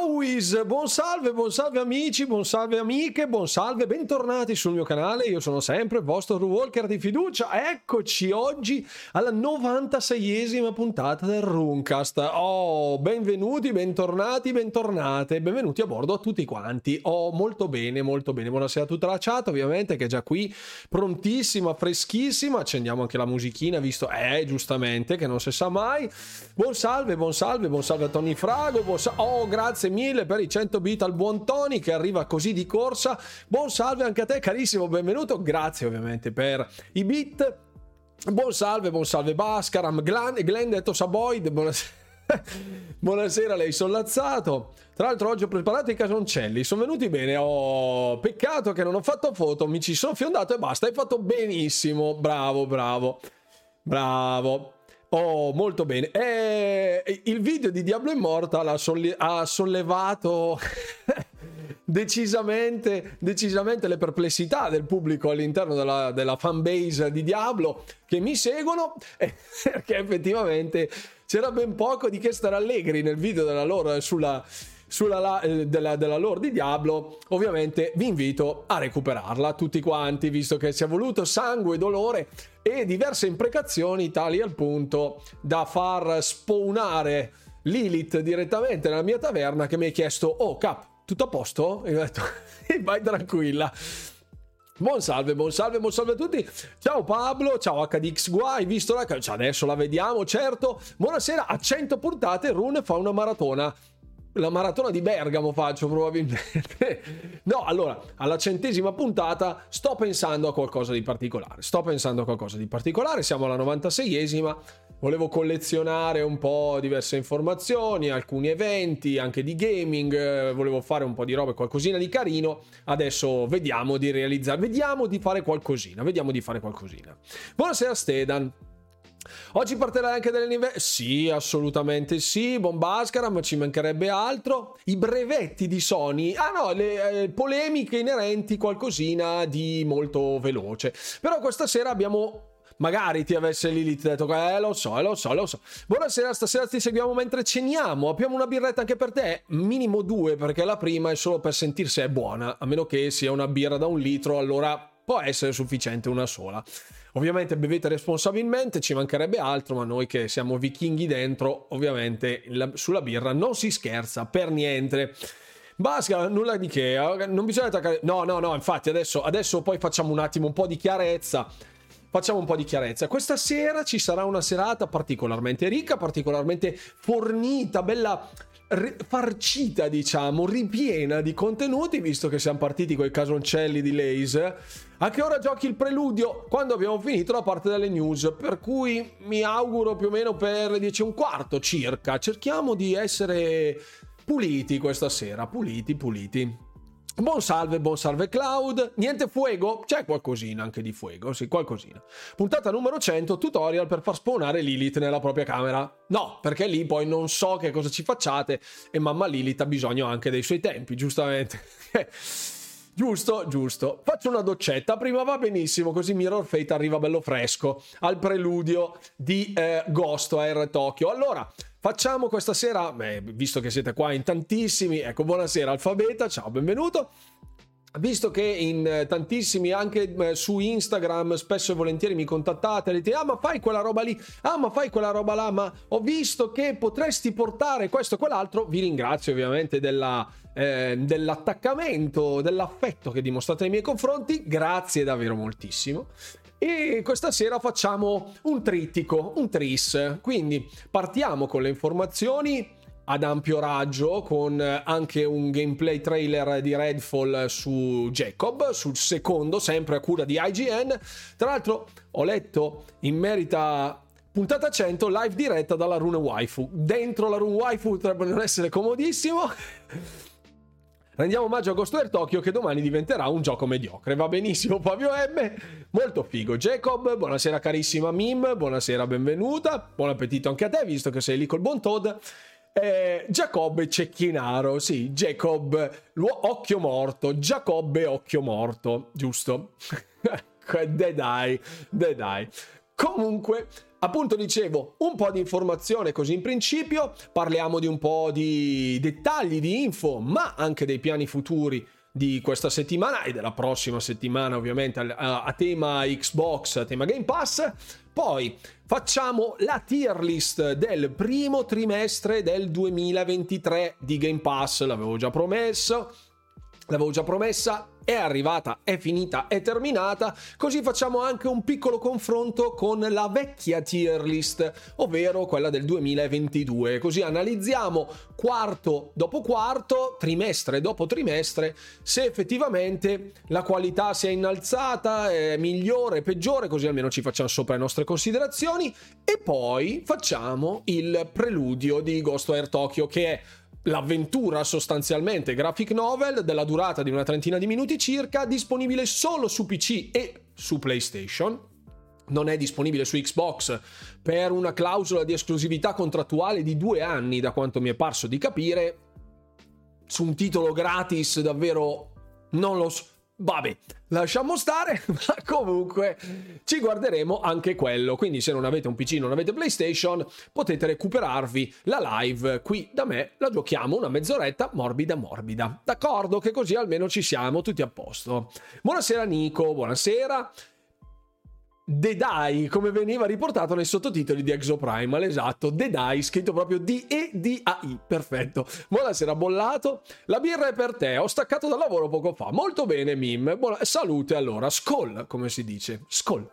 Mauis, buon salve, buon salve amici, buon salve amiche, buon salve, bentornati sul mio canale, io sono sempre il vostro Walker di fiducia, eccoci oggi alla 96esima puntata del Runcast, oh, benvenuti, bentornati, bentornate, benvenuti a bordo a tutti quanti, oh, molto bene, molto bene, buonasera a tutta la chat ovviamente che è già qui, prontissima, freschissima, accendiamo anche la musichina, visto, eh, giustamente, che non si sa mai, buon salve, buon salve, buon salve a Tony Frago, buon salve, oh, grazie mille per i 100 bit al buon Tony che arriva così di corsa. Buon salve anche a te, carissimo, benvenuto. Grazie ovviamente per i bit. Buon salve, buon salve Bascaram, Glenn, Glenn detto Saboid, buonasera. Buonasera, lei sollazzato. Tra l'altro oggi ho preparato i casoncelli, sono venuti bene. Oh, peccato che non ho fatto foto, mi ci sono fiondato e basta. Hai fatto benissimo. Bravo, bravo. Bravo. Oh, molto bene. E il video di Diablo Immortal ha, solli- ha sollevato decisamente, decisamente le perplessità del pubblico all'interno della, della fanbase di Diablo che mi seguono, perché effettivamente c'era ben poco di che stare allegri nel video della loro sulla sulla, eh, della, della lore di Diablo, ovviamente vi invito a recuperarla tutti quanti, visto che ci è voluto sangue, dolore e diverse imprecazioni tali al punto da far spawnare Lilith direttamente nella mia taverna che mi ha chiesto, oh Cap, tutto a posto? E ho detto, vai tranquilla. Buon salve, buon salve, buon salve a tutti. Ciao Pablo, ciao HDX Guai, visto la... Cioè adesso la vediamo, certo. Buonasera, a 100 puntate Rune fa una maratona la maratona di Bergamo faccio probabilmente. no, allora, alla centesima puntata sto pensando a qualcosa di particolare. Sto pensando a qualcosa di particolare, siamo alla 96esima. Volevo collezionare un po' diverse informazioni, alcuni eventi, anche di gaming, volevo fare un po' di roba, qualcosina di carino. Adesso vediamo di realizzare, vediamo di fare qualcosina, vediamo di fare qualcosina. Buonasera Stedan. Oggi partirà anche delle nivelle? Sì, assolutamente sì. Bombascara, ma ci mancherebbe altro. I brevetti di Sony. Ah no, le eh, polemiche inerenti, qualcosina di molto veloce. Però questa sera abbiamo magari ti avesse Lilith detto eh lo so, lo so, lo so. Buonasera, stasera ti seguiamo mentre ceniamo. Abbiamo una birretta anche per te? Minimo due, perché la prima è solo per sentir se è buona. A meno che sia una birra da un litro, allora può essere sufficiente una sola. Ovviamente bevete responsabilmente, ci mancherebbe altro, ma noi che siamo vichinghi dentro, ovviamente la, sulla birra non si scherza per niente. Basta, nulla di che, eh, non bisogna attaccare... No, no, no, infatti adesso, adesso poi facciamo un attimo un po' di chiarezza. Facciamo un po' di chiarezza. Questa sera ci sarà una serata particolarmente ricca, particolarmente fornita, bella farcita, diciamo, ripiena di contenuti, visto che siamo partiti con i casoncelli di Lace. A che ora giochi il preludio? Quando abbiamo finito la parte delle news, per cui mi auguro più o meno per le 10 e un quarto circa. Cerchiamo di essere puliti questa sera, puliti, puliti. Buon salve, buon salve Cloud. Niente fuego? C'è qualcosina anche di fuego, sì, qualcosina. Puntata numero 100, tutorial per far spawnare Lilith nella propria camera. No, perché lì poi non so che cosa ci facciate e mamma Lilith ha bisogno anche dei suoi tempi, giustamente. Giusto, giusto. Faccio una doccetta. Prima va benissimo, così Mirror Fate arriva bello fresco al preludio di eh, Ghost Air Tokyo. Allora, facciamo questa sera, beh, visto che siete qua in tantissimi, ecco, buonasera Alfabeta, ciao, benvenuto. Visto che in eh, tantissimi anche eh, su Instagram spesso e volentieri mi contattate dite ah ma fai quella roba lì, ah ma fai quella roba là, ma ho visto che potresti portare questo e quell'altro, vi ringrazio ovviamente della, eh, dell'attaccamento, dell'affetto che dimostrate nei miei confronti, grazie davvero moltissimo. E questa sera facciamo un trittico, un tris, quindi partiamo con le informazioni ad ampio raggio con anche un gameplay trailer di Redfall su Jacob, sul secondo, sempre a cura di IGN. Tra l'altro ho letto in merita puntata 100 live diretta dalla Rune Waifu. Dentro la Rune Waifu potrebbe non essere comodissimo. Rendiamo omaggio a Ghost Air Tokyo che domani diventerà un gioco mediocre. Va benissimo Fabio M. Molto figo. Jacob, buonasera carissima Mim, buonasera, benvenuta. Buon appetito anche a te, visto che sei lì col buon Todd. Eh, Giacobbe Cecchinaro, sì, Jacob, occhio morto, Giacobbe occhio morto, giusto? de dai, de dai. Comunque, appunto dicevo, un po' di informazione così in principio, parliamo di un po' di dettagli, di info, ma anche dei piani futuri di questa settimana e della prossima settimana ovviamente a, a, tema Xbox, a tema Game Pass. Poi facciamo la tier list del primo trimestre del 2023 di Game Pass, l'avevo già promesso, l'avevo già promessa è arrivata, è finita, è terminata, così facciamo anche un piccolo confronto con la vecchia tier list, ovvero quella del 2022, così analizziamo quarto dopo quarto, trimestre dopo trimestre, se effettivamente la qualità si è innalzata, è migliore, peggiore, così almeno ci facciamo sopra le nostre considerazioni. E poi facciamo il preludio di Ghost Air Tokyo che è l'avventura sostanzialmente graphic novel della durata di una trentina di minuti circa, disponibile solo su PC e su PlayStation. Non è disponibile su Xbox per una clausola di esclusività contrattuale di due anni, da quanto mi è parso di capire. Su un titolo gratis davvero non lo so Vabbè, lasciamo stare, ma comunque ci guarderemo anche quello. Quindi se non avete un PC, non avete PlayStation, potete recuperarvi la live qui da me, la giochiamo una mezz'oretta morbida morbida. D'accordo? Che così almeno ci siamo tutti a posto. Buonasera Nico, buonasera. The Die, come veniva riportato nei sottotitoli di Exoprimal, esatto, The Die, scritto proprio D-E-D-A-I, perfetto. Buonasera, bollato. La birra è per te, ho staccato dal lavoro poco fa. Molto bene, Mim. Buona... Salute allora, skol, come si dice, skol.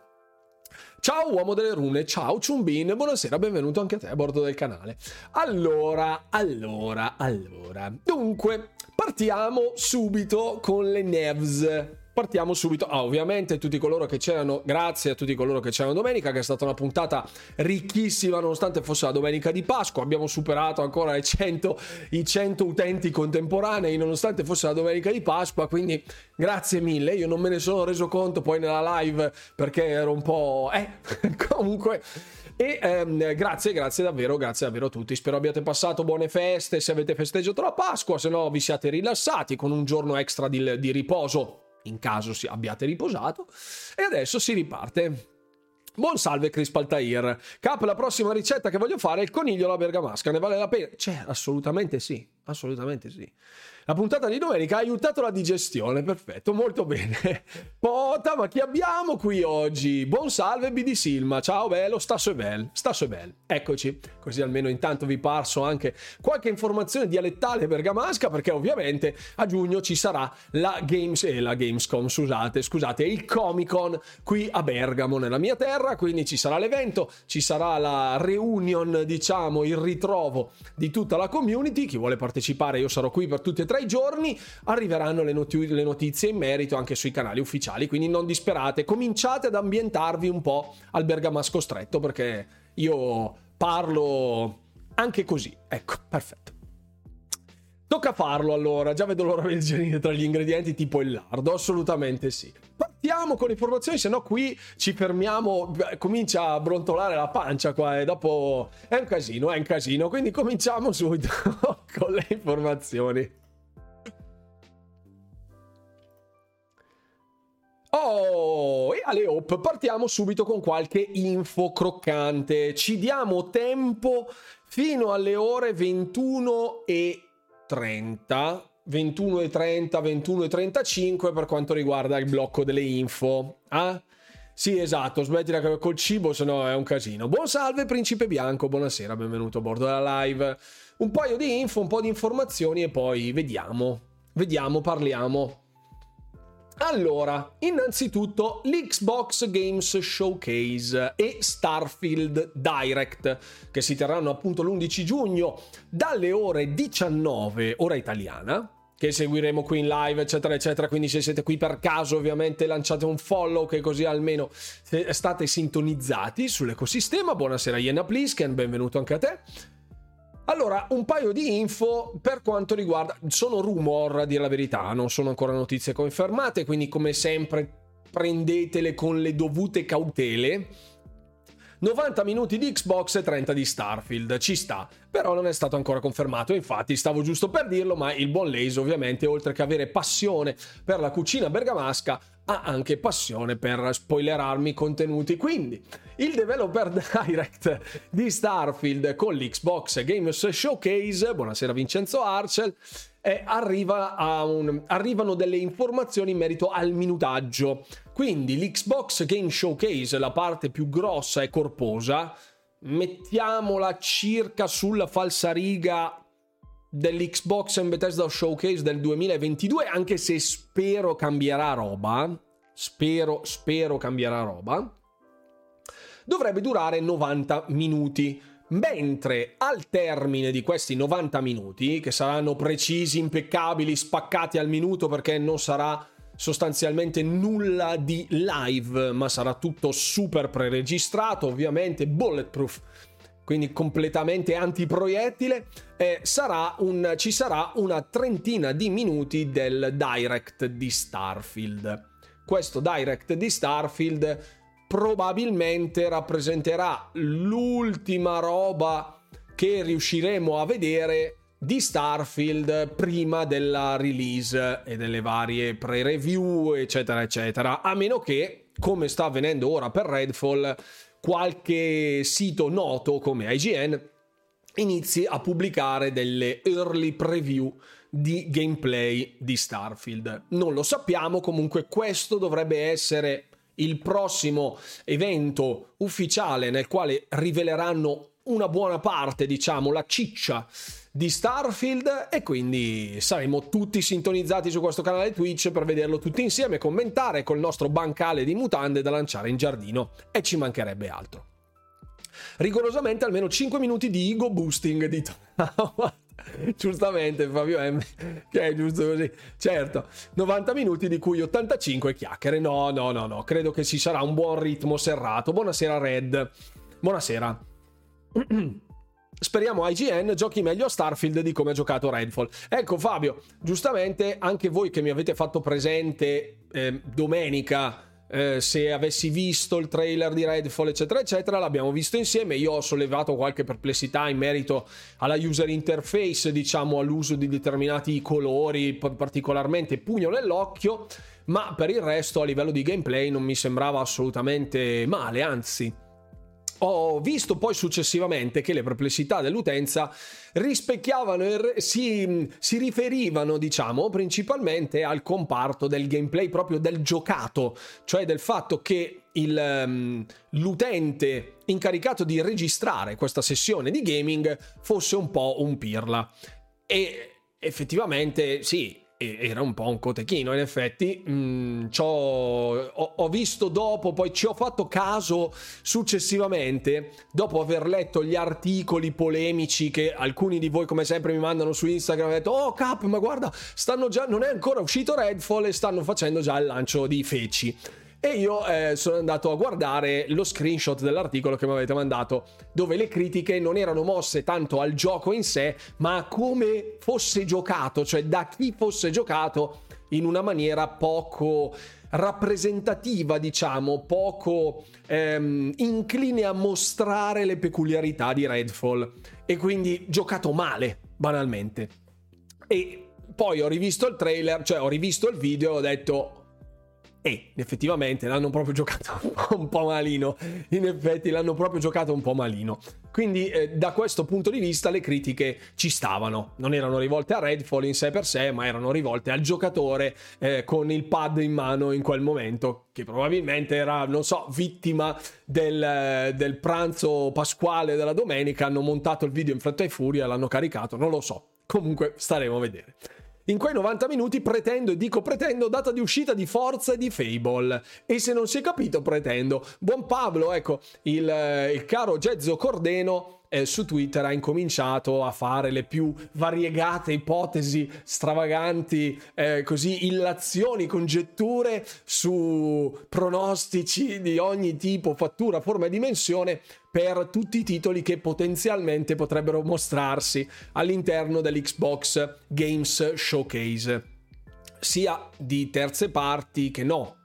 Ciao uomo delle rune, ciao Chumbin, buonasera, benvenuto anche a te a bordo del canale. Allora, allora, allora. Dunque, partiamo subito con le nevs partiamo subito. Ah, ovviamente tutti coloro che c'erano, grazie a tutti coloro che c'erano domenica, che è stata una puntata ricchissima nonostante fosse la domenica di Pasqua. Abbiamo superato ancora 100, i 100 utenti contemporanei nonostante fosse la domenica di Pasqua, quindi grazie mille. Io non me ne sono reso conto poi nella live perché ero un po'... Eh, comunque... E ehm, grazie, grazie davvero, grazie davvero a tutti. Spero abbiate passato buone feste, se avete festeggiato la Pasqua, se no vi siate rilassati con un giorno extra di, di riposo in caso abbiate riposato. E adesso si riparte. Buon salve Chris Altair. Cap, la prossima ricetta che voglio fare è il coniglio alla bergamasca. Ne vale la pena? Cioè, assolutamente sì. Assolutamente sì. La puntata di domenica ha aiutato la digestione, perfetto, molto bene. Pota, ma chi abbiamo qui oggi? Buon salve BD Silma, ciao bello, stasso e bel, stasso e bel. Eccoci, così almeno intanto vi parso anche qualche informazione dialettale bergamasca perché ovviamente a giugno ci sarà la Games e eh, la Gamescom, scusate, scusate, il Comic Con qui a Bergamo nella mia terra, quindi ci sarà l'evento, ci sarà la reunion, diciamo, il ritrovo di tutta la community, chi vuole partecipare io sarò qui per tutti e tre tra i giorni arriveranno le, not- le notizie in merito anche sui canali ufficiali, quindi non disperate, cominciate ad ambientarvi un po' al bergamasco stretto perché io parlo anche così. Ecco, perfetto. Tocca farlo allora, già vedo l'ora del genere tra gli ingredienti tipo il lardo, assolutamente sì. Partiamo con le informazioni, se no qui ci fermiamo, comincia a brontolare la pancia qua e dopo è un casino, è un casino, quindi cominciamo subito con le informazioni. Oh, e alle Hop partiamo subito con qualche info croccante. Ci diamo tempo fino alle ore 21 e 30. 21 e 30, 21 e 35 per quanto riguarda il blocco delle info. Ah? Sì, esatto, smettila col cibo, se no è un casino. Buon salve, Principe Bianco, buonasera, benvenuto a bordo della live. Un paio di info, un po' di informazioni e poi vediamo. Vediamo, parliamo. Allora, innanzitutto l'Xbox Games Showcase e Starfield Direct, che si terranno appunto l'11 giugno dalle ore 19, ora italiana, che seguiremo qui in live, eccetera, eccetera. Quindi se siete qui per caso, ovviamente lanciate un follow, che così almeno state sintonizzati sull'ecosistema. Buonasera Iena Plisken, benvenuto anche a te. Allora, un paio di info per quanto riguarda... Sono rumor, a dire la verità, non sono ancora notizie confermate, quindi come sempre prendetele con le dovute cautele. 90 minuti di Xbox e 30 di Starfield, ci sta, però non è stato ancora confermato, infatti stavo giusto per dirlo, ma il buon Lace ovviamente oltre che avere passione per la cucina bergamasca ha anche passione per spoilerarmi i contenuti, quindi il developer direct di Starfield con l'Xbox Games Showcase, buonasera Vincenzo Arcel, eh, arriva un, arrivano delle informazioni in merito al minutaggio. Quindi l'Xbox Game Showcase, la parte più grossa e corposa, mettiamola circa sulla falsariga dell'Xbox and Bethesda Showcase del 2022, anche se spero cambierà roba. Spero, spero cambierà roba. Dovrebbe durare 90 minuti Mentre al termine di questi 90 minuti, che saranno precisi, impeccabili, spaccati al minuto perché non sarà sostanzialmente nulla di live, ma sarà tutto super preregistrato, ovviamente bulletproof, quindi completamente antiproiettile, eh, sarà un, ci sarà una trentina di minuti del direct di Starfield. Questo direct di Starfield probabilmente rappresenterà l'ultima roba che riusciremo a vedere di Starfield prima della release e delle varie pre-review, eccetera, eccetera. A meno che, come sta avvenendo ora per Redfall, qualche sito noto come IGN inizi a pubblicare delle early preview di gameplay di Starfield. Non lo sappiamo, comunque questo dovrebbe essere il prossimo evento ufficiale nel quale riveleranno una buona parte, diciamo, la ciccia di Starfield e quindi saremo tutti sintonizzati su questo canale Twitch per vederlo tutti insieme, commentare col nostro bancale di mutande da lanciare in giardino e ci mancherebbe altro. Rigorosamente almeno 5 minuti di ego boosting di Giustamente Fabio M, che è giusto così. Certo, 90 minuti di cui 85 chiacchiere. No, no, no, no, credo che ci sarà un buon ritmo serrato. Buonasera Red. Buonasera. Speriamo IGN giochi meglio a Starfield di come ha giocato Redfall. Ecco Fabio, giustamente anche voi che mi avete fatto presente eh, domenica eh, se avessi visto il trailer di Redfall, eccetera, eccetera, l'abbiamo visto insieme. Io ho sollevato qualche perplessità in merito alla user interface, diciamo all'uso di determinati colori, particolarmente pugno nell'occhio, ma per il resto a livello di gameplay non mi sembrava assolutamente male, anzi ho visto poi successivamente che le perplessità dell'utenza rispecchiavano e si, si, riferivano, diciamo, principalmente al comparto del gameplay proprio del giocato, cioè del fatto che il, um, l'utente incaricato di registrare questa sessione di gaming fosse un po' un pirla. E effettivamente sì, era un po' un cotechino in effetti. Mm, ho, ho, visto dopo poi ci ho fatto caso successivamente dopo aver letto gli articoli polemici che alcuni di voi come sempre mi mandano su Instagram hanno detto oh cap ma guarda stanno già non è ancora uscito Redfall e stanno facendo già il lancio di feci e io eh, sono andato a guardare lo screenshot dell'articolo che mi avete mandato, dove le critiche non erano mosse tanto al gioco in sé, ma a come fosse giocato, cioè da chi fosse giocato in una maniera poco rappresentativa, diciamo, poco ehm, incline a mostrare le peculiarità di Redfall e quindi giocato male, banalmente. E poi ho rivisto il trailer, cioè ho rivisto il video e ho detto e effettivamente l'hanno proprio giocato un po' malino. In effetti l'hanno proprio giocato un po' malino. Quindi eh, da questo punto di vista le critiche ci stavano. Non erano rivolte a Redfall in sé per sé, ma erano rivolte al giocatore eh, con il pad in mano in quel momento, che probabilmente era, non so, vittima del, del pranzo pasquale della domenica. Hanno montato il video in fretta e furia, l'hanno caricato, non lo so. Comunque staremo a vedere. In quei 90 minuti pretendo, e dico pretendo, data di uscita di Forza e di Fable. E se non si è capito, pretendo. Buon Pablo, ecco, il, il caro Gezzo Cordeno eh, su Twitter ha incominciato a fare le più variegate ipotesi stravaganti, eh, così illazioni, congetture su pronostici di ogni tipo, fattura, forma e dimensione per tutti i titoli che potenzialmente potrebbero mostrarsi all'interno dell'Xbox Games Showcase, sia di terze parti che no.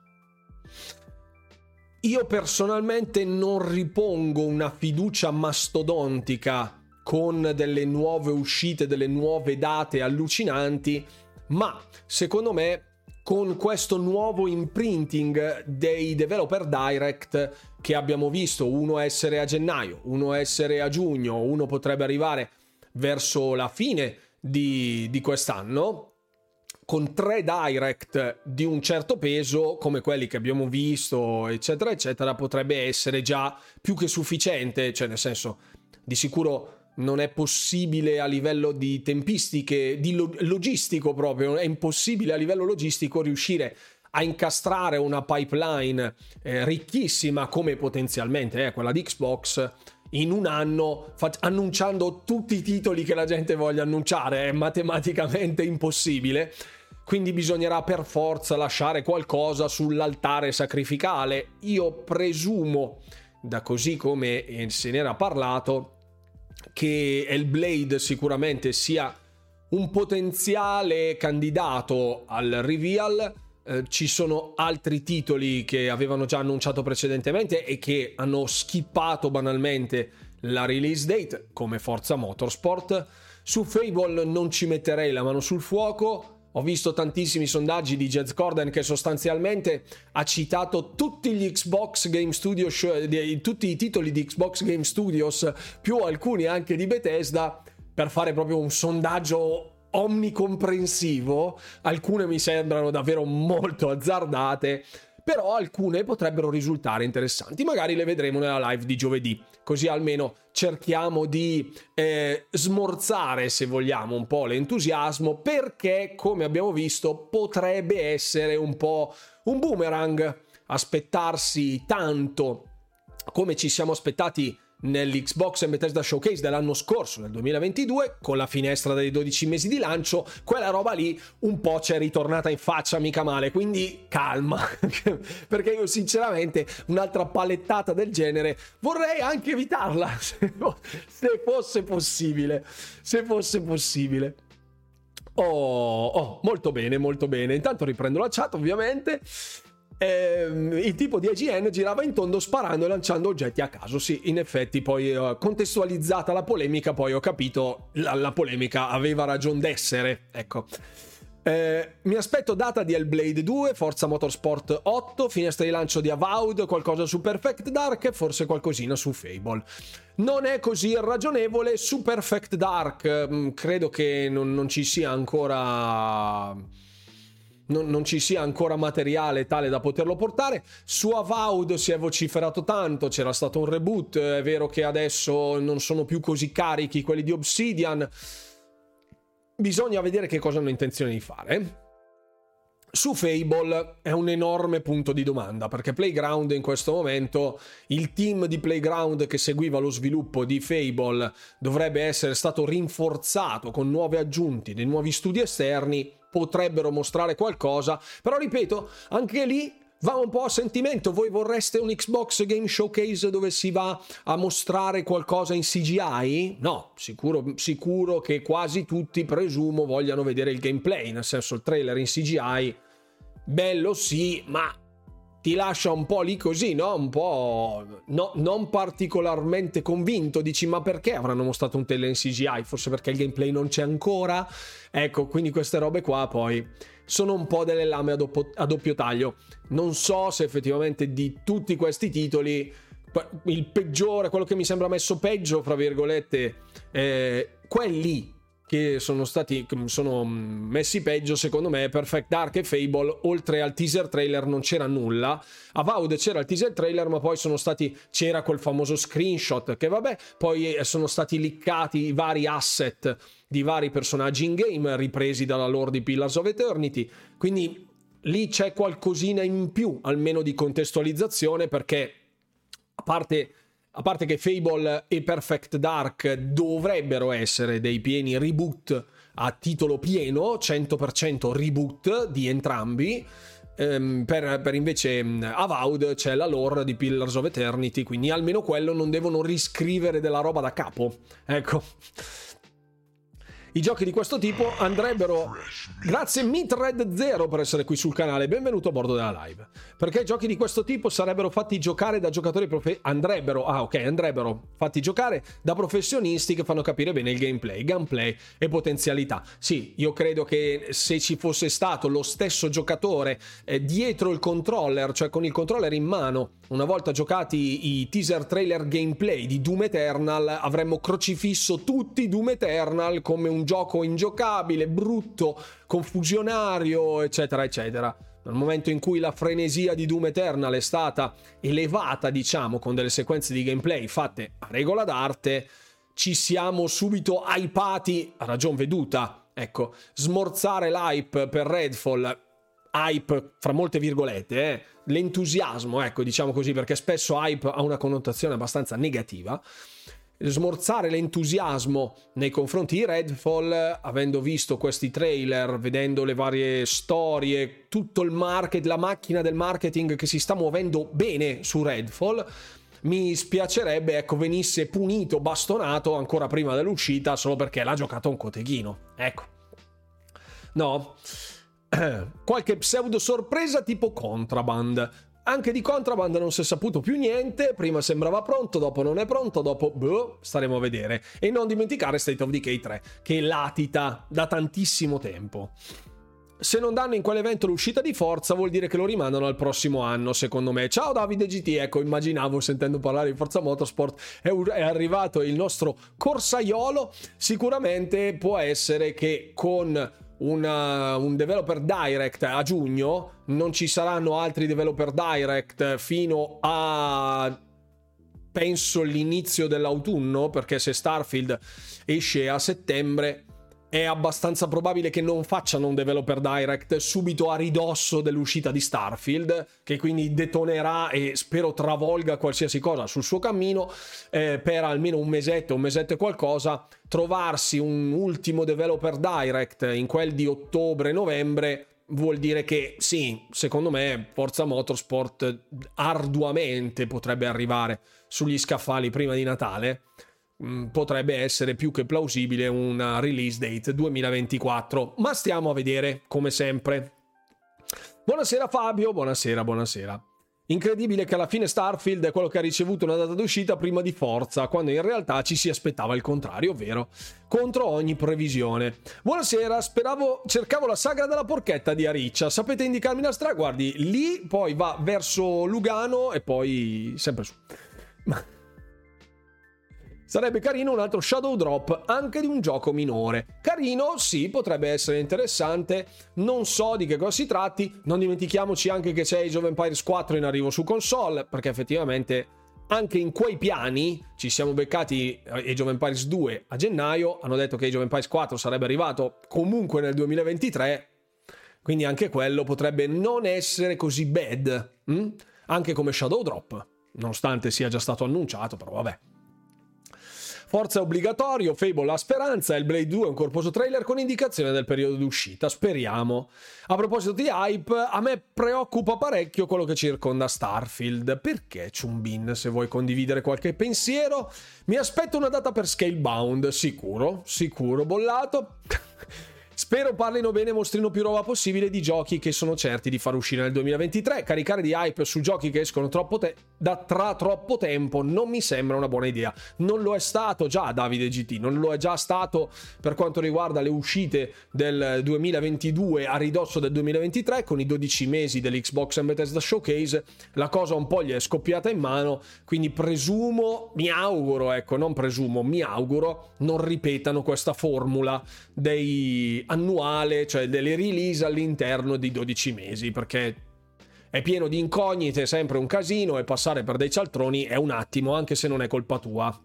Io personalmente non ripongo una fiducia mastodontica con delle nuove uscite, delle nuove date allucinanti, ma secondo me con questo nuovo imprinting dei developer direct che abbiamo visto, uno essere a gennaio, uno essere a giugno, uno potrebbe arrivare verso la fine di, di quest'anno, con tre direct di un certo peso, come quelli che abbiamo visto, eccetera, eccetera, potrebbe essere già più che sufficiente, cioè nel senso, di sicuro non è possibile a livello di tempistiche, di logistico proprio, è impossibile a livello logistico riuscire a incastrare una pipeline eh, ricchissima come potenzialmente è quella di Xbox in un anno fa- annunciando tutti i titoli che la gente voglia annunciare, è matematicamente impossibile. Quindi bisognerà per forza lasciare qualcosa sull'altare sacrificale. Io presumo, da così come se n'era parlato, che Hellblade sicuramente sia un potenziale candidato al reveal. Eh, ci sono altri titoli che avevano già annunciato precedentemente e che hanno skippato banalmente la release date, come Forza Motorsport. Su Fable non ci metterei la mano sul fuoco. Ho visto tantissimi sondaggi di Jez Corden che sostanzialmente ha citato tutti gli Xbox Game Studios, tutti i titoli di Xbox Game Studios, più alcuni anche di Bethesda, per fare proprio un sondaggio omnicomprensivo. Alcune mi sembrano davvero molto azzardate però alcune potrebbero risultare interessanti. Magari le vedremo nella live di giovedì, così almeno cerchiamo di eh, smorzare, se vogliamo, un po' l'entusiasmo, perché, come abbiamo visto, potrebbe essere un po' un boomerang aspettarsi tanto come ci siamo aspettati nell'Xbox e Bethesda Showcase dell'anno scorso, nel 2022, con la finestra dei 12 mesi di lancio, quella roba lì un po' ci è ritornata in faccia mica male, quindi calma, perché io sinceramente un'altra palettata del genere vorrei anche evitarla, se fosse possibile, se fosse possibile. Oh, oh, molto bene, molto bene. Intanto riprendo la chat, ovviamente ehm, il tipo di IGN girava in tondo sparando e lanciando oggetti a caso. Sì, in effetti, poi eh, contestualizzata la polemica, poi ho capito la, la polemica aveva ragione d'essere. Ecco. Eh, mi aspetto data di Hellblade 2, Forza Motorsport 8, finestra di lancio di Avowed, qualcosa su Perfect Dark e forse qualcosina su Fable. Non è così ragionevole su Perfect Dark, mm, credo che non, non ci sia ancora non, non, ci sia ancora materiale tale da poterlo portare. Su Avowed si è vociferato tanto, c'era stato un reboot, è vero che adesso non sono più così carichi quelli di Obsidian. Bisogna vedere che cosa hanno intenzione di fare. Su Fable è un enorme punto di domanda perché Playground in questo momento, il team di Playground che seguiva lo sviluppo di Fable dovrebbe essere stato rinforzato con nuove aggiunti dei nuovi studi esterni potrebbero mostrare qualcosa, però ripeto, anche lì va un po' a sentimento. Voi vorreste un Xbox Game Showcase dove si va a mostrare qualcosa in CGI? No, sicuro, sicuro che quasi tutti, presumo, vogliano vedere il gameplay, nel senso il trailer in CGI. Bello sì, ma ti lascia un po' lì così, no? Un po' no, non particolarmente convinto. Dici, ma perché avranno mostrato un tele in CGI? Forse perché il gameplay non c'è ancora? Ecco, quindi queste robe qua poi sono un po' delle lame a doppio, a doppio taglio. Non so se effettivamente di tutti questi titoli il peggiore, quello che mi sembra messo peggio, fra virgolette, è quelli che sono stati sono messi peggio secondo me Perfect Dark e Fable oltre al teaser trailer non c'era nulla. A Vaud c'era il teaser trailer ma poi sono stati c'era quel famoso screenshot che vabbè poi eh, sono stati liccati i vari asset di vari personaggi in game ripresi dalla lore di Pillars of Eternity. Quindi lì c'è qualcosina in più almeno di contestualizzazione perché a parte a parte che Fable e Perfect Dark dovrebbero essere dei pieni reboot a titolo pieno, 100% reboot di entrambi. Um, per, per, invece Avowed c'è la lore di Pillars of Eternity, quindi almeno quello non devono riscrivere della roba da capo. Ecco. I giochi di questo tipo andrebbero. Grazie Mitred Zero per essere qui sul canale. Benvenuto a bordo della live. Perché giochi di questo tipo sarebbero fatti giocare da giocatori profe... andrebbero, ah ok, andrebbero fatti giocare da professionisti che fanno capire bene il gameplay, gameplay e potenzialità. Sì, io credo che se ci fosse stato lo stesso giocatore eh, dietro il controller, cioè con il controller in mano, una volta giocati i teaser trailer gameplay di Doom Eternal, avremmo crocifisso tutti Doom Eternal come un gioco ingiocabile, brutto, confusionario, eccetera, eccetera. Nel momento in cui la frenesia di Doom Eternal è stata elevata, diciamo, con delle sequenze di gameplay fatte a regola d'arte, ci siamo subito hypati a ragion veduta. Ecco, smorzare l'hype per Redfall, hype fra molte virgolette, eh? l'entusiasmo, ecco, diciamo così, perché spesso hype ha una connotazione abbastanza negativa smorzare l'entusiasmo nei confronti di Redfall, avendo visto questi trailer, vedendo le varie storie, tutto il market, la macchina del marketing che si sta muovendo bene su Redfall, mi spiacerebbe ecco venisse punito, bastonato ancora prima dell'uscita solo perché l'ha giocato un coteghino. Ecco. No. Qualche pseudo sorpresa tipo Contraband anche di Contraband non si è saputo più niente, prima sembrava pronto, dopo non è pronto, dopo boh, staremo a vedere. E non dimenticare State of Decay 3, che latita da tantissimo tempo. Se non danno in quell'evento l'uscita di Forza, vuol dire che lo rimandano al prossimo anno, secondo me. Ciao Davide GT, ecco, immaginavo sentendo parlare di Forza Motorsport, è, è arrivato il nostro corsaiolo. Sicuramente può essere che con una, un developer direct a giugno, non ci saranno altri developer direct fino a penso l'inizio dell'autunno, perché se Starfield esce a settembre è abbastanza probabile che non facciano un developer direct subito a ridosso dell'uscita di Starfield, che quindi detonerà e spero travolga qualsiasi cosa sul suo cammino eh, per almeno un mesetto, un mesetto e qualcosa, trovarsi un ultimo developer direct in quel di ottobre-novembre vuol dire che sì, secondo me Forza Motorsport arduamente potrebbe arrivare sugli scaffali prima di Natale potrebbe essere più che plausibile una release date 2024, ma stiamo a vedere come sempre. Buonasera Fabio, buonasera, buonasera. Incredibile che alla fine Starfield è quello che ha ricevuto una data d'uscita prima di Forza, quando in realtà ci si aspettava il contrario, ovvero contro ogni previsione. Buonasera, speravo, cercavo la sagra della porchetta di Ariccia. Sapete indicarmi la strada? Guardi, lì poi va verso Lugano e poi sempre su. Ma Sarebbe carino un altro Shadow Drop anche di un gioco minore. Carino, sì, potrebbe essere interessante. Non so di che cosa si tratti. Non dimentichiamoci anche che c'è Age of Empires 4 in arrivo su console, perché effettivamente anche in quei piani ci siamo beccati Age of Empires 2 a gennaio. Hanno detto che Age of Empires 4 sarebbe arrivato comunque nel 2023. Quindi anche quello potrebbe non essere così bad. Hm? Anche come Shadow Drop. Nonostante sia già stato annunciato, però vabbè. Forza è obbligatorio, Fable ha speranza, il Blade 2 è un corposo trailer con indicazione del periodo d'uscita, speriamo. A proposito di hype, a me preoccupa parecchio quello che circonda Starfield. Perché Chumbin, se vuoi condividere qualche pensiero? Mi aspetto una data per Scalebound, sicuro, sicuro, bollato. Spero parlino bene e mostrino più roba possibile di giochi che sono certi di far uscire nel 2023. Caricare di hype su giochi che escono te- da tra troppo tempo non mi sembra una buona idea. Non lo è stato già Davide GT, non lo è già stato per quanto riguarda le uscite del 2022 a ridosso del 2023 con i 12 mesi dell'Xbox and Bethesda Showcase. La cosa un po' gli è scoppiata in mano, quindi presumo, mi auguro, ecco, non presumo, mi auguro non ripetano questa formula dei annuale, cioè delle release all'interno di 12 mesi, perché è pieno di incognite, è sempre un casino e passare per dei cialtroni è un attimo, anche se non è colpa tua.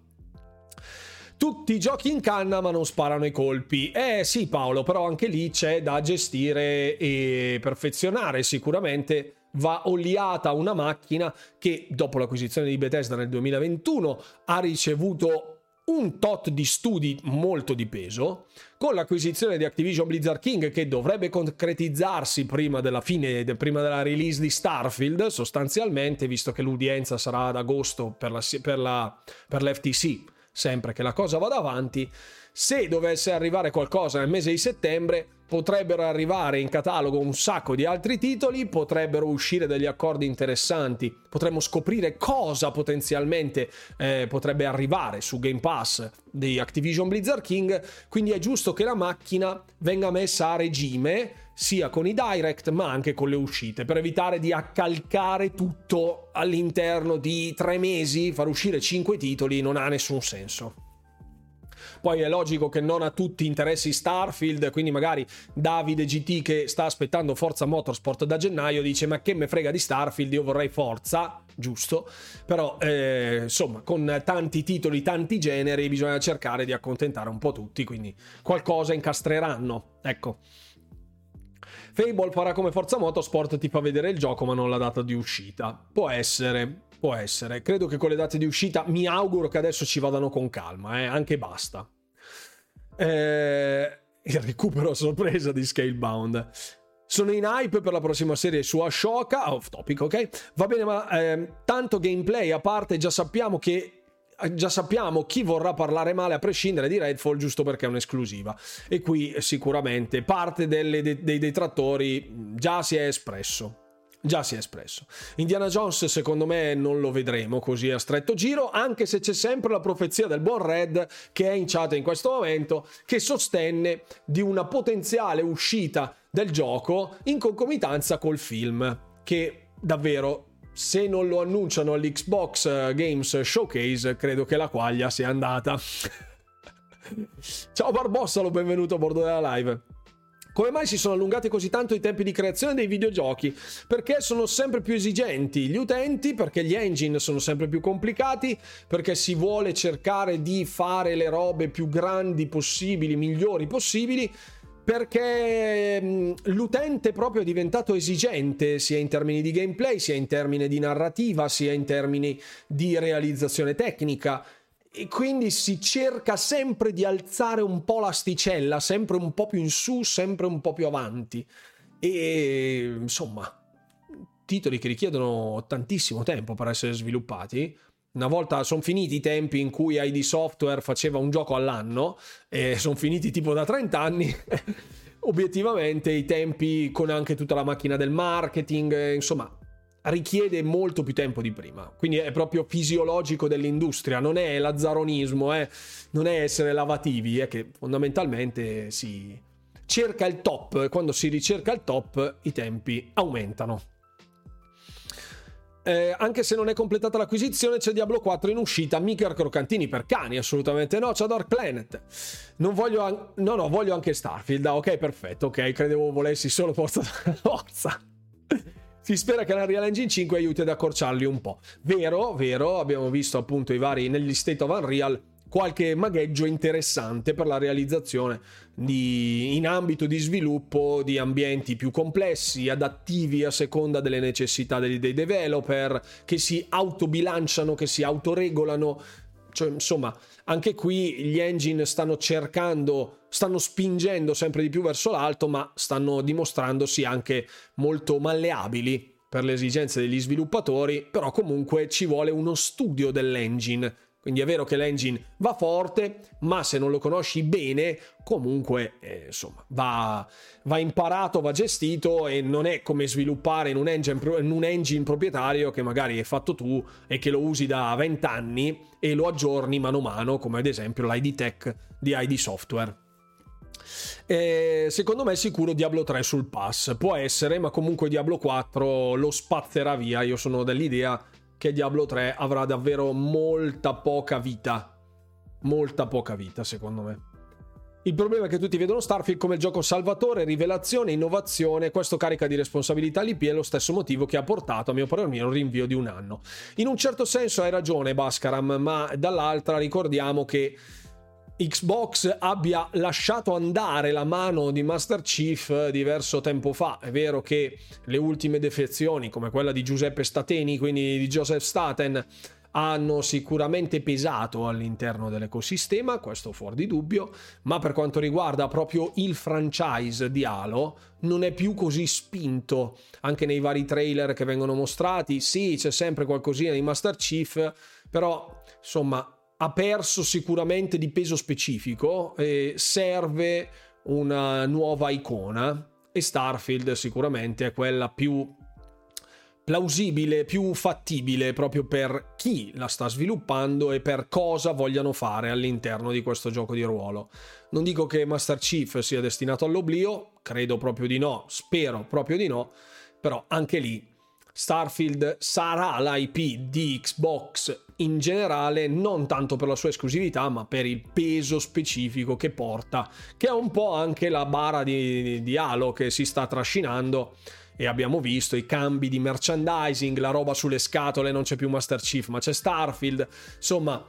Tutti i giochi in canna ma non sparano i colpi. Eh sì Paolo, però anche lì c'è da gestire e perfezionare. Sicuramente va oliata una macchina che dopo l'acquisizione di Bethesda nel 2021 ha ricevuto un tot di studi molto di peso, con l'acquisizione di Activision Blizzard King che dovrebbe concretizzarsi prima della fine, prima della release di Starfield, sostanzialmente, visto che l'udienza sarà ad agosto per, la, per, la, per l'FTC, sempre che la cosa vada avanti. Se dovesse arrivare qualcosa nel mese di settembre, potrebbero arrivare in catalogo un sacco di altri titoli, potrebbero uscire degli accordi interessanti, potremmo scoprire cosa potenzialmente eh, potrebbe arrivare su Game Pass di Activision Blizzard King, quindi è giusto che la macchina venga messa a regime sia con i direct ma anche con le uscite per evitare di accalcare tutto all'interno di tre mesi, far uscire cinque titoli non ha nessun senso. Poi è logico che non a tutti interessi Starfield, quindi magari Davide GT che sta aspettando Forza Motorsport da gennaio dice ma che me frega di Starfield, io vorrei Forza, giusto, però eh, insomma con tanti titoli, tanti generi bisogna cercare di accontentare un po' tutti, quindi qualcosa incastreranno, ecco. Fable farà come Forza Motorsport ti fa vedere il gioco ma non la data di uscita. Può essere, può essere. Credo che con le date di uscita mi auguro che adesso ci vadano con calma, eh? anche basta. Eh, il recupero a sorpresa di Scalebound. Sono in hype per la prossima serie su Ashoka, off topic, ok? Va bene, ma eh, tanto gameplay a parte, già sappiamo che già sappiamo chi vorrà parlare male a prescindere di Redfall giusto perché è un'esclusiva e qui sicuramente parte delle, dei detrattori già si è espresso già si è espresso. Indiana Jones secondo me non lo vedremo così a stretto giro, anche se c'è sempre la profezia del buon Red che è in chat in questo momento, che sostenne di una potenziale uscita del gioco in concomitanza col film, che davvero se non lo annunciano all'Xbox eh, Games Showcase, credo che la quaglia sia andata. Ciao Barbossalo, benvenuto a bordo della live. Come mai si sono allungati così tanto i tempi di creazione dei videogiochi? Perché sono sempre più esigenti gli utenti, perché gli engine sono sempre più complicati, perché si vuole cercare di fare le robe più grandi possibili, migliori possibili, perché mm, l'utente proprio è diventato esigente sia in termini di gameplay, sia in termini di narrativa, sia in termini di realizzazione tecnica e quindi si cerca sempre di alzare un po' l'asticella, sempre un po' più in su, sempre un po' più avanti. E insomma, titoli che richiedono tantissimo tempo per essere sviluppati. Una volta sono finiti i tempi in cui ID Software faceva un gioco all'anno, e sono finiti tipo da 30 anni. Obiettivamente i tempi con anche tutta la macchina del marketing, insomma, richiede molto più tempo di prima. Quindi è proprio fisiologico dell'industria, non è lazzaronismo, eh? non è essere lavativi, è che fondamentalmente si cerca il top e quando si ricerca il top i tempi aumentano. Eh, anche se non è completata l'acquisizione, c'è Diablo 4 in uscita, mica crocantini per cani, assolutamente no, c'è Dark Planet. Non voglio, an- no, no, voglio anche Starfield, ah, ok, perfetto, ok, credevo volessi solo Forza Forza. Si spera che l'Unreal Engine 5 aiuti ad accorciarli un po'. Vero, vero, abbiamo visto appunto i vari negli State of Unreal qualche magheggio interessante per la realizzazione di, in ambito di sviluppo di ambienti più complessi, adattivi a seconda delle necessità dei, dei developer, che si autobilanciano, che si autoregolano. Cioè, insomma, anche qui gli engine stanno cercando, stanno spingendo sempre di più verso l'alto, ma stanno dimostrandosi anche molto malleabili per le esigenze degli sviluppatori, però comunque ci vuole uno studio dell'engine quindi è vero che l'engine va forte, ma se non lo conosci bene, comunque eh, insomma, va, va, imparato, va gestito e non è come sviluppare in un, engine, in un engine proprietario che magari hai fatto tu e che lo usi da 20 anni e lo aggiorni mano a mano, come ad esempio l'ID Tech di ID Software. Eh, secondo me è sicuro Diablo 3 sul pass. Può essere, ma comunque Diablo 4 lo spazzerà via. Io sono dell'idea che Diablo 3 avrà davvero molta poca vita. Molta poca vita, secondo me. Il problema è che tutti vedono Starfield come il gioco salvatore, rivelazione, innovazione. Questo carica di responsabilità l'IP è lo stesso motivo che ha portato, a mio parere un rinvio di un anno. In un certo senso hai ragione, Bascaram, ma dall'altra ricordiamo che Xbox abbia lasciato andare la mano di Master Chief diverso tempo fa. È vero che le ultime defezioni, come quella di Giuseppe Stateni, quindi di Joseph Staten, hanno sicuramente pesato all'interno dell'ecosistema, questo fuori di dubbio, ma per quanto riguarda proprio il franchise di Halo, non è più così spinto. Anche nei vari trailer che vengono mostrati, sì, c'è sempre qualcosina di Master Chief, però insomma ha perso sicuramente di peso specifico e serve una nuova icona e Starfield sicuramente è quella più plausibile, più fattibile proprio per chi la sta sviluppando e per cosa vogliano fare all'interno di questo gioco di ruolo. Non dico che Master Chief sia destinato all'oblio, credo proprio di no, spero proprio di no, però anche lì Starfield sarà l'IP di Xbox in generale, non tanto per la sua esclusività, ma per il peso specifico che porta, che è un po' anche la bara di, di Halo che si sta trascinando. E abbiamo visto i cambi di merchandising, la roba sulle scatole, non c'è più Master Chief, ma c'è Starfield, insomma,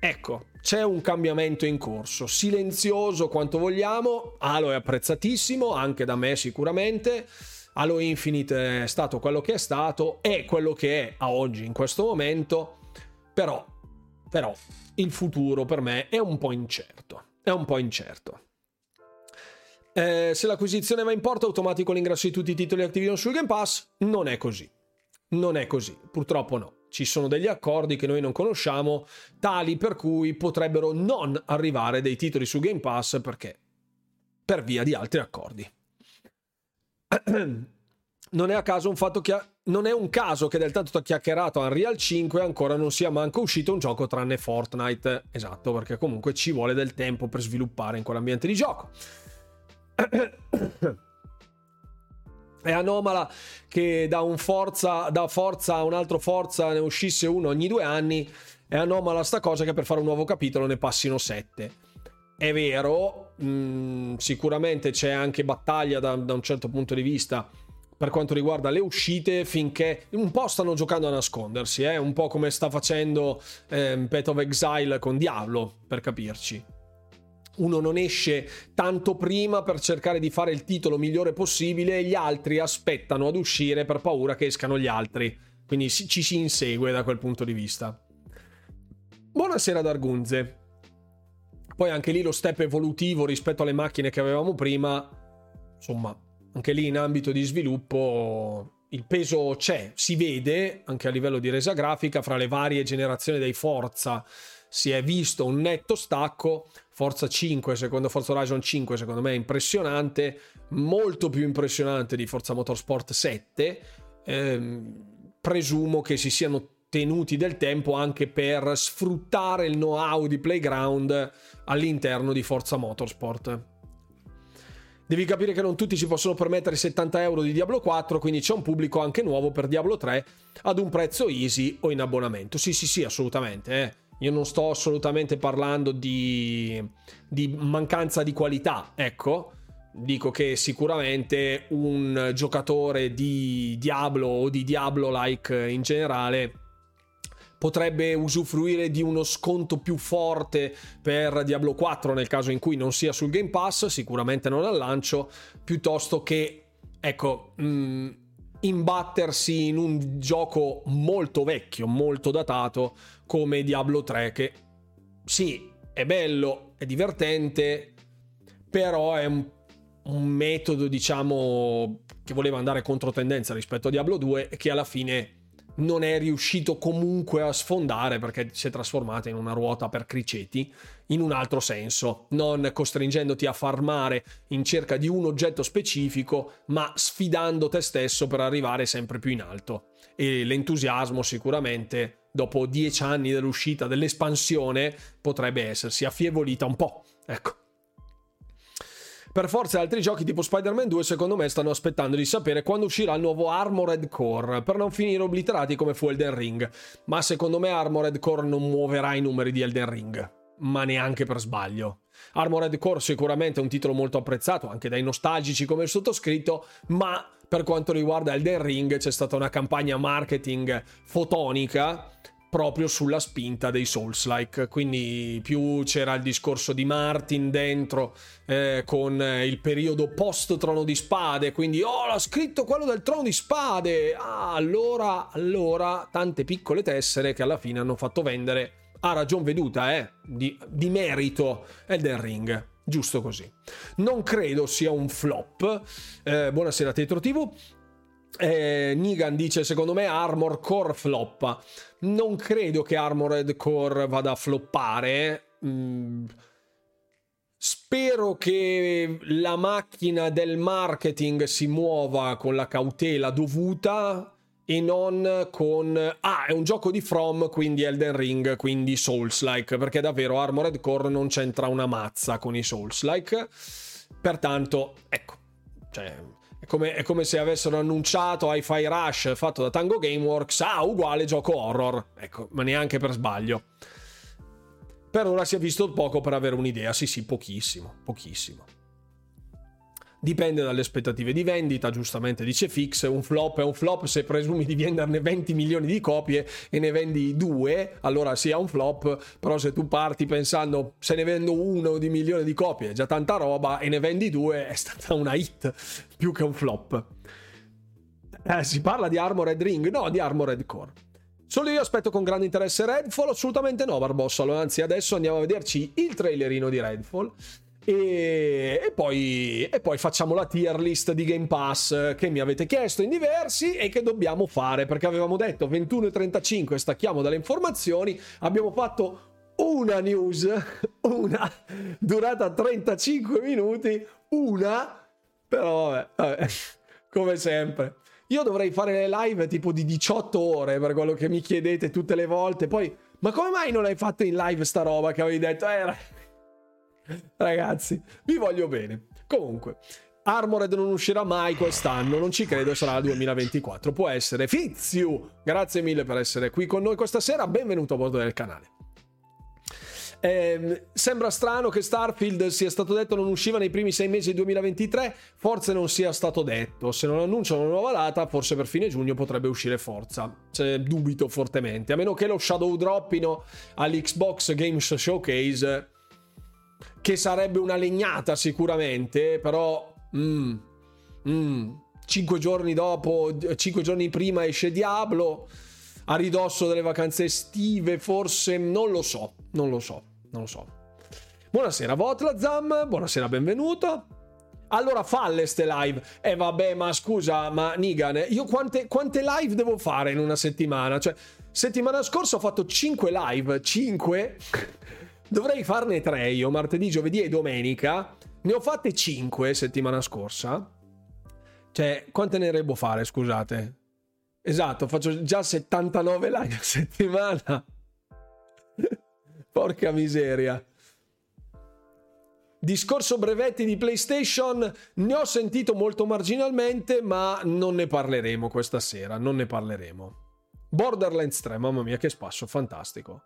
ecco, c'è un cambiamento in corso, silenzioso quanto vogliamo, Halo è apprezzatissimo, anche da me sicuramente. Halo Infinite è stato quello che è stato, è quello che è a oggi in questo momento, però, però il futuro per me è un po' incerto, è un po' incerto. Eh, se l'acquisizione va in porto, automatico l'ingresso di tutti i titoli Activision sul Game Pass? Non è così. Non è così, purtroppo no. Ci sono degli accordi che noi non conosciamo, tali per cui potrebbero non arrivare dei titoli su Game Pass perché per via di altri accordi. non è a caso un fatto che non è un caso che del tanto chiacchierato Unreal 5 ancora non sia manco uscito un gioco tranne Fortnite. Esatto, perché comunque ci vuole del tempo per sviluppare in quell'ambiente di gioco. È anomala che da un forza, da forza a un altro forza ne uscisse uno ogni due anni. È anomala sta cosa che per fare un nuovo capitolo ne passino sette. È vero, mh, mm, sicuramente c'è anche battaglia da, da un certo punto di vista per quanto riguarda le uscite finché un po' stanno giocando a nascondersi, eh? un po' come sta facendo eh, Path of Exile con Diablo, per capirci. Uno non esce tanto prima per cercare di fare il titolo migliore possibile e gli altri aspettano ad uscire per paura che escano gli altri. Quindi ci si insegue da quel punto di vista. Buonasera Dargunze. Poi anche lì lo step evolutivo rispetto alle macchine che avevamo prima, insomma, anche lì in ambito di sviluppo il peso c'è, si vede anche a livello di resa grafica fra le varie generazioni dei Forza si è visto un netto stacco Forza 5 secondo Forza Horizon 5 secondo me è impressionante molto più impressionante di Forza Motorsport 7 ehm, presumo che si siano tenuti del tempo anche per sfruttare il know-how di Playground all'interno di Forza Motorsport Devi capire che non tutti si possono permettere 70 euro di Diablo 4, quindi c'è un pubblico anche nuovo per Diablo 3 ad un prezzo easy o in abbonamento. Sì, sì, sì, assolutamente. Eh. Io non sto assolutamente parlando di, di mancanza di qualità, ecco. Dico che sicuramente un giocatore di Diablo o di Diablo-like in generale potrebbe usufruire di uno sconto più forte per Diablo 4 nel caso in cui non sia sul Game Pass, sicuramente non al lancio, piuttosto che, ecco, mh, mm, imbattersi in un gioco molto vecchio, molto datato come Diablo 3 che sì, è bello, è divertente, però è un, un metodo, diciamo, che voleva andare contro tendenza rispetto a Diablo 2 e che alla fine non è riuscito comunque a sfondare perché si è trasformata in una ruota per criceti in un altro senso, non costringendoti a farmare in cerca di un oggetto specifico, ma sfidando te stesso per arrivare sempre più in alto. E l'entusiasmo sicuramente, dopo dieci anni dall'uscita dell'espansione, potrebbe essersi affievolita un po'. Ecco. Per forza altri giochi tipo Spider-Man 2 secondo me stanno aspettando di sapere quando uscirà il nuovo Armored Core per non finire obliterati come fu Elden Ring. Ma secondo me Armored Core non muoverà i numeri di Elden Ring, ma neanche per sbaglio. Armored Core sicuramente è un titolo molto apprezzato anche dai nostalgici come il sottoscritto, ma per quanto riguarda Elden Ring c'è stata una campagna marketing fotonica proprio sulla spinta dei Souls-like. Quindi più c'era il discorso di Martin dentro eh, con il periodo post Trono di Spade, quindi oh, l'ha scritto quello del Trono di Spade. Ah, allora, allora, tante piccole tessere che alla fine hanno fatto vendere a ragion veduta, eh, di, di merito Elden Ring. Giusto così. Non credo sia un flop. Eh, buonasera Tetro TV. Eh, Nigan dice secondo me Armor Core floppa. Non credo che Armored Core vada a floppare. Mm. Spero che la macchina del marketing si muova con la cautela dovuta e non con ah è un gioco di From quindi Elden Ring quindi Souls-like perché davvero Armored Core non c'entra una mazza con i Souls-like pertanto ecco cioè è come, è come se avessero annunciato Hi-Fi Rush fatto da Tango Gameworks ah uguale gioco horror. Ecco ma neanche per sbaglio. Per ora si è visto poco per avere un'idea. Sì sì pochissimo pochissimo dipende dalle aspettative di vendita, giustamente dice Fix, un flop è un flop se presumi di venderne 20 milioni di copie e ne vendi due, allora sia un flop, però se tu parti pensando se ne vendo uno di milione di copie è già tanta roba e ne vendi due è stata una hit più che un flop. Eh, si parla di Armored Ring? No, di Armored Core. Solo io aspetto con grande interesse Redfall? Assolutamente no, Barbossa. Anzi, adesso andiamo a vederci il trailerino di Redfall e, e, poi, e, poi, facciamo la tier list di Game Pass che mi avete chiesto in diversi e che dobbiamo fare perché avevamo detto 21.35 stacchiamo dalle informazioni. Abbiamo fatto una news una durata 35 minuti una però vabbè, vabbè come sempre. Io dovrei fare le live tipo di 18 ore per quello che mi chiedete tutte le volte poi ma come mai non hai fatto in live sta roba che avevi detto? Eh Ragazzi, vi voglio bene. Comunque, Armored non uscirà mai quest'anno, non ci credo, sarà il 2024. Può essere. Fizio, grazie mille per essere qui con noi questa sera, benvenuto a bordo del canale. Eh, sembra strano che Starfield sia stato detto non usciva nei primi sei mesi del 2023, forse non sia stato detto. Se non annunciano una nuova data, forse per fine giugno potrebbe uscire Forza. Cioè, dubito fortemente, a meno che lo shadow droppino all'Xbox Games Showcase che sarebbe una legnata sicuramente, però... Mm, mm, cinque giorni dopo, cinque giorni prima esce Diablo, a ridosso delle vacanze estive, forse non lo so, non lo so, non lo so. Buonasera Votlazam, buonasera, benvenuto. Allora falle ste live. Eh vabbè, ma scusa, ma Nigan, io quante, quante live devo fare in una settimana? Cioè, settimana scorsa ho fatto 5 live, 5? Dovrei farne tre io, martedì, giovedì e domenica. Ne ho fatte cinque settimana scorsa. Cioè, quante ne devo fare, scusate? Esatto, faccio già 79 live a settimana. Porca miseria. Discorso brevetti di PlayStation, ne ho sentito molto marginalmente, ma non ne parleremo questa sera, non ne parleremo. Borderlands 3, mamma mia che spasso, fantastico.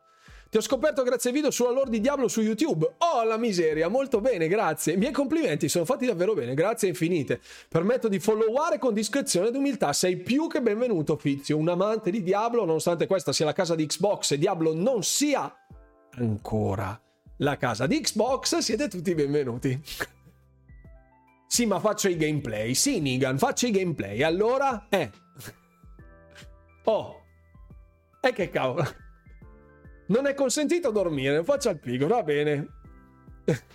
Ti ho scoperto grazie ai video sulla lore di Diablo su YouTube. Oh, la miseria, molto bene, grazie. I miei complimenti sono fatti davvero bene, grazie infinite. Permetto di followare con discrezione ed umiltà. Sei più che benvenuto, Fizio. Un amante di Diablo, nonostante questa sia la casa di Xbox e Diablo non sia ancora la casa di Xbox, siete tutti benvenuti. sì, ma faccio i gameplay. Sì, Nigan, faccio i gameplay. Allora, eh. Oh. E che cavolo. Non è consentito dormire, faccia il pigro, va bene.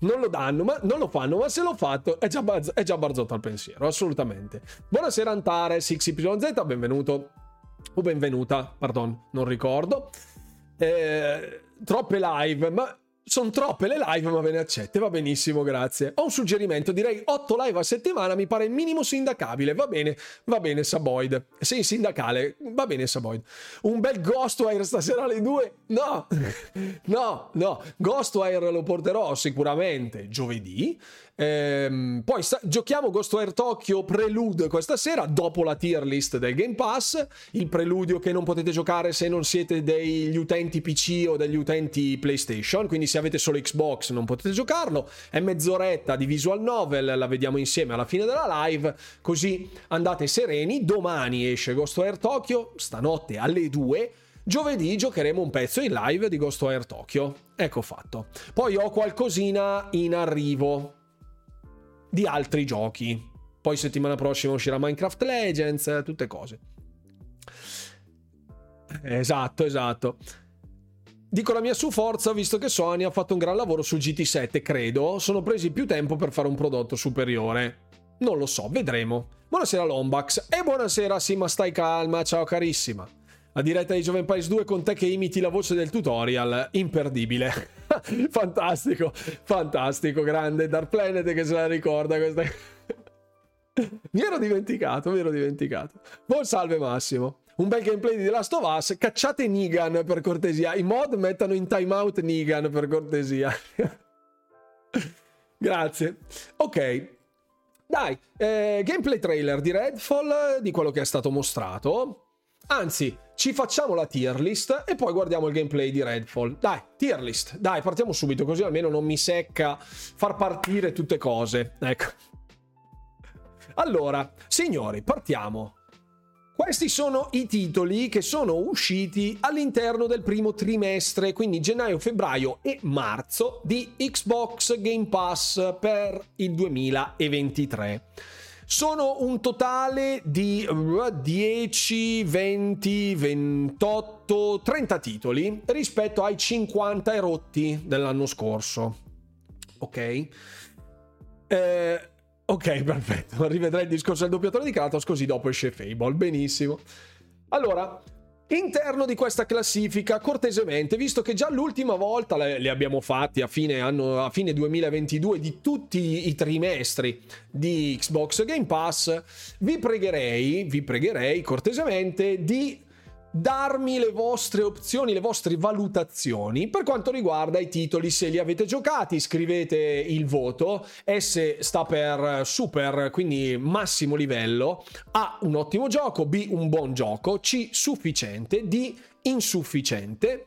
non lo danno, ma non lo fanno, ma se l'ho fatto è già, barz- è già barzotto al pensiero, assolutamente. Buonasera Antare, 6YZ, benvenuto. O benvenuta, pardon, non ricordo. Eh, troppe live, ma sono troppe le live, ma ve ne accette, va benissimo, grazie. Ho un suggerimento, direi 8 live a settimana, mi pare il minimo sindacabile, va bene, va bene Saboid. Sei sindacale, va bene Saboid. Un bel Ghostwire stasera alle 2? No, no, no, Ghostwire lo porterò sicuramente giovedì, Ehm, poi sta- giochiamo Ghostwire Tokyo Prelude questa sera, dopo la tier list del Game Pass. Il preludio che non potete giocare se non siete degli utenti PC o degli utenti PlayStation. Quindi, se avete solo Xbox, non potete giocarlo. È mezz'oretta di visual novel, la vediamo insieme alla fine della live. Così andate sereni. Domani esce Ghostwire Tokyo, stanotte alle 2. Giovedì giocheremo un pezzo in live di Ghostwire Tokyo. Ecco fatto. Poi ho qualcosina in arrivo di altri giochi. Poi settimana prossima uscirà Minecraft Legends, tutte cose. Esatto, esatto. Dico la mia su forza, visto che Sony ha fatto un gran lavoro su GT7, credo. Sono presi più tempo per fare un prodotto superiore. Non lo so, vedremo. Buonasera Lombax e buonasera Sima, stai calma, ciao carissima. La diretta di Joven Paris 2 con te che imiti la voce del tutorial, imperdibile. fantastico, fantastico, grande Dark Planet che se la ricorda questa. mi ero dimenticato, mi ero dimenticato. Buon salve Massimo. Un bel gameplay di The Last of Us. Cacciate Nigan per cortesia. I mod mettano in timeout Nigan per cortesia. Grazie. Ok. Dai, eh, gameplay trailer di Redfall, di quello che è stato mostrato. Anzi, ci facciamo la tier list e poi guardiamo il gameplay di Redfall. Dai, tier list. Dai, partiamo subito, così almeno non mi secca far partire tutte cose. Ecco. Allora, signori, partiamo. Questi sono i titoli che sono usciti all'interno del primo trimestre, quindi gennaio, febbraio e marzo di Xbox Game Pass per il 2023. Sono un totale di 10, 20, 28, 30 titoli rispetto ai 50 erotti dell'anno scorso. Ok? Eh, ok, perfetto. Rivedrai il discorso del doppiatore di Kratos, così dopo esce Fable. Benissimo. Allora, interno di questa classifica, cortesemente, visto che già l'ultima volta li abbiamo fatti a fine, anno, a fine 2022 di tutti i trimestri di Xbox Game Pass, vi pregherei, vi pregherei cortesemente di darmi le vostre opzioni, le vostre valutazioni per quanto riguarda i titoli. Se li avete giocati, scrivete il voto. S sta per super, quindi massimo livello. A un ottimo gioco, B un buon gioco, C sufficiente, D insufficiente.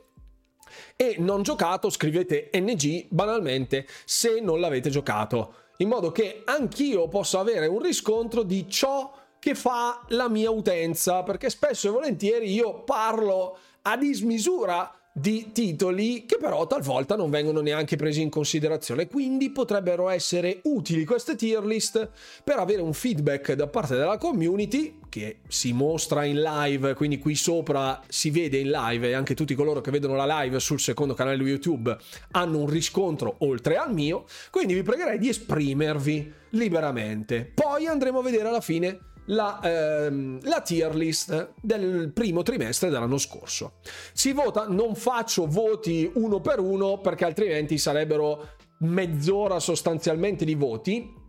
E non giocato, scrivete NG banalmente se non l'avete giocato, in modo che anch'io possa avere un riscontro di ciò che fa la mia utenza, perché spesso e volentieri io parlo a dismisura di titoli che però talvolta non vengono neanche presi in considerazione, quindi potrebbero essere utili queste tier list per avere un feedback da parte della community che si mostra in live, quindi qui sopra si vede in live e anche tutti coloro che vedono la live sul secondo canale YouTube hanno un riscontro oltre al mio, quindi vi pregherei di esprimervi liberamente. Poi andremo a vedere alla fine la, ehm, la, tier list del primo trimestre dell'anno scorso. Si vota, non faccio voti uno per uno perché altrimenti sarebbero mezz'ora sostanzialmente di voti.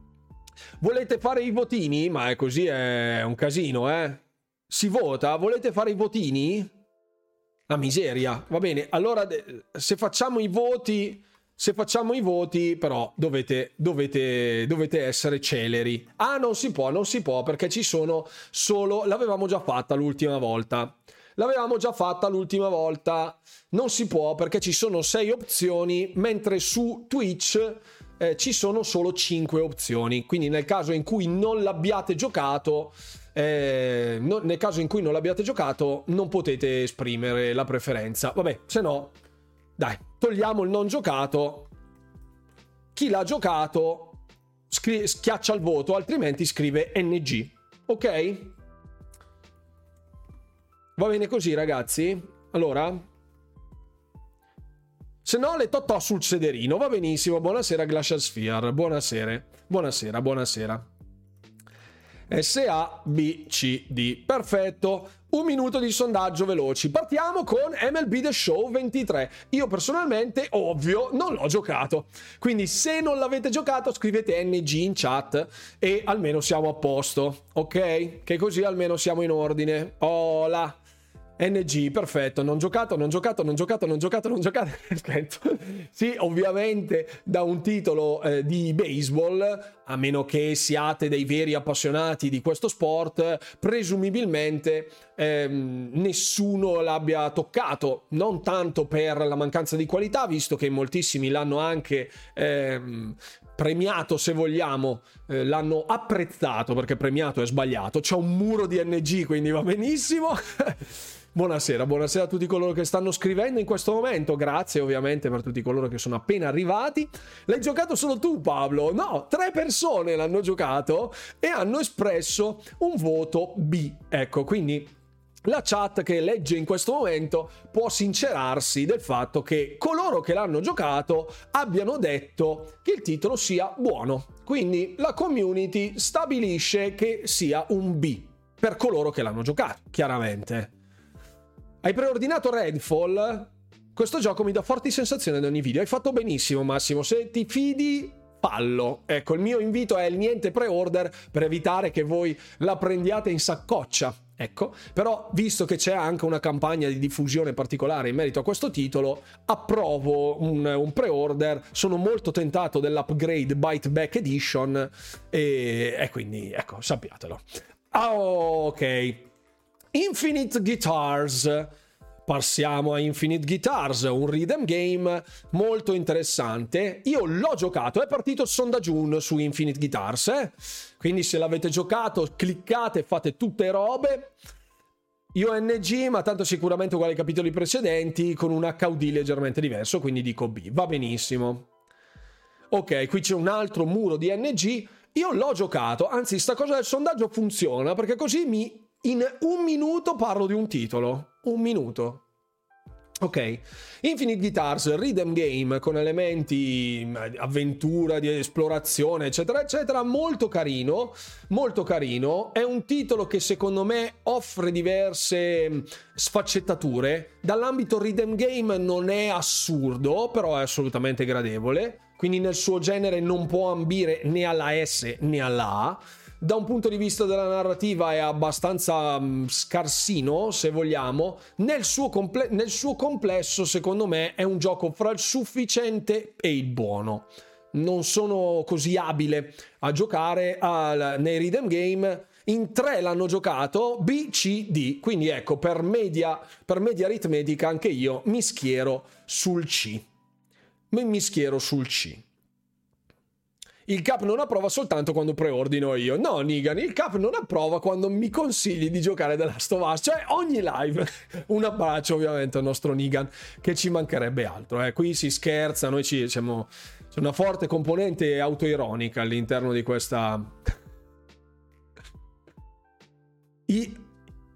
Volete fare i votini? Ma è così, è un casino, eh? Si vota? Volete fare i votini? La miseria. Va bene, allora se facciamo i voti se facciamo i voti, però dovete, dovete, dovete essere celeri. Ah, non si può, non si può perché ci sono solo. L'avevamo già fatta l'ultima volta. L'avevamo già fatta l'ultima volta. Non si può perché ci sono sei opzioni, mentre su Twitch eh, ci sono solo cinque opzioni. Quindi nel caso in cui non l'abbiate giocato. Eh, no, nel caso in cui non l'abbiate giocato, non potete esprimere la preferenza. Vabbè, se no, dai, togliamo il non giocato. Chi l'ha giocato scri- schiaccia il voto, altrimenti scrive NG. Ok? Va bene così, ragazzi? Allora, se no le totò sul sederino, va benissimo. Buonasera Glacial Sphere, buonasera. Buonasera, buonasera. S, A, B, C, D. Perfetto un minuto di sondaggio veloci. Partiamo con MLB The Show 23. Io personalmente, ovvio, non l'ho giocato. Quindi se non l'avete giocato scrivete NG in chat e almeno siamo a posto, ok? Che così almeno siamo in ordine. Hola. NG, perfetto, non giocato, non giocato, non giocato, non giocato, non giocato. sì, ovviamente da un titolo eh, di baseball, a meno che siate dei veri appassionati di questo sport, presumibilmente ehm, nessuno l'abbia toccato, non tanto per la mancanza di qualità, visto che moltissimi l'hanno anche ehm, premiato se vogliamo, eh, l'hanno apprezzato perché premiato è sbagliato, c'è un muro di NG quindi va benissimo. Buonasera, buonasera a tutti coloro che stanno scrivendo in questo momento. Grazie ovviamente per tutti coloro che sono appena arrivati. L'hai giocato solo tu, Pablo? No, tre persone l'hanno giocato e hanno espresso un voto B. Ecco, quindi la chat che legge in questo momento può sincerarsi del fatto che coloro che l'hanno giocato abbiano detto che il titolo sia buono. Quindi la community stabilisce che sia un B per coloro che l'hanno giocato, chiaramente. Hai preordinato Redfall? Questo gioco mi dà forti sensazioni ad ogni video. Hai fatto benissimo, Massimo. Se ti fidi, fallo. Ecco, il mio invito è il niente pre-order per evitare che voi la prendiate in saccoccia. Ecco, però visto che c'è anche una campagna di diffusione particolare in merito a questo titolo, approvo un, un pre-order, sono molto tentato dell'upgrade Byte Back Edition e, e quindi ecco, sappiatelo. Ah, ok. Infinite Guitars passiamo a Infinite Guitars, un rhythm game molto interessante. Io l'ho giocato, è partito il sondaggio su Infinite Guitars, eh? quindi se l'avete giocato cliccate, fate tutte robe. IONG, ma tanto sicuramente uguale ai capitoli precedenti, con un HUD leggermente diverso, quindi dico B. Va benissimo. Ok, qui c'è un altro muro di NG. Io l'ho giocato, anzi, sta cosa del sondaggio funziona perché così mi in un minuto parlo di un titolo. Un minuto. Ok, Infinite Guitars, rhythm game con elementi mm, avventura, di esplorazione, eccetera, eccetera, molto carino, molto carino. È un titolo che secondo me offre diverse mm, sfaccettature. Dall'ambito rhythm game non è assurdo, però è assolutamente gradevole. Quindi nel suo genere non può ambire né alla S né alla A da un punto di vista della narrativa è abbastanza um, scarsino, se vogliamo. Nel suo, comple- nel suo complesso, secondo me, è un gioco fra il sufficiente e il buono. Non sono così abile a giocare al, nei rhythm game. In tre l'hanno giocato B, C, D. Quindi ecco, per media, per media aritmetica anche io mi schiero sul C. Mi schiero sul C il cap non approva soltanto quando preordino io. No, Nigan, il cap non approva quando mi consigli di giocare The Last of Us, cioè ogni live. Un abbraccio ovviamente al nostro Nigan, che ci mancherebbe altro. Eh. Qui si scherza, noi ci, siamo... C'è una forte componente autoironica all'interno di questa... I,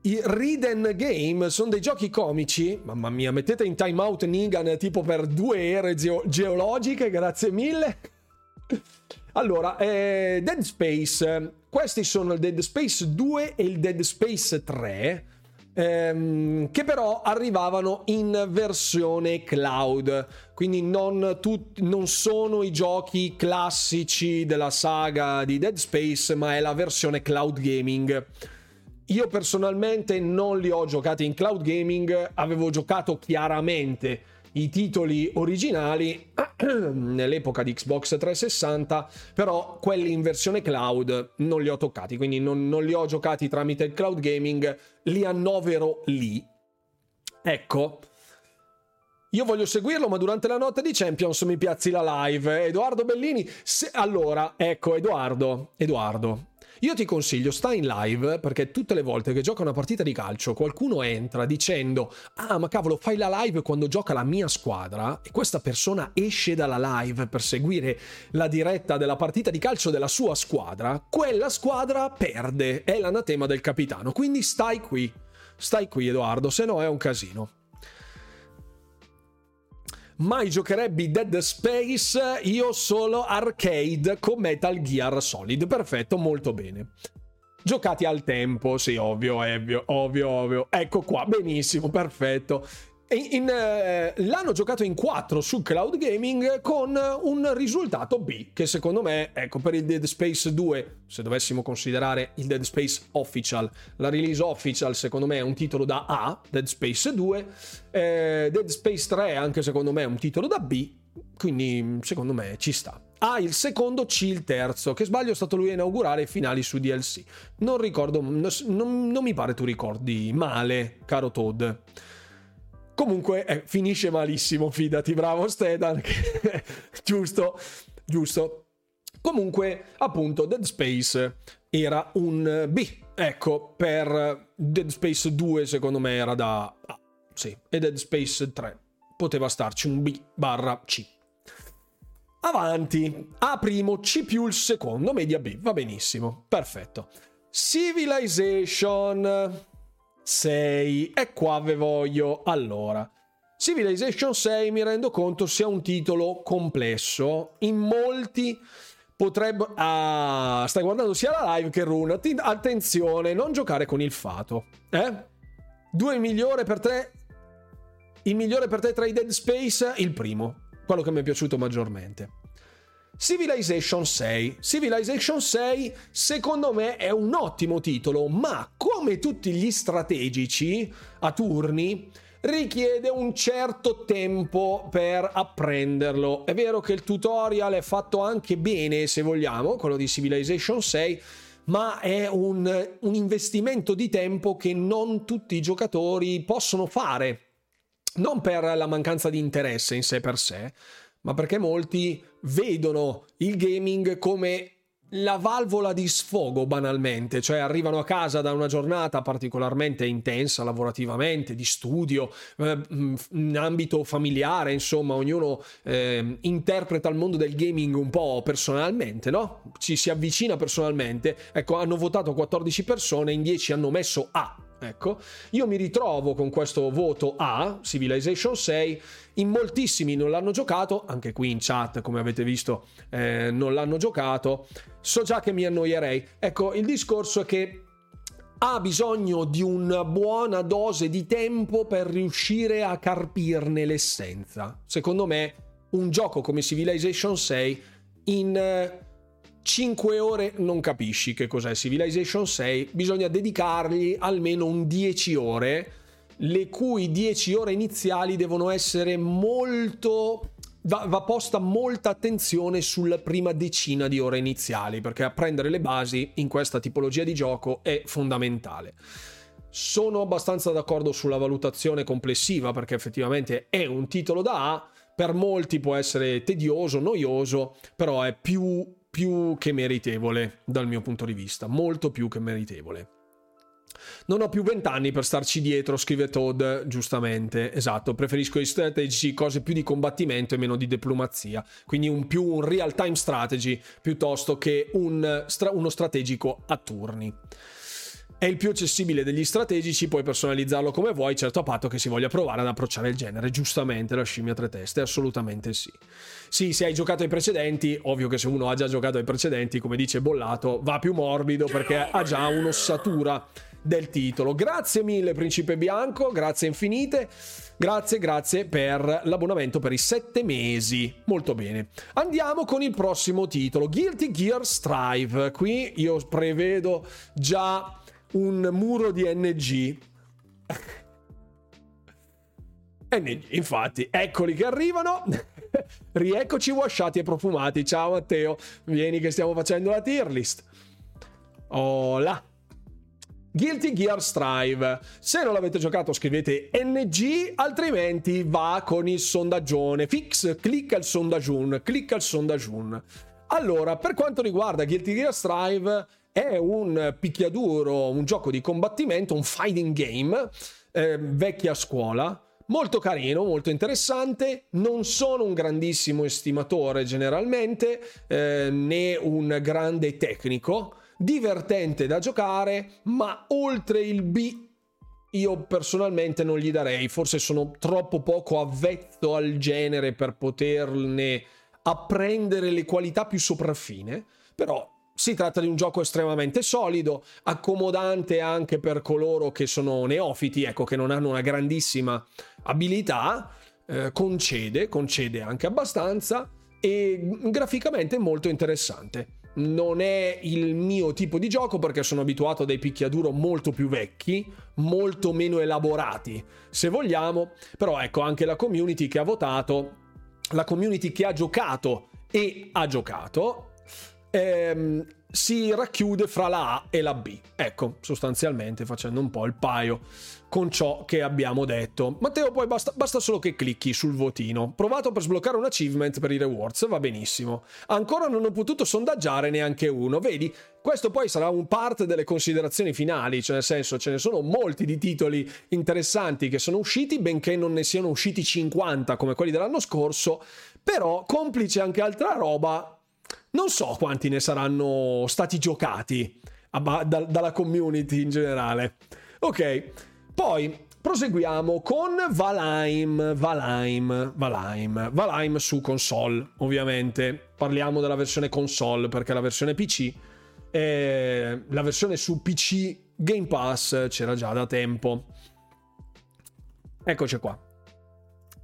i Riden Game sono dei giochi comici. Mamma mia, mettete in timeout Nigan tipo per due ere geo- geologiche, grazie mille. Allora, eh, Dead Space, questi sono il Dead Space 2 e il Dead Space 3, ehm, che però arrivavano in versione cloud, quindi non, tut- non sono i giochi classici della saga di Dead Space, ma è la versione cloud gaming. Io personalmente non li ho giocati in cloud gaming, avevo giocato chiaramente i titoli originali nell'epoca di Xbox 360, però quelli in versione cloud non li ho toccati, quindi non, non li ho giocati tramite il cloud gaming, li annovero lì. Ecco, io voglio seguirlo, ma durante la notte di Champions mi piazzi la live. Edoardo Bellini, se... allora, ecco, Edoardo, Edoardo, io ti consiglio, sta in live perché tutte le volte che gioca una partita di calcio qualcuno entra dicendo ah ma cavolo fai la live quando gioca la mia squadra e questa persona esce dalla live per seguire la diretta della partita di calcio della sua squadra, quella squadra perde, è l'anatema del capitano, quindi stai qui, stai qui Edoardo, se no è un casino mai giocherebbe Dead Space, io solo arcade con Metal Gear Solid. Perfetto, molto bene. Giocati al tempo, sì, ovvio, ovvio, ovvio, ovvio. Ecco qua, benissimo, perfetto. Eh, l'hanno giocato in 4 su cloud gaming con un risultato B che secondo me ecco per il Dead Space 2 se dovessimo considerare il Dead Space official la release official secondo me è un titolo da A Dead Space 2 eh, Dead Space 3 anche secondo me è un titolo da B quindi secondo me ci sta A il secondo, C il terzo. Che sbaglio è stato lui a inaugurare i finali su DLC. Non ricordo, non, non mi pare tu ricordi male, caro Todd. Comunque eh, finisce malissimo, fidati, bravo Stedan. giusto, giusto. Comunque, appunto, Dead Space era un B. Ecco, per Dead Space 2 secondo me era da A. Sì, e Dead Space 3 poteva starci un B barra C. Avanti. A primo, C più il secondo, media B. Va benissimo. Perfetto. Civilization 6. E qua ve voglio. Allora, Civilization 6 mi rendo conto sia un titolo complesso. In molti potrebbe... Ah, stai guardando sia la live che Rune. Attenzione, non giocare con il fato. Eh? Due migliore per te. Il migliore per te tra i Dead Space, il primo. Quello che mi è piaciuto maggiormente. Civilization 6. Civilization 6 secondo me è un ottimo titolo, ma come tutti gli strategici a turni richiede un certo tempo per apprenderlo. È vero che il tutorial è fatto anche bene, se vogliamo, quello di Civilization 6, ma è un, un investimento di tempo che non tutti i giocatori possono fare. Non per la mancanza di interesse in sé per sé, ma perché molti vedono il gaming come la valvola di sfogo banalmente, cioè arrivano a casa da una giornata particolarmente intensa lavorativamente, di studio, eh, in ambito familiare, insomma, ognuno eh, interpreta il mondo del gaming un po' personalmente, no? Ci si avvicina personalmente. Ecco, hanno votato 14 persone, in 10 hanno messo A Ecco, io mi ritrovo con questo voto A, Civilization 6, in moltissimi non l'hanno giocato, anche qui in chat come avete visto eh, non l'hanno giocato, so già che mi annoierei. Ecco, il discorso è che ha bisogno di una buona dose di tempo per riuscire a carpirne l'essenza. Secondo me un gioco come Civilization 6 in 5 ore non capisci che cos'è Civilization 6, bisogna dedicargli almeno un 10 ore, le cui 10 ore iniziali devono essere molto... Va, va posta molta attenzione sulla prima decina di ore iniziali, perché apprendere le basi in questa tipologia di gioco è fondamentale. Sono abbastanza d'accordo sulla valutazione complessiva, perché effettivamente è un titolo da A, per molti può essere tedioso, noioso, però è più più che meritevole dal mio punto di vista, molto più che meritevole. Non ho più vent'anni per starci dietro, scrive Todd, giustamente. Esatto, preferisco i strategici, cose più di combattimento e meno di diplomazia. Quindi un più un real time strategy piuttosto che un, uno strategico a turni. È il più accessibile degli strategici, puoi personalizzarlo come vuoi, certo a patto che si voglia provare ad approcciare il genere. Giustamente la scimmia tre teste, assolutamente sì. Sì, se hai giocato ai precedenti, ovvio che se uno ha già giocato ai precedenti, come dice Bollato, va più morbido perché ha già un'ossatura del titolo. Grazie mille Principe Bianco, grazie infinite. Grazie, grazie per l'abbonamento per i sette mesi. Molto bene. Andiamo con il prossimo titolo, Guilty Gear Strive. Qui io prevedo già un muro di NG. NG, infatti, eccoli che arrivano. Rieccoci wasciati e profumati. Ciao Matteo, vieni che stiamo facendo la tier list. Hola. Guilty Gear Strive. Se non l'avete giocato scrivete NG, altrimenti va con il sondaggione. Fix, clicca il sondaggione, clicca il sondaggione. Allora, per quanto riguarda Guilty Gear Strive, è un picchiaduro, un gioco di combattimento, un fighting game, eh, vecchia scuola, molto carino, molto interessante. Non sono un grandissimo estimatore generalmente, eh, né un grande tecnico, divertente da giocare, ma oltre il B io personalmente non gli darei, forse sono troppo poco avvezzo al genere per poterne apprendere le qualità più sopraffine, però si tratta di un gioco estremamente solido, accomodante anche per coloro che sono neofiti, ecco, che non hanno una grandissima abilità, eh, concede, concede anche abbastanza e graficamente molto interessante. Non è il mio tipo di gioco perché sono abituato a dei picchiaduro molto più vecchi, molto meno elaborati, se vogliamo, però ecco anche la community che ha votato, la community che ha giocato e ha giocato ehm, si racchiude fra la A e la B. Ecco, sostanzialmente facendo un po' il paio con ciò che abbiamo detto. Matteo, poi basta, basta, solo che clicchi sul votino. Provato per sbloccare un achievement per i rewards, va benissimo. Ancora non ho potuto sondaggiare neanche uno, vedi? Questo poi sarà un parte delle considerazioni finali, cioè nel senso ce ne sono molti di titoli interessanti che sono usciti, benché non ne siano usciti 50 come quelli dell'anno scorso, però complice anche altra roba, non so quanti ne saranno stati giocati dalla community in generale. Ok, Poi proseguiamo con Valheim, Valheim, Valheim, Valheim su console, ovviamente. Parliamo della versione console perché la versione PC, eh, la versione su PC Game Pass c'era già da tempo. Eccoci qua.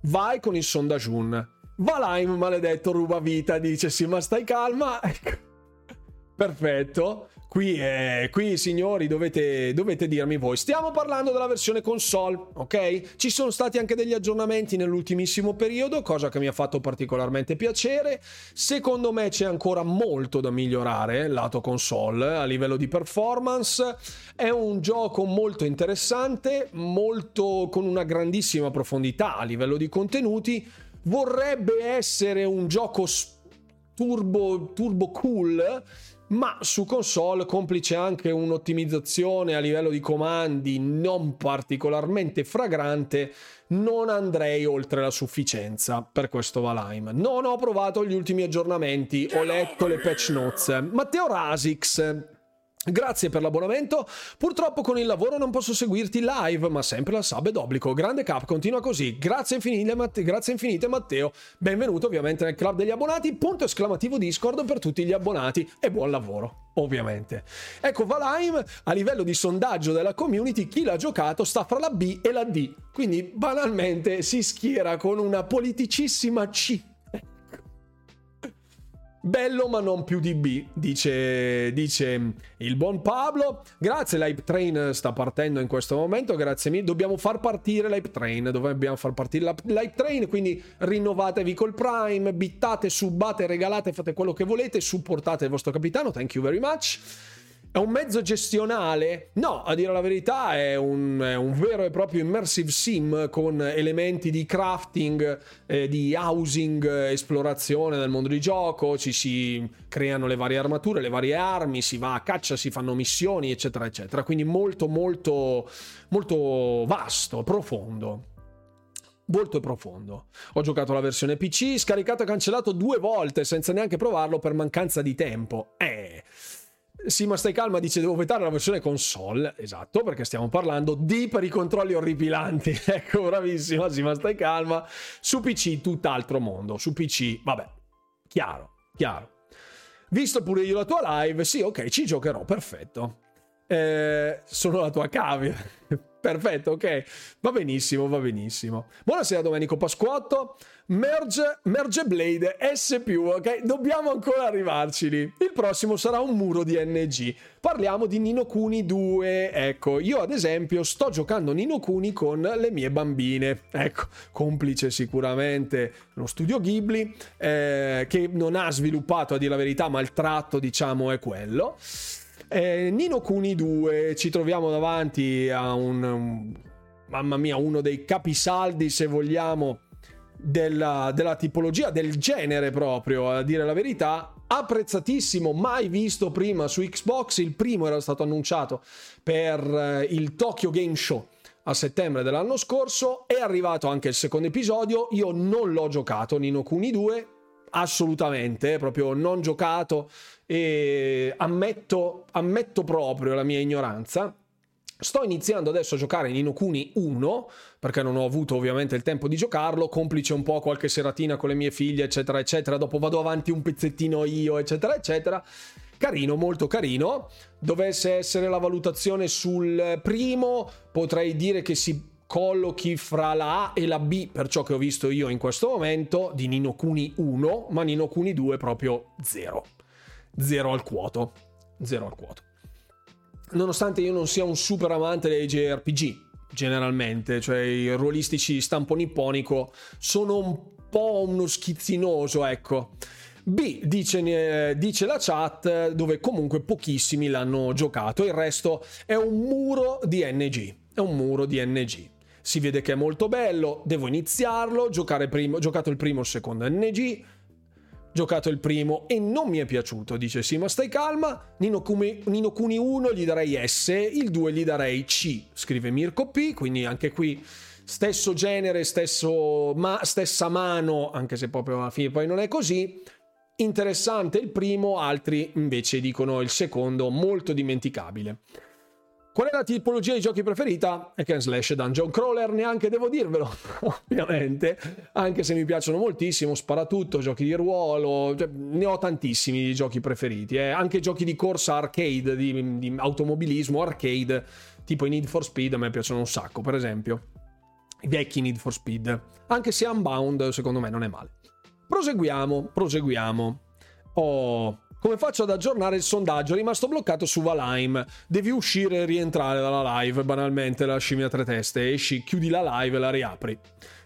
Vai con il sondagiun. Valheim, maledetto, ruba vita, dice sì, ma stai calma. Ecco. Perfetto. Qui, eh, qui signori, dovete, dovete, dirmi voi. Stiamo parlando della versione console, ok? Ci sono stati anche degli aggiornamenti nell'ultimissimo periodo, cosa che mi ha fatto particolarmente piacere. Secondo me c'è ancora molto da migliorare lato console a livello di performance. È un gioco molto interessante, molto con una grandissima profondità a livello di contenuti. Vorrebbe essere un gioco turbo, turbo cool ma su console complice anche un'ottimizzazione a livello di comandi non particolarmente fragrante non andrei oltre la sufficienza per questo Valheim. Non ho provato gli ultimi aggiornamenti, ho letto le patch notes. Matteo Rasix Grazie per l'abbonamento. Purtroppo con il lavoro non posso seguirti live, ma sempre la sub è d'obbligo. Grande cap, continua così. Grazie infinite, Matte- grazie infinite Matteo. Benvenuto ovviamente nel club degli abbonati. Punto esclamativo Discord per tutti gli abbonati e buon lavoro, ovviamente. Ecco, Valheim a livello di sondaggio della community, chi l'ha giocato sta fra la B e la D. Quindi banalmente si schiera con una politicissima C Bello ma non più di B, dice, dice, il buon Pablo. Grazie, l'Hype Train sta partendo in questo momento, grazie mille. Dobbiamo far partire l'Hype Train, dobbiamo far partire l'Hype Train, quindi rinnovatevi col Prime, bittate, subbate, regalate, fate quello che volete, supportate il vostro capitano, thank you very much. È un mezzo gestionale? No, a dire la verità è un, è un vero e proprio immersive sim con elementi di crafting, eh, di housing, esplorazione del mondo di gioco, ci si creano le varie armature, le varie armi, si va a caccia, si fanno missioni, eccetera, eccetera. Quindi molto, molto, molto vasto, profondo molto profondo. Ho giocato la versione PC, scaricato e cancellato due volte senza neanche provarlo per mancanza di tempo. Eh. Sì, ma stai calma, dice devo vetare la versione console. Esatto, perché stiamo parlando di per i controlli orripilanti. ecco, bravissima, sì, ma stai calma. Su PC tutt'altro mondo. Su PC, vabbè, chiaro, chiaro. Visto pure io la tua live, sì, ok, ci giocherò, perfetto. Eh, sono la tua cavia. Perfetto, ok. Va benissimo, va benissimo. Buonasera Domenico Pasquotto. Merge, Merge Blade S+, ok? Dobbiamo ancora arrivarci lì. Il prossimo sarà un muro di NG. Parliamo di Nino Kuni 2. Ecco, io ad esempio sto giocando Nino Kuni con le mie bambine. Ecco, complice sicuramente lo studio Ghibli, eh, che non ha sviluppato a dire la verità, ma il tratto diciamo è quello. Eh, Nino Kuni 2, ci troviamo davanti a un, un, mamma mia, uno dei capisaldi, se vogliamo, della, della tipologia, del genere proprio, a dire la verità. Apprezzatissimo, mai visto prima su Xbox. Il primo era stato annunciato per eh, il Tokyo Game Show a settembre dell'anno scorso. È arrivato anche il secondo episodio. Io non l'ho giocato, Nino Kuni 2, assolutamente, proprio non giocato e ammetto, ammetto proprio la mia ignoranza. Sto iniziando adesso a giocare in Inokuni 1 perché non ho avuto ovviamente il tempo di giocarlo, complice un po' qualche seratina con le mie figlie, eccetera, eccetera. Dopo vado avanti un pezzettino io, eccetera, eccetera. Carino, molto carino. Dovesse essere la valutazione sul primo, potrei dire che si collochi fra la A e la B per ciò che ho visto io in questo momento di Nino Kuni 1, ma Nino Kuni 2 proprio 0. 0 al quoto. 0 al quoto. Nonostante io non sia un super amante dei JRPG, generalmente, cioè i ruolistici stampo nipponico, sono un po' uno schizzinoso, ecco. B dice, eh, dice, la chat dove comunque pochissimi l'hanno giocato, il resto è un muro di NG. È un muro di NG si vede che è molto bello, devo iniziarlo, giocare primo, giocato il primo, il secondo NG, giocato il primo e non mi è piaciuto, dice sì ma stai calma, Nino, Kumi, Nino Kuni 1 gli darei S, il 2 gli darei C, scrive Mirko P, quindi anche qui stesso genere, stesso, ma, stessa mano, anche se proprio alla fine poi non è così, interessante il primo, altri invece dicono il secondo molto dimenticabile. Qual è la tipologia di giochi preferita? Hack and slash dungeon crawler, neanche devo dirvelo, ovviamente, anche se mi piacciono moltissimo, sparatutto, giochi di ruolo, cioè, ne ho tantissimi di giochi preferiti, eh. anche giochi di corsa arcade, di, di automobilismo arcade, tipo i Need for Speed, a me piacciono un sacco, per esempio. I vecchi Need for Speed, anche se Unbound secondo me non è male. Proseguiamo, proseguiamo. Oh, come faccio ad aggiornare il sondaggio? È rimasto bloccato su Valheim. Devi uscire e rientrare dalla live, banalmente, la scimmia a tre teste. Esci, chiudi la live e la riapri.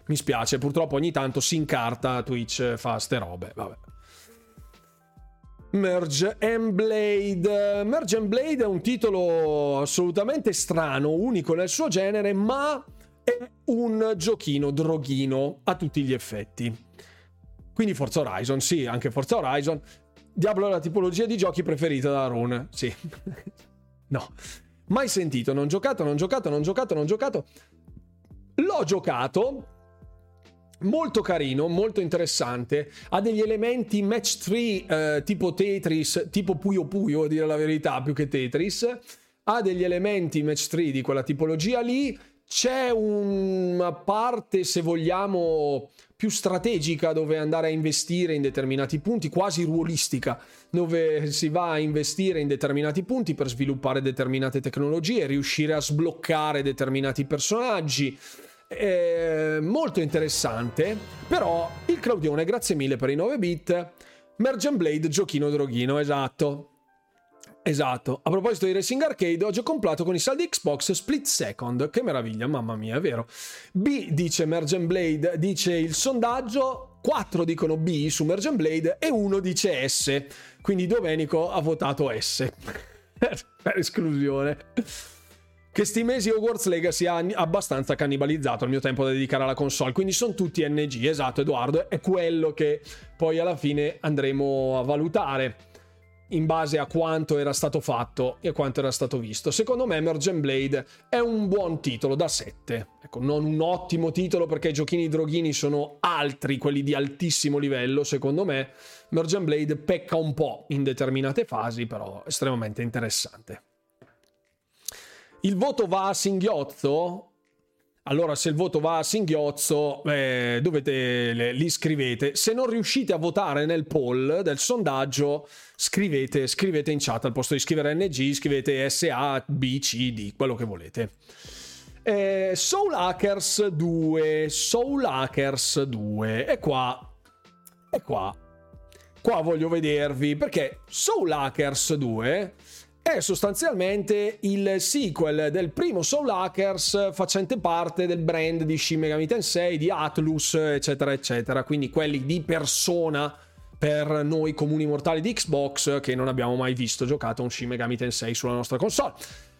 Mi spiace, purtroppo ogni tanto si incarta Twitch, fa ste robe. Vabbè. Merge and Blade. Merge and Blade è un titolo assolutamente strano, unico nel suo genere, ma è un giochino droghino a tutti gli effetti. Quindi Forza Horizon, sì, anche Forza Horizon. Diablo è la tipologia di giochi preferita da Rune. Sì. no. Mai sentito, non giocato, non giocato, non giocato, non giocato. L'ho giocato. Molto carino, molto interessante. Ha degli elementi match 3 eh, tipo Tetris, tipo Puyo Puyo a dire la verità, più che Tetris. Ha degli elementi match 3 di quella tipologia lì. C'è una parte, se vogliamo, più strategica dove andare a investire in determinati punti, quasi ruolistica, dove si va a investire in determinati punti per sviluppare determinate tecnologie, riuscire a sbloccare determinati personaggi. È molto interessante, però il Claudione, grazie mille per i 9 bit. Merge Blade, giochino droghino, esatto. Esatto. A proposito di Racing Arcade, oggi ho comprato con i saldi Xbox Split Second. Che meraviglia, mamma mia, è vero. B dice Mergen Blade, dice il sondaggio, 4 dicono B su Mergen Blade e 1 dice S. Quindi Domenico ha votato S. per esclusione. Che sti mesi Hogwarts Legacy ha abbastanza cannibalizzato il mio tempo da dedicare alla console, quindi sono tutti NG, esatto Edoardo, è quello che poi alla fine andremo a valutare in base a quanto era stato fatto e a quanto era stato visto. Secondo me Emergent Blade è un buon titolo da 7. Ecco, non un ottimo titolo perché i giochini droghini sono altri, quelli di altissimo livello, secondo me. Emergent Blade pecca un po' in determinate fasi, però estremamente interessante. Il voto va a singhiozzo? Allora, se il voto va a singhiozzo, eh, dovete, li scrivete. Se non riuscite a votare nel poll del sondaggio, scrivete, scrivete in chat al posto di scrivere NG, scrivete SA, B, C, D, quello che volete. Eh, Soul Hackers 2, Soul Hackers 2, e qua, e qua, qua voglio vedervi perché Soul Hackers 2 è sostanzialmente il sequel del primo Soul Hackers facente parte del brand di Shin Megami Tensei, di Atlus, eccetera, eccetera. Quindi quelli di persona per noi comuni mortali di Xbox che non abbiamo mai visto giocato un Shin Megami Tensei sulla nostra console.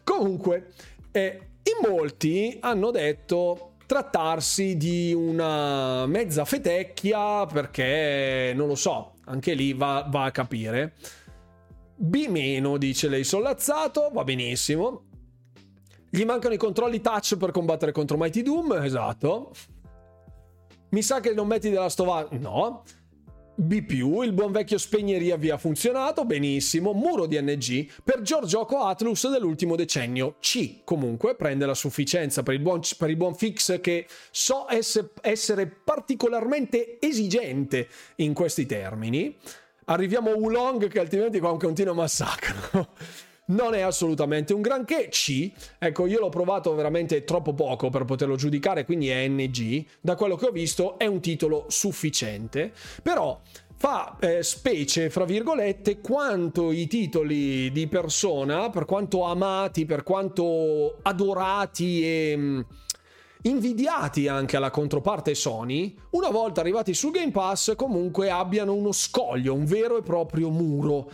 Comunque, eh, in molti hanno detto trattarsi di una mezza fetecchia perché, non lo so, anche lì va, va a capire B-, dice lei sollazzato, va benissimo. Gli mancano i controlli touch per combattere contro Mighty Doom, esatto. Mi sa che non metti della stova... No. B+, il buon vecchio spegneria via funzionato, benissimo. Muro di NG per Giorgioco Atlus dell'ultimo decennio. C, comunque, prende la sufficienza per il buon, per il buon fix che so esse, essere particolarmente esigente in questi termini arriviamo a Wulong che altrimenti qua un continuo massacro. non è assolutamente un granché. C, ecco, io l'ho provato veramente troppo poco per poterlo giudicare, quindi è NG. Da quello che ho visto è un titolo sufficiente, però fa eh, specie, fra virgolette, quanto i titoli di persona, per quanto amati, per quanto adorati e mm, invidiati anche alla controparte Sony, una volta arrivati su Game Pass comunque abbiano uno scoglio, un vero e proprio muro.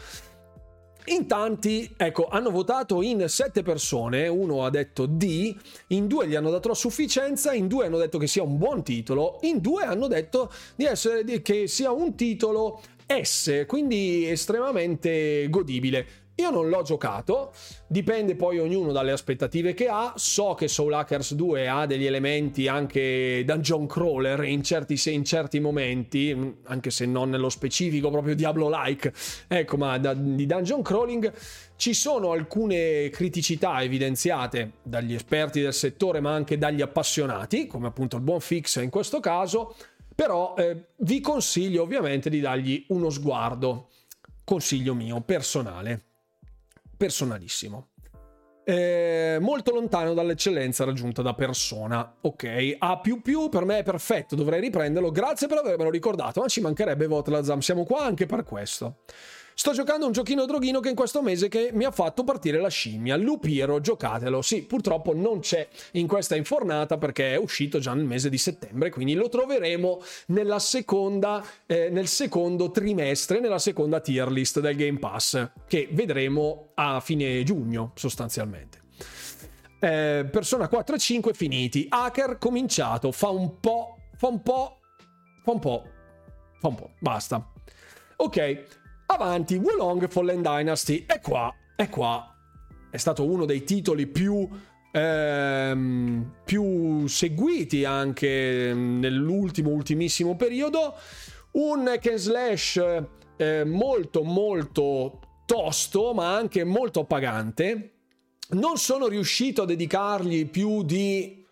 In tanti, ecco, hanno votato in sette persone, uno ha detto D, in due gli hanno dato la sufficienza, in due hanno detto che sia un buon titolo, in due hanno detto di essere, che sia un titolo S, quindi estremamente godibile. Io non l'ho giocato, dipende poi ognuno dalle aspettative che ha. So che Soul Hackers 2 ha degli elementi anche dungeon crawler in certi, in certi momenti, anche se non nello specifico proprio Diablo-like, ecco, ma da, di dungeon crawling. Ci sono alcune criticità evidenziate dagli esperti del settore, ma anche dagli appassionati, come appunto il buon Fix in questo caso, però eh, vi consiglio ovviamente di dargli uno sguardo. Consiglio mio personale personalissimo. Eh, molto lontano dall'eccellenza raggiunta da persona. Ok, A per me è perfetto, dovrei riprenderlo. Grazie per avermelo ricordato, ma ci mancherebbe Votlazam, siamo qua anche per questo. Sto giocando un giochino droghino che in questo mese che mi ha fatto partire la scimmia. Lupiero, giocatelo. Sì, purtroppo non c'è in questa infornata perché è uscito già nel mese di settembre, quindi lo troveremo seconda, eh, nel secondo trimestre, nella seconda tier list del Game Pass, che vedremo a fine giugno sostanzialmente. Eh, Persona 4 e 5 finiti. Hacker cominciato, fa un po', fa un po', fa un po', fa un po', basta. Ok, Avanti, Wulong Fallen Dynasty. E qua, è qua. È stato uno dei titoli più ehm, più seguiti anche nell'ultimo, ultimissimo periodo. Un hack slash eh, molto, molto tosto, ma anche molto appagante. Non sono riuscito a dedicargli più di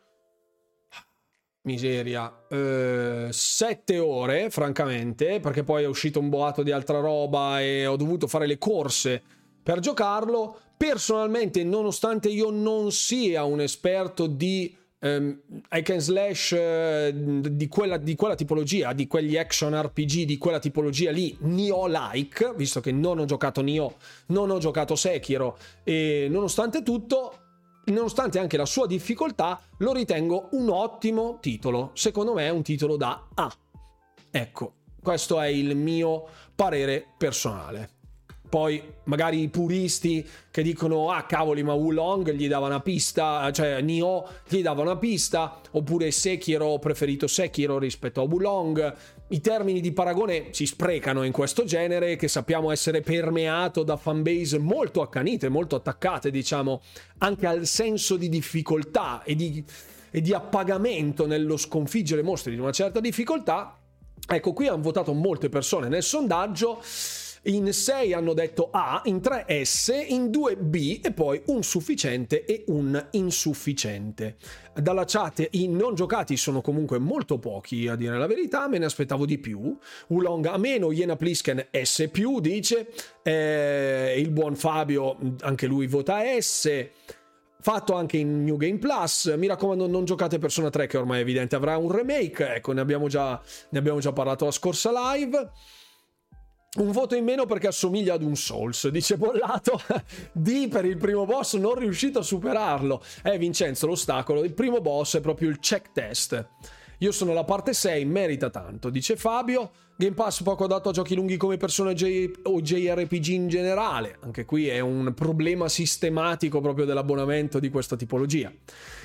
miseria, eh, sette ore, francamente, perché poi è uscito un boato di altra roba e ho dovuto fare le corse per giocarlo. Personalmente, nonostante io non sia un esperto di um, hack and slash uh, di, quella, di, quella, tipologia, di quegli action RPG di quella tipologia lì, Nioh-like, visto che non ho giocato Nioh, non ho giocato Sekiro, e nonostante tutto nonostante anche la sua difficoltà, lo ritengo un ottimo titolo. Secondo me è un titolo da A. Ecco, questo è il mio parere personale. Poi magari i puristi che dicono ah cavoli ma Wulong gli dava una pista, cioè Nioh gli dava una pista, oppure Sekiro preferito Sekiro rispetto a Wulong. I termini di paragone si sprecano in questo genere che sappiamo essere permeato da fanbase molto accanite, molto attaccate diciamo anche al senso di difficoltà e di, e di appagamento nello sconfiggere mostri di una certa difficoltà. Ecco, qui hanno votato molte persone nel sondaggio in 6 hanno detto A, in 3 S, in 2 B e poi un sufficiente e un insufficiente. Dalla chat i non giocati sono comunque molto pochi, a dire la verità, me ne aspettavo di più. Ulong a meno, Iena Plisken S+, dice, eh, il buon Fabio, anche lui vota S fatto anche in New Game Plus. Mi raccomando, non giocate Persona 3, che ormai è evidente avrà un remake. Ecco, ne abbiamo già, ne abbiamo già parlato la scorsa live. Un voto in meno perché assomiglia ad un Souls, dice Bollato. D per il primo boss, non riuscito a superarlo. Eh, Vincenzo, l'ostacolo. Il primo boss è proprio il check test. Io sono alla parte 6, merita tanto, dice Fabio. Game Pass poco dato a giochi lunghi come Persona J- o JRPG in generale. Anche qui è un problema sistematico proprio dell'abbonamento di questa tipologia.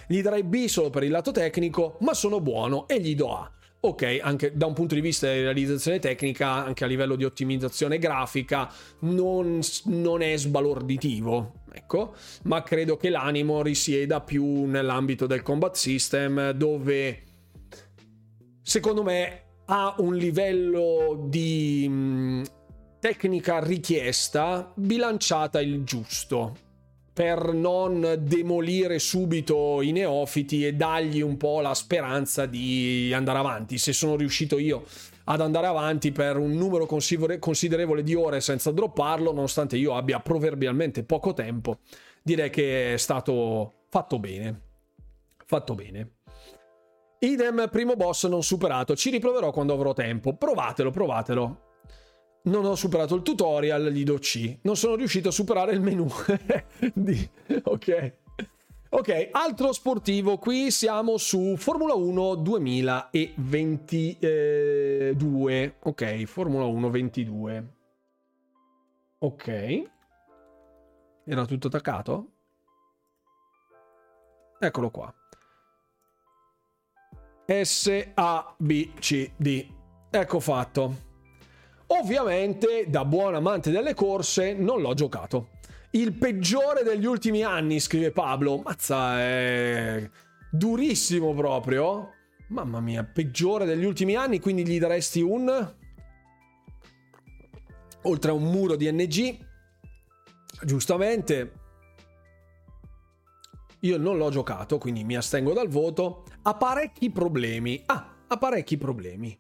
Gli darei B solo per il lato tecnico, ma sono buono e gli do A ok, anche da un punto di vista di realizzazione tecnica, anche a livello di ottimizzazione grafica, non, non, è sbalorditivo, ecco, ma credo che l'animo risieda più nell'ambito del combat system, dove secondo me ha un livello di tecnica richiesta bilanciata il giusto per non demolire subito i neofiti e dargli un po' la speranza di andare avanti. Se sono riuscito io ad andare avanti per un numero considerevole di ore senza dropparlo, nonostante io abbia proverbialmente poco tempo, direi che è stato fatto bene. Fatto bene. Idem, primo boss non superato. Ci riproverò quando avrò tempo. Provatelo, provatelo. Non ho superato il tutorial, gli do C. Non sono riuscito a superare il menu. ok. Ok, altro sportivo, qui siamo su Formula 1 2022. Ok, Formula 1 22. Ok. Era tutto attaccato? Eccolo qua. S, A, B, C, D. Ecco fatto. Ovviamente, da buon amante delle corse, non l'ho giocato. Il peggiore degli ultimi anni, scrive Pablo. Mazza, è durissimo proprio. Mamma mia, peggiore degli ultimi anni, quindi gli daresti un... Oltre a un muro di NG, giustamente, io non l'ho giocato, quindi mi astengo dal voto. Ha parecchi problemi. Ah, ha parecchi problemi.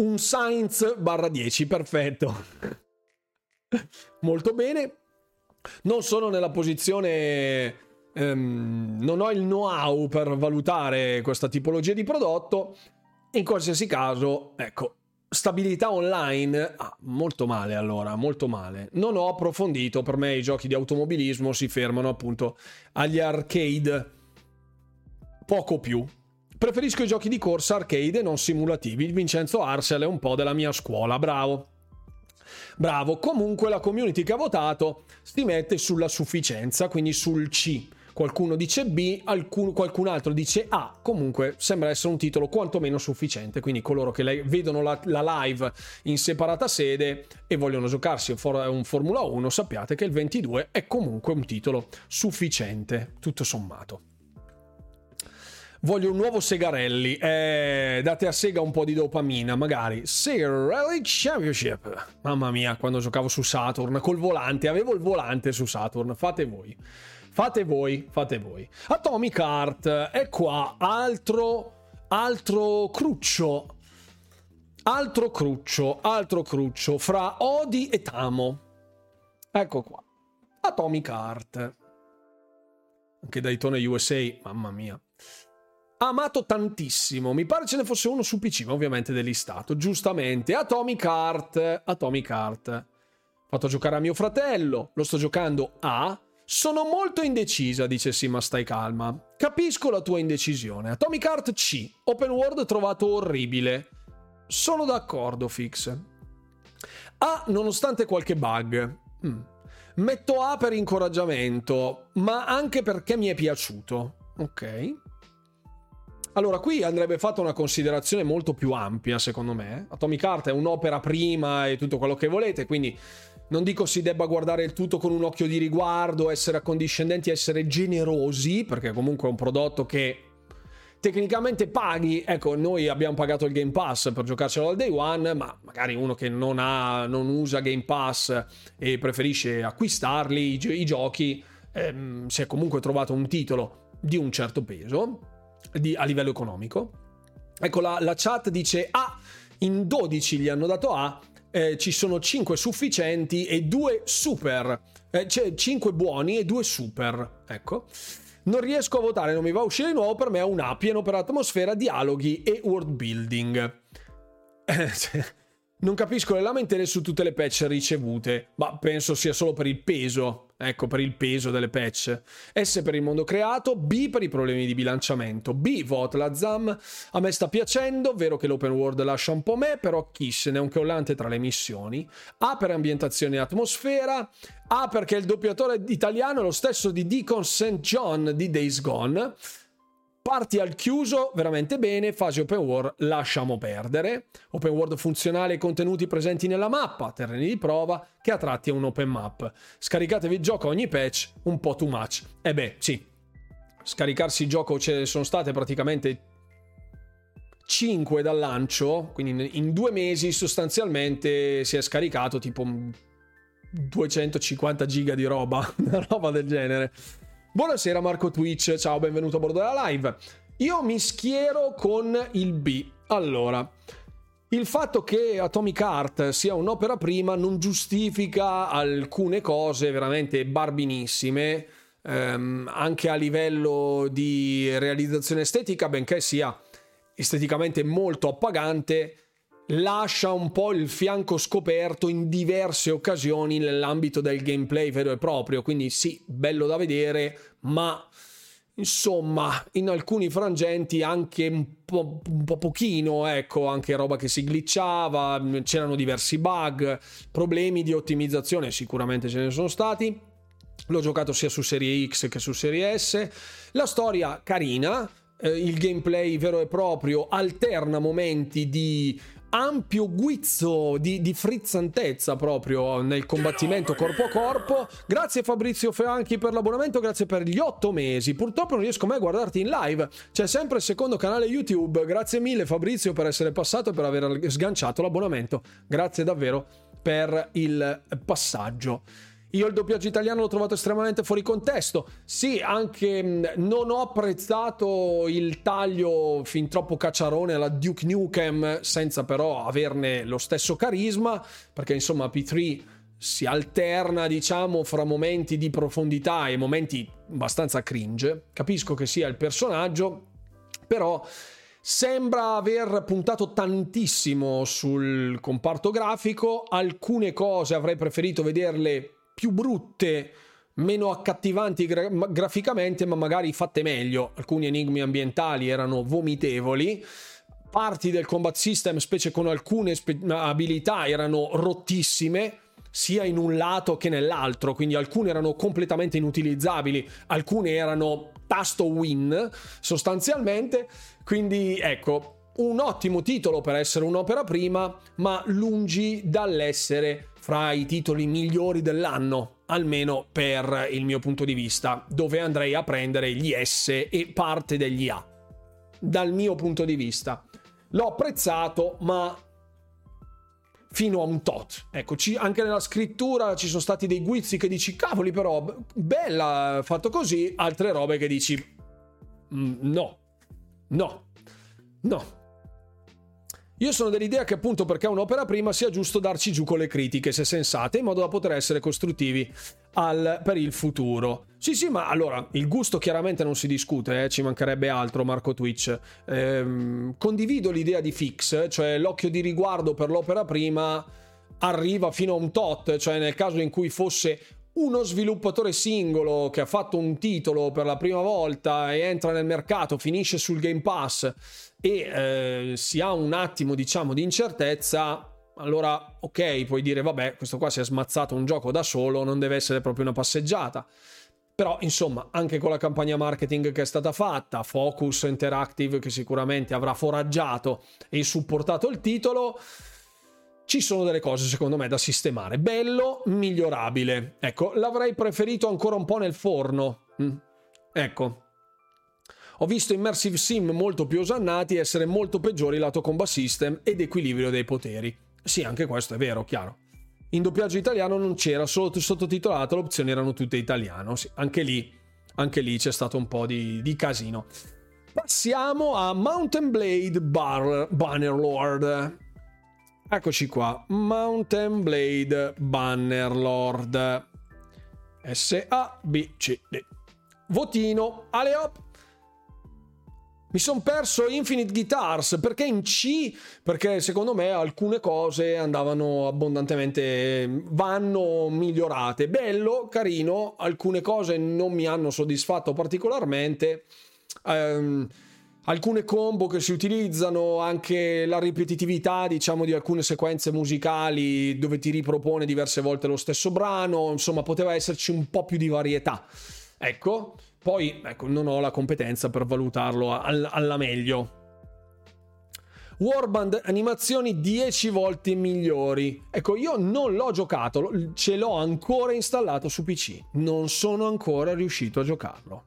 Un Sainz barra 10, perfetto. Molto bene. Non sono nella posizione... Um, non ho il know-how per valutare questa tipologia di prodotto. In qualsiasi caso, ecco, stabilità online, ah, molto male allora, molto male. Non ho approfondito, per me i giochi di automobilismo si fermano appunto agli arcade, poco più. Preferisco i giochi di corsa arcade e non simulativi. Vincenzo Arcel è un po' della mia scuola, bravo. Bravo, comunque la community che ha votato si mette sulla sufficienza, quindi sul C qualcuno dice B, alcun, qualcun altro dice A, comunque sembra essere un titolo quantomeno sufficiente, quindi coloro che vedono la, la live in separata sede e vogliono giocarsi for, un Formula 1 sappiate che il 22 è comunque un titolo sufficiente, tutto sommato. Voglio un nuovo Segarelli. Eh, date a Sega un po' di dopamina, magari. Segarelli Championship. Mamma mia, quando giocavo su Saturn col volante, avevo il volante su Saturn. Fate voi. Fate voi, fate voi. Atomic Heart è qua, altro, altro cruccio. Altro cruccio, altro cruccio fra Odi e Tamo. Ecco qua. Atomic Heart. Anche Daytona USA, mamma mia. Amato tantissimo, mi pare ce ne fosse uno su PC, ma ovviamente delistato, giustamente. Atomic Heart, Atomic Heart. Fatto giocare a mio fratello, lo sto giocando a sono molto indecisa, dice Sima, stai calma. Capisco la tua indecisione. Atomic Heart C. Open world trovato orribile. Sono d'accordo, Fix. A, nonostante qualche bug. Mm. Metto A per incoraggiamento, ma anche perché mi è piaciuto. Ok. Allora, qui andrebbe fatta una considerazione molto più ampia, secondo me. Atomic Heart è un'opera prima e tutto quello che volete, quindi non dico si debba guardare il tutto con un occhio di riguardo, essere accondiscendenti, essere generosi, perché comunque è un prodotto che tecnicamente paghi. Ecco, noi abbiamo pagato il Game Pass per giocarcelo al day one, ma magari uno che non, ha, non usa Game Pass e preferisce acquistarli, i, giochi, ehm, si è comunque trovato un titolo di un certo peso di, a livello economico. Ecco, la, la chat dice: Ah, in 12 gli hanno dato A eh, ci sono 5 sufficienti e 2 super. Eh, cioè 5 buoni e 2 super. Ecco. Non riesco a votare, non mi va a uscire di nuovo. Per me è un A pieno per atmosfera, dialoghi e world building. Eh, non capisco le lamentele su tutte le patch ricevute, ma penso sia solo per il peso. Ecco, per il peso delle patch. S per il mondo creato, B per i problemi di bilanciamento. B, vote la ZAM. A me sta piacendo, vero che l'open world lascia un po' me, però chi se ne è un collante tra le missioni. A per ambientazione e atmosfera. A perché il doppiatore italiano è lo stesso di Deacon St. John di Days Gone. Parti al chiuso, veramente bene, fase open world lasciamo perdere. Open world funzionale e contenuti presenti nella mappa, terreni di prova, che a tratti è un open map. Scaricatevi il gioco ogni patch, un po' too much. E eh beh, sì. Scaricarsi il gioco ce ne sono state praticamente 5 dal lancio, quindi in due mesi sostanzialmente si è scaricato tipo 250 giga di roba, una roba del genere. Buonasera Marco Twitch, ciao, benvenuto a bordo della live. Io mi schiero con il B. Allora, il fatto che Atomic Heart sia un'opera prima non giustifica alcune cose veramente barbinissime, ehm, anche a livello di realizzazione estetica, benché sia esteticamente molto appagante, lascia un po' il fianco scoperto in diverse occasioni nell'ambito del gameplay vero e proprio. Quindi sì, bello da vedere, ma insomma, in alcuni frangenti anche un po', un po', pochino, ecco, anche roba che si glitchava, c'erano diversi bug, problemi di ottimizzazione sicuramente ce ne sono stati. L'ho giocato sia su serie X che su serie S. La storia carina, eh, il gameplay vero e proprio alterna momenti di ampio guizzo di, di, frizzantezza proprio nel combattimento corpo a corpo. Grazie Fabrizio Feanchi per l'abbonamento, grazie per gli otto mesi. Purtroppo non riesco mai a guardarti in live, c'è sempre il secondo canale YouTube. Grazie mille Fabrizio per essere passato e per aver sganciato l'abbonamento. Grazie davvero per il passaggio. Io il doppiaggio italiano l'ho trovato estremamente fuori contesto. Sì, anche mm, non ho apprezzato il taglio fin troppo cacciarone alla Duke Nukem, senza però averne lo stesso carisma, perché insomma P3 si alterna, diciamo, fra momenti di profondità e momenti abbastanza cringe. Capisco che sia il personaggio, però sembra aver puntato tantissimo sul comparto grafico. Alcune cose avrei preferito vederle più brutte, meno accattivanti gra- graficamente, ma magari fatte meglio. Alcuni enigmi ambientali erano vomitevoli. Parti del combat system, specie con alcune spe- abilità, erano rottissime sia in un lato che nell'altro, quindi alcune erano completamente inutilizzabili, alcune erano tasto win sostanzialmente, quindi ecco, un ottimo titolo per essere un'opera prima, ma lungi dall'essere fra i titoli migliori dell'anno, almeno per il mio punto di vista, dove andrei a prendere gli S e parte degli A. Dal mio punto di vista. L'ho apprezzato, ma fino a un tot. Ecco, anche nella scrittura ci sono stati dei guizzi che dici, cavoli però, bella, fatto così, altre robe che dici, mm, no, no, no. Io sono dell'idea che appunto perché è un'opera prima sia giusto darci giù con le critiche, se sensate, in modo da poter essere costruttivi al, per il futuro. Sì, sì, ma allora il gusto chiaramente non si discute, eh, ci mancherebbe altro, Marco Twitch. Ehm, condivido l'idea di Fix, cioè l'occhio di riguardo per l'opera prima arriva fino a un tot, cioè nel caso in cui fosse uno sviluppatore singolo che ha fatto un titolo per la prima volta e entra nel mercato, finisce sul Game Pass e eh, si ha un attimo diciamo di incertezza allora ok puoi dire vabbè questo qua si è smazzato un gioco da solo non deve essere proprio una passeggiata. Però insomma anche con la campagna marketing che è stata fatta Focus Interactive che sicuramente avrà foraggiato e supportato il titolo ci sono delle cose secondo me da sistemare bello migliorabile ecco l'avrei preferito ancora un po' nel forno mm. ecco ho visto immersive sim molto più osannati essere molto peggiori lato combat system ed equilibrio dei poteri. Sì, anche questo è vero, chiaro. In doppiaggio italiano non c'era, solo sottotitolato, le opzioni erano tutte italiano. Sì, anche lì, anche lì c'è stato un po' di, di casino. Passiamo a Mountain Blade Bar- Bannerlord. Eccoci qua, Mountain Blade Bannerlord. S A B C D. Votino, ale op. Mi sono perso Infinite Guitars perché in C, perché secondo me alcune cose andavano abbondantemente, vanno migliorate. Bello, carino, alcune cose non mi hanno soddisfatto particolarmente. Um, alcune combo che si utilizzano, anche la ripetitività, diciamo, di alcune sequenze musicali dove ti ripropone diverse volte lo stesso brano, insomma, poteva esserci un po' più di varietà. Ecco, poi, ecco, non ho la competenza per valutarlo all- alla meglio. Warband animazioni 10 volte migliori. Ecco, io non l'ho giocato, ce l'ho ancora installato su PC. Non sono ancora riuscito a giocarlo.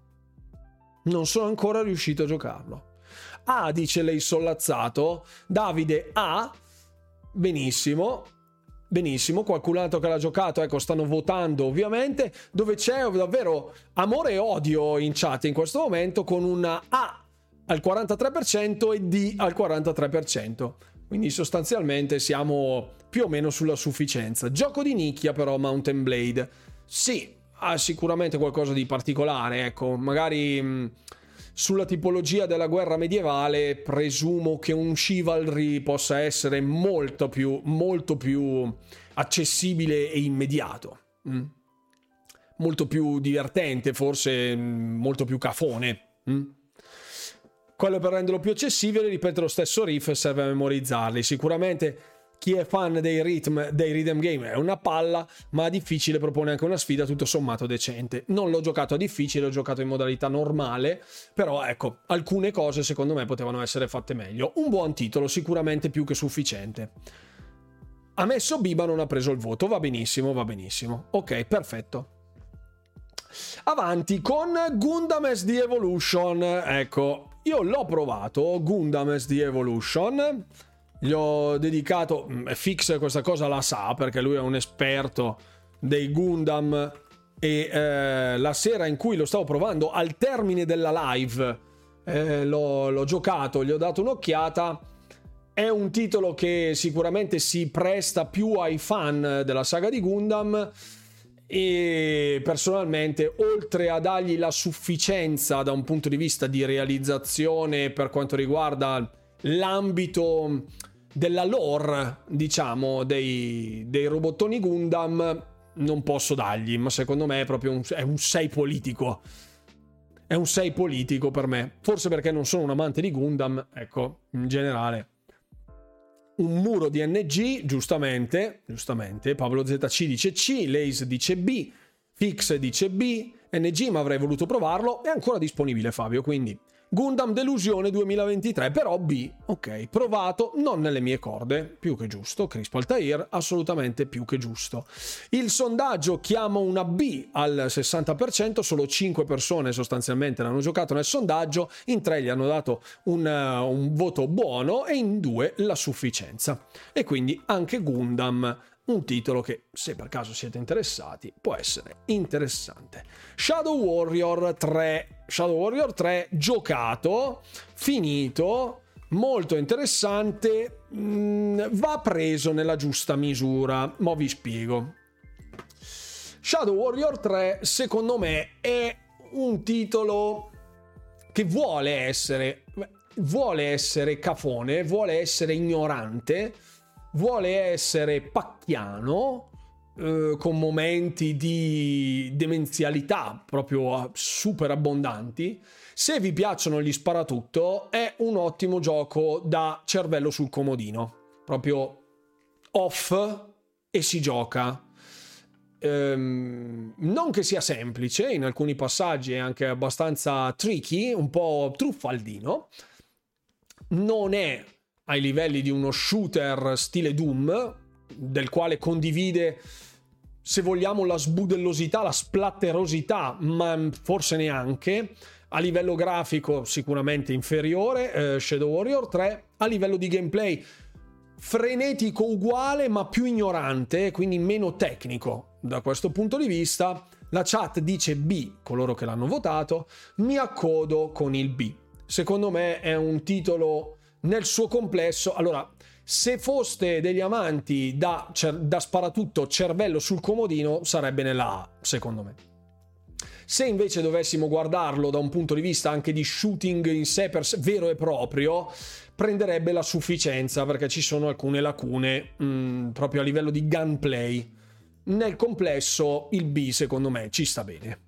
Non sono ancora riuscito a giocarlo. Ah, dice lei sollazzato. Davide A. Benissimo benissimo, qualcun altro che l'ha giocato, ecco, stanno votando ovviamente, dove c'è davvero amore e odio in chat in questo momento con una A al 43% e D al 43%. Quindi sostanzialmente siamo più o meno sulla sufficienza. Gioco di nicchia però Mountain Blade. Sì, ha sicuramente qualcosa di particolare, ecco, magari sulla tipologia della guerra medievale presumo che un chivalry possa essere molto più, molto più accessibile e immediato. Mm? Molto più divertente, forse mm, molto più cafone. Mm? Quello per renderlo più accessibile, ripeto lo stesso riff serve a memorizzarli. Sicuramente chi è fan dei, rhythm, dei rhythm game è una palla, ma difficile propone anche una sfida tutto sommato decente. Non l'ho giocato a difficile, l'ho giocato in modalità normale, però ecco, alcune cose secondo me potevano essere fatte meglio. Un buon titolo, sicuramente più che sufficiente. Ha messo Biba, non ha preso il voto, va benissimo, va benissimo. Ok, perfetto. Avanti con Gundam SD Evolution. Ecco, io l'ho provato, Gundam SD Evolution. Gli ho dedicato, mm, Fix questa cosa la sa perché lui è un esperto dei Gundam e eh, la sera in cui lo stavo provando, al termine della live, eh, l'ho, l'ho giocato, gli ho dato un'occhiata. È un titolo che sicuramente si presta più ai fan della saga di Gundam e personalmente oltre a dargli la sufficienza da un punto di vista di realizzazione per quanto riguarda l'ambito della lore diciamo dei, dei robottoni Gundam non posso dargli ma secondo me è proprio un, è un 6 politico. È un 6 politico per me. Forse perché non sono un amante di Gundam ecco in generale. Un muro di NG, giustamente, giustamente, Pablo ZC dice C, Lace dice B, Fix dice B, NG ma avrei voluto provarlo, è ancora disponibile Fabio, quindi Gundam Delusione 2023, però B, ok, provato, non nelle mie corde, più che giusto, Crisp Altair, assolutamente più che giusto. Il sondaggio chiama una B al 60%, solo 5 persone sostanzialmente l'hanno giocato nel sondaggio, in 3 gli hanno dato un, uh, un voto buono e in 2 la sufficienza. E quindi anche Gundam un titolo che, se per caso siete interessati, può essere interessante. Shadow Warrior 3. Shadow Warrior 3 giocato, finito, molto interessante, mm, va preso nella giusta misura. Ma vi spiego. Shadow Warrior 3, secondo me, è un titolo che vuole essere, vuole essere cafone, vuole essere ignorante vuole essere pacchiano, eh, con momenti di demenzialità proprio super abbondanti. Se vi piacciono gli sparatutto, è un ottimo gioco da cervello sul comodino, proprio off e si gioca. Ehm, non che sia semplice, in alcuni passaggi è anche abbastanza tricky, un po' truffaldino. Non è ai livelli di uno shooter stile Doom, del quale condivide, se vogliamo, la sbudellosità, la splatterosità, ma forse neanche. A livello grafico sicuramente inferiore, eh, Shadow Warrior 3, a livello di gameplay frenetico uguale ma più ignorante, quindi meno tecnico da questo punto di vista. La chat dice B, coloro che l'hanno votato, mi accodo con il B. Secondo me è un titolo nel suo complesso. Allora, se foste degli amanti da, da sparatutto cervello sul comodino, sarebbe nella A, secondo me. Se invece dovessimo guardarlo da un punto di vista anche di shooting in sé per sé, vero e proprio, prenderebbe la sufficienza perché ci sono alcune lacune mh, mm, proprio a livello di gunplay. Nel complesso il B secondo me ci sta bene.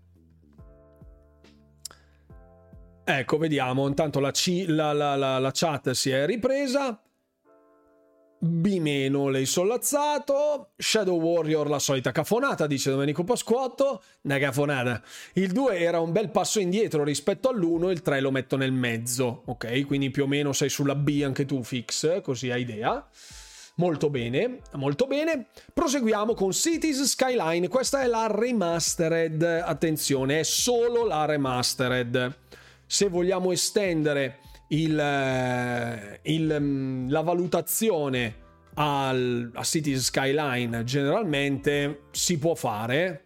Ecco, vediamo. Intanto la, C, la, la, la chat si è ripresa. B- lei sollazzato. Shadow Warrior, la solita cafonata, dice Domenico Pasquotto. Una cafonata. Il 2 era un bel passo indietro rispetto all'1, il 3 lo metto nel mezzo. Ok, quindi più o meno sei sulla B anche tu, fix, così hai idea. Molto bene, molto bene. Proseguiamo con Cities Skyline. Questa è la remastered. Attenzione, è solo la remastered se vogliamo estendere il, eh, il, mm, la valutazione al, a Cities Skyline generalmente si può fare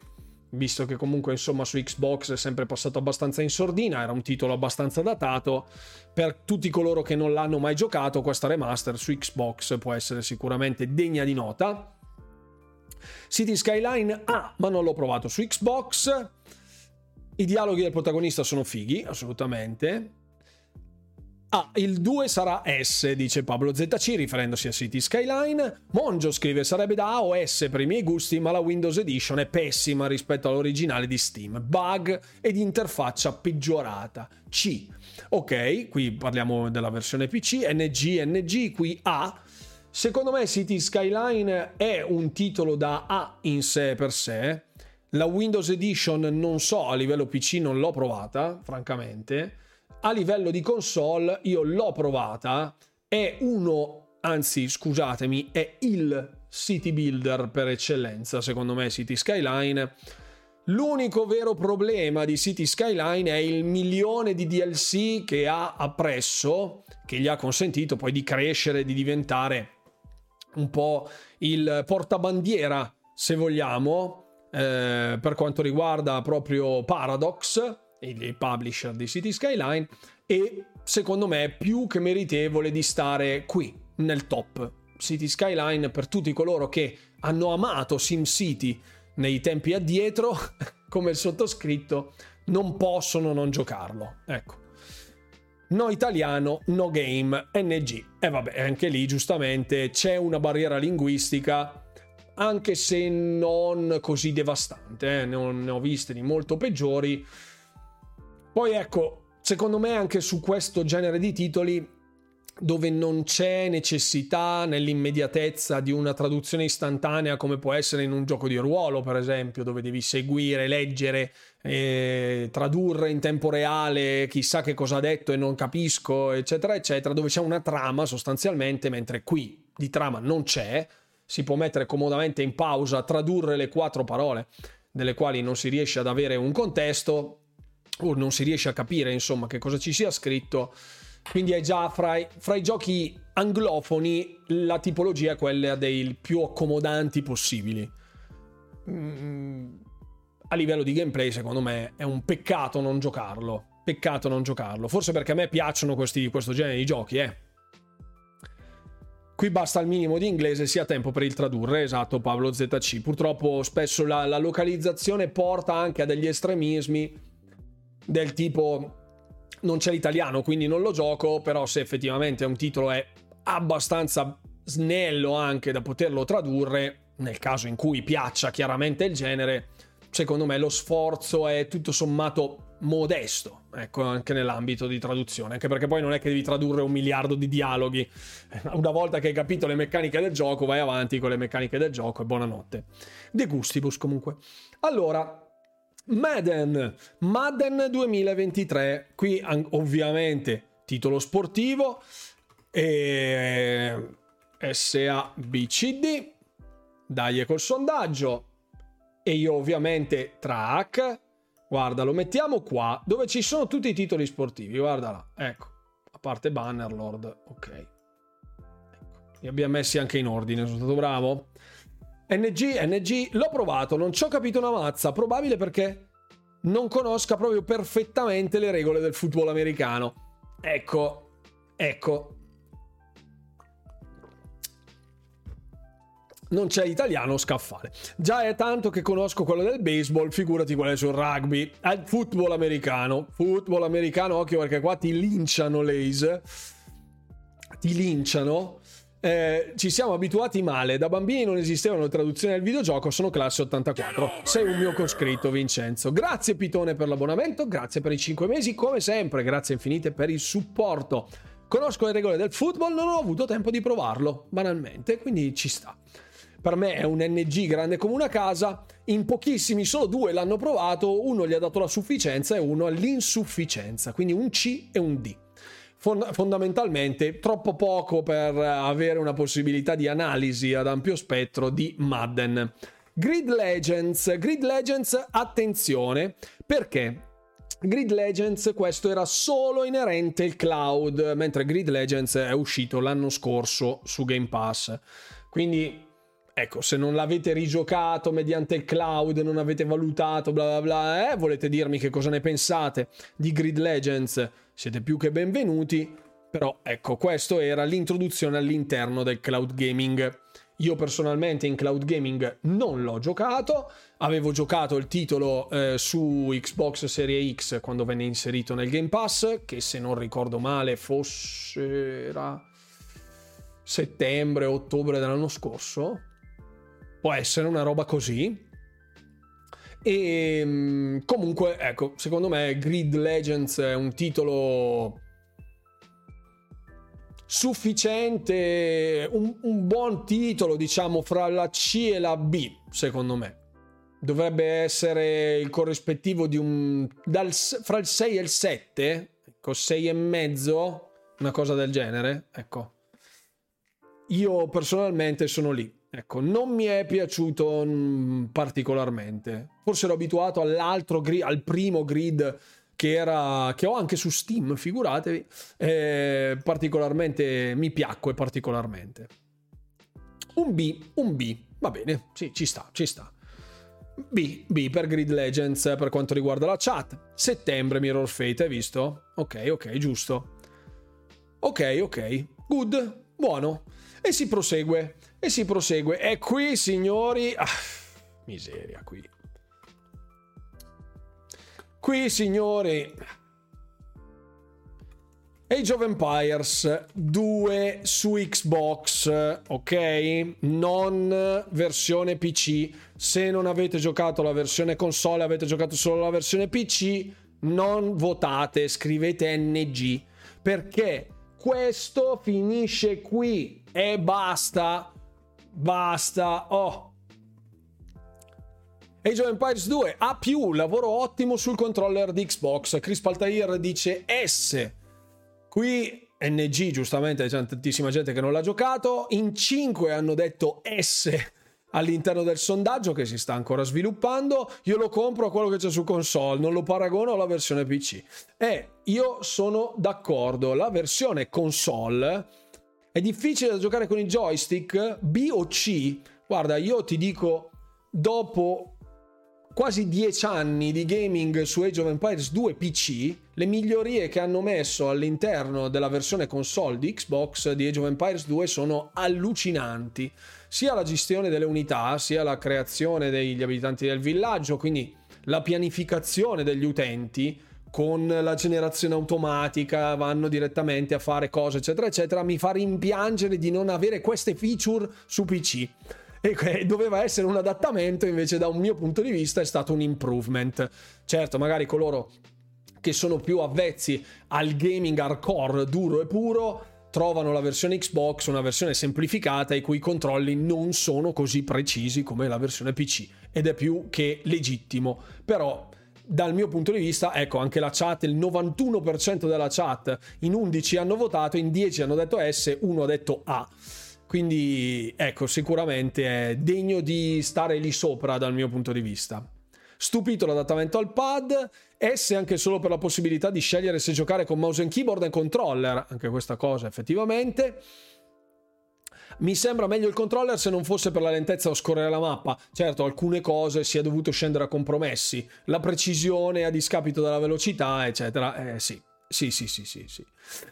visto che comunque insomma su Xbox è sempre passato abbastanza in sordina, era un titolo abbastanza datato, per tutti coloro che non l'hanno mai giocato questa remaster su Xbox può essere sicuramente degna di nota. City Skyline ah, ma non l'ho provato su Xbox. I dialoghi del protagonista sono fighi, assolutamente. Ah, il 2 sarà S, dice Pablo ZC, riferendosi a City Skyline. Monjo scrive: Sarebbe da A o S per i miei gusti, ma la Windows Edition è pessima rispetto all'originale di Steam. Bug ed interfaccia peggiorata. C. Ok, qui parliamo della versione PC. NG, NG, qui A. Secondo me City Skyline è un titolo da A in sé per sé. La Windows Edition non so, a livello PC non l'ho provata, francamente. A livello di console io l'ho provata. È uno, anzi scusatemi, è il city builder per eccellenza, secondo me City Skyline. L'unico vero problema di City Skyline è il milione di DLC che ha appresso, che gli ha consentito poi di crescere, di diventare un po' il portabandiera, se vogliamo, eh, per quanto riguarda proprio Paradox, il publisher di City Skyline, e secondo me è più che meritevole di stare qui, nel top. City Skyline per tutti coloro che hanno amato SimCity nei tempi addietro, come il sottoscritto, non possono non giocarlo. Ecco. No italiano, no game, NG. E vabbè, anche lì giustamente c'è una barriera linguistica, anche se non così devastante, eh? ne, ho, ne ho viste di molto peggiori. Poi ecco, secondo me anche su questo genere di titoli dove non c'è necessità nell'immediatezza di una traduzione istantanea come può essere in un gioco di ruolo, per esempio, dove devi seguire, leggere, eh, tradurre in tempo reale chissà che cosa ha detto e non capisco, eccetera, eccetera, dove c'è una trama sostanzialmente, mentre qui di trama non c'è, si può mettere comodamente in pausa, tradurre le quattro parole delle quali non si riesce ad avere un contesto o non si riesce a capire, insomma, che cosa ci sia scritto quindi è già fra i, fra i giochi anglofoni la tipologia è quella dei più accomodanti possibili. Mm, a livello di gameplay, secondo me, è un peccato non giocarlo. Peccato non giocarlo. Forse perché a me piacciono questi, questo genere di giochi, eh. Qui basta il minimo di inglese, sia tempo per il tradurre, esatto Paolo ZC. Purtroppo spesso la, la localizzazione porta anche a degli estremismi del tipo non c'è l'italiano, quindi non lo gioco, però se effettivamente un titolo è abbastanza snello anche da poterlo tradurre, nel caso in cui piaccia chiaramente il genere, secondo me lo sforzo è tutto sommato modesto, ecco, anche nell'ambito di traduzione, anche perché poi non è che devi tradurre un miliardo di dialoghi. Una volta che hai capito le meccaniche del gioco, vai avanti con le meccaniche del gioco e buonanotte. De gustibus comunque. Allora, Madden, Madden 2023, qui ovviamente titolo sportivo, e SABCD, dai col sondaggio, e io ovviamente track, guarda lo mettiamo qua, dove ci sono tutti i titoli sportivi, guarda là, ecco, a parte Bannerlord, ok. Ecco. Li abbiamo messi anche in ordine, sono stato bravo? NG, NG, l'ho provato, non ci ho capito una mazza, probabile perché non conosca proprio perfettamente le regole del football americano. Ecco, ecco. Non c'è italiano scaffale. Già è tanto che conosco quello del baseball, figurati quelle sul rugby. Al football americano. Football americano, occhio perché qua ti linciano l'Ace. Ti linciano eh, ci siamo abituati male. Da bambini non esistevano traduzioni del videogioco, sono classe 84. Sei un mio coscritto, Vincenzo. Grazie Pitone per l'abbonamento, grazie per i 5 mesi, come sempre, grazie infinite per il supporto. Conosco le regole del football, non ho avuto tempo di provarlo, banalmente, quindi ci sta. Per me è un NG grande come una casa, in pochissimi, solo due l'hanno provato, uno gli ha dato la sufficienza e uno l'insufficienza, quindi un C e un D fondamentalmente troppo poco per avere una possibilità di analisi ad ampio spettro di Madden. Grid Legends, Grid Legends, attenzione, perché Grid Legends questo era solo inerente al cloud, mentre Grid Legends è uscito l'anno scorso su Game Pass. Quindi Ecco, se non l'avete rigiocato mediante il cloud, non avete valutato, bla bla bla, eh, volete dirmi che cosa ne pensate di Grid Legends, siete più che benvenuti. Però ecco, questo era l'introduzione all'interno del cloud gaming. Io personalmente in cloud gaming non l'ho giocato, avevo giocato il titolo eh, su Xbox Series X quando venne inserito nel Game Pass, che se non ricordo male fosse era settembre, ottobre dell'anno scorso, Può essere una roba così. E ehm, comunque, ecco, secondo me Grid Legends è un titolo sufficiente, un, un, buon titolo, diciamo, fra la C e la B, secondo me. Dovrebbe essere il corrispettivo di un... Dal, fra il 6 e il 7, ecco, 6 e mezzo, una cosa del genere, ecco. Io personalmente sono lì. Ecco, non mi è piaciuto mm, particolarmente. Forse ero abituato all'altro grid, al primo grid che, era, che ho anche su Steam, figuratevi, eh, particolarmente mi piacque particolarmente. Un B, un B, va bene, sì, ci sta, ci sta. B, B per Grid Legends per quanto riguarda la chat. Settembre Mirror Fate, hai visto? Ok, ok, giusto. Ok, ok, good, buono. E si prosegue, e si prosegue. E qui, signori... Ah, miseria, qui. Qui, signori, Age of Empires 2 su Xbox, ok? Non versione PC. Se non avete giocato la versione console, avete giocato solo la versione PC, non votate, scrivete NG. Perché questo finisce qui e basta. Basta. Oh, Age of Empires 2 A+, lavoro ottimo sul controller di Xbox. Chris Paltair dice S. Qui NG, giustamente, c'è tantissima gente che non l'ha giocato. In 5 hanno detto S all'interno del sondaggio che si sta ancora sviluppando. Io lo compro a quello che c'è su console, non lo paragono alla versione PC. E io sono d'accordo, la versione console è difficile da giocare con i joystick B o C. Guarda, io ti dico, dopo quasi dieci anni di gaming su Age of Empires 2 PC, le migliorie che hanno messo all'interno della versione console di Xbox di Age of Empires 2 sono allucinanti. Sia la gestione delle unità, sia la creazione degli abitanti del villaggio, quindi la pianificazione degli utenti con la generazione automatica, vanno direttamente a fare cose, eccetera, eccetera, mi fa rimpiangere di non avere queste feature su PC e doveva essere un adattamento, invece da un mio punto di vista è stato un improvement. Certo, magari coloro che sono più avvezzi al gaming hardcore duro e puro trovano la versione Xbox una versione semplificata i cui controlli non sono così precisi come la versione PC ed è più che legittimo. Però dal mio punto di vista, ecco, anche la chat, il 91% della chat in 11 hanno votato, in 10 hanno detto S, uno ha detto A. Quindi ecco, sicuramente è degno di stare lì sopra dal mio punto di vista. Stupito l'adattamento al pad, S anche solo per la possibilità di scegliere se giocare con mouse and keyboard e controller, anche questa cosa effettivamente. Mi sembra meglio il controller se non fosse per la lentezza o scorrere la mappa. Certo, alcune cose si è dovuto scendere a compromessi. La precisione a discapito della velocità, eccetera. Eh sì, sì, sì, sì, sì, sì.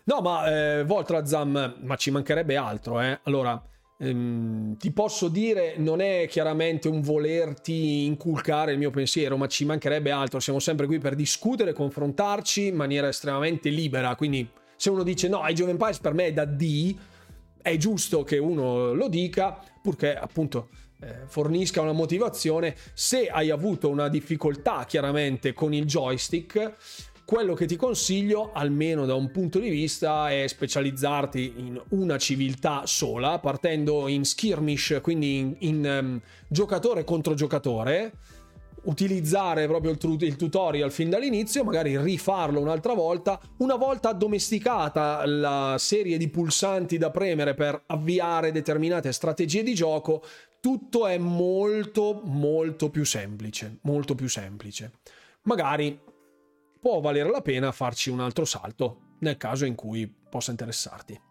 No, ma eh, Voltrazam, ma ci mancherebbe altro, eh. Allora, ehm, ti posso dire, non è chiaramente un volerti inculcare il mio pensiero, ma ci mancherebbe altro. Siamo sempre qui per discutere, confrontarci in maniera estremamente libera. Quindi, se uno dice no, Age of Empires per me è da D, è giusto che uno lo dica, purché appunto eh, fornisca una motivazione. Se hai avuto una difficoltà chiaramente con il joystick, quello che ti consiglio, almeno da un punto di vista, è specializzarti in una civiltà sola, partendo in skirmish, quindi in, in um, giocatore contro giocatore, utilizzare proprio il, il, tutorial fin dall'inizio, magari rifarlo un'altra volta. Una volta addomesticata la serie di pulsanti da premere per avviare determinate strategie di gioco, tutto è molto molto più semplice, molto più semplice. Magari può valere la pena farci un altro salto nel caso in cui possa interessarti.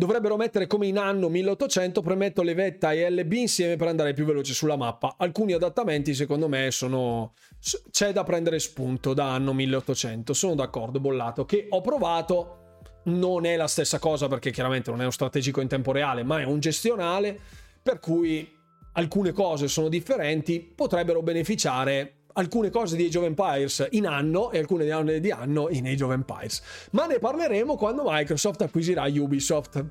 Dovrebbero mettere come in anno 1800 premetto le vetta e LB insieme per andare più veloce sulla mappa. Alcuni adattamenti secondo me sono c'è da prendere spunto da anno 1800. Sono d'accordo, bollato che ho provato non è la stessa cosa perché chiaramente non è un strategico in tempo reale, ma è un gestionale per cui alcune cose sono differenti, potrebbero beneficiare alcune cose di Age of Empires in anno e alcune di anno in Age of Empires. Ma ne parleremo quando Microsoft acquisirà Ubisoft.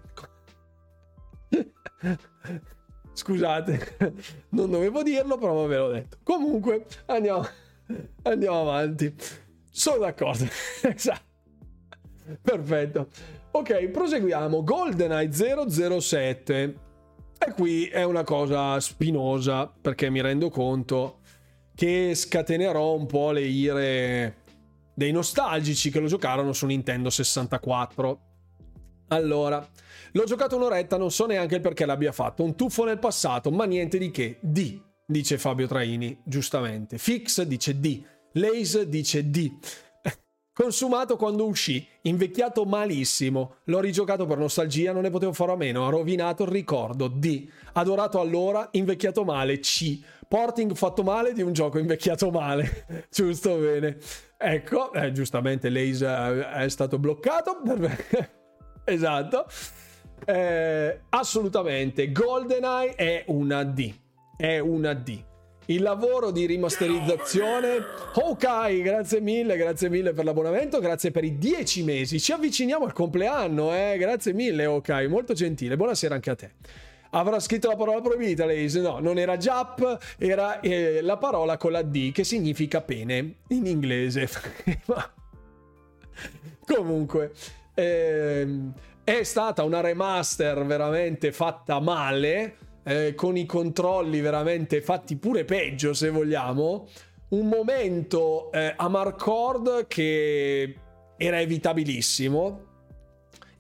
Scusate, non dovevo dirlo, però ve l'ho detto. Comunque, andiamo, andiamo avanti. Sono d'accordo. esatto. Perfetto. Ok, proseguiamo. GoldenEye 007. E qui è una cosa spinosa perché mi rendo conto che scatenerò un po' le ire dei nostalgici che lo giocarono su Nintendo 64. Allora, l'ho giocato un'oretta, non so neanche perché l'abbia fatto. Un tuffo nel passato, ma niente di che. D, dice Fabio Traini, giustamente. Fix dice D. Lace dice D. Consumato quando uscì, invecchiato malissimo. L'ho rigiocato per nostalgia, non ne potevo fare a meno. Ha rovinato il ricordo. D. Adorato allora, invecchiato male. C. Porting fatto male di un gioco invecchiato male. Giusto, bene. Ecco, eh, giustamente Lace è stato bloccato. esatto. Eh, assolutamente. GoldenEye è una D. È una D il lavoro di rimasterizzazione. Ok, grazie mille, grazie mille per l'abbonamento, grazie per i dieci mesi. Ci avviciniamo al compleanno, eh? Grazie mille, ok, molto gentile. Buonasera anche a te. Avrà scritto la parola proibita, lei no, non era Jap, era eh, la parola con la D che significa pene in inglese. Comunque, ehm, è stata una remaster veramente fatta male eh, con i controlli veramente fatti pure peggio se vogliamo, un momento eh, a Marcord che era evitabilissimo.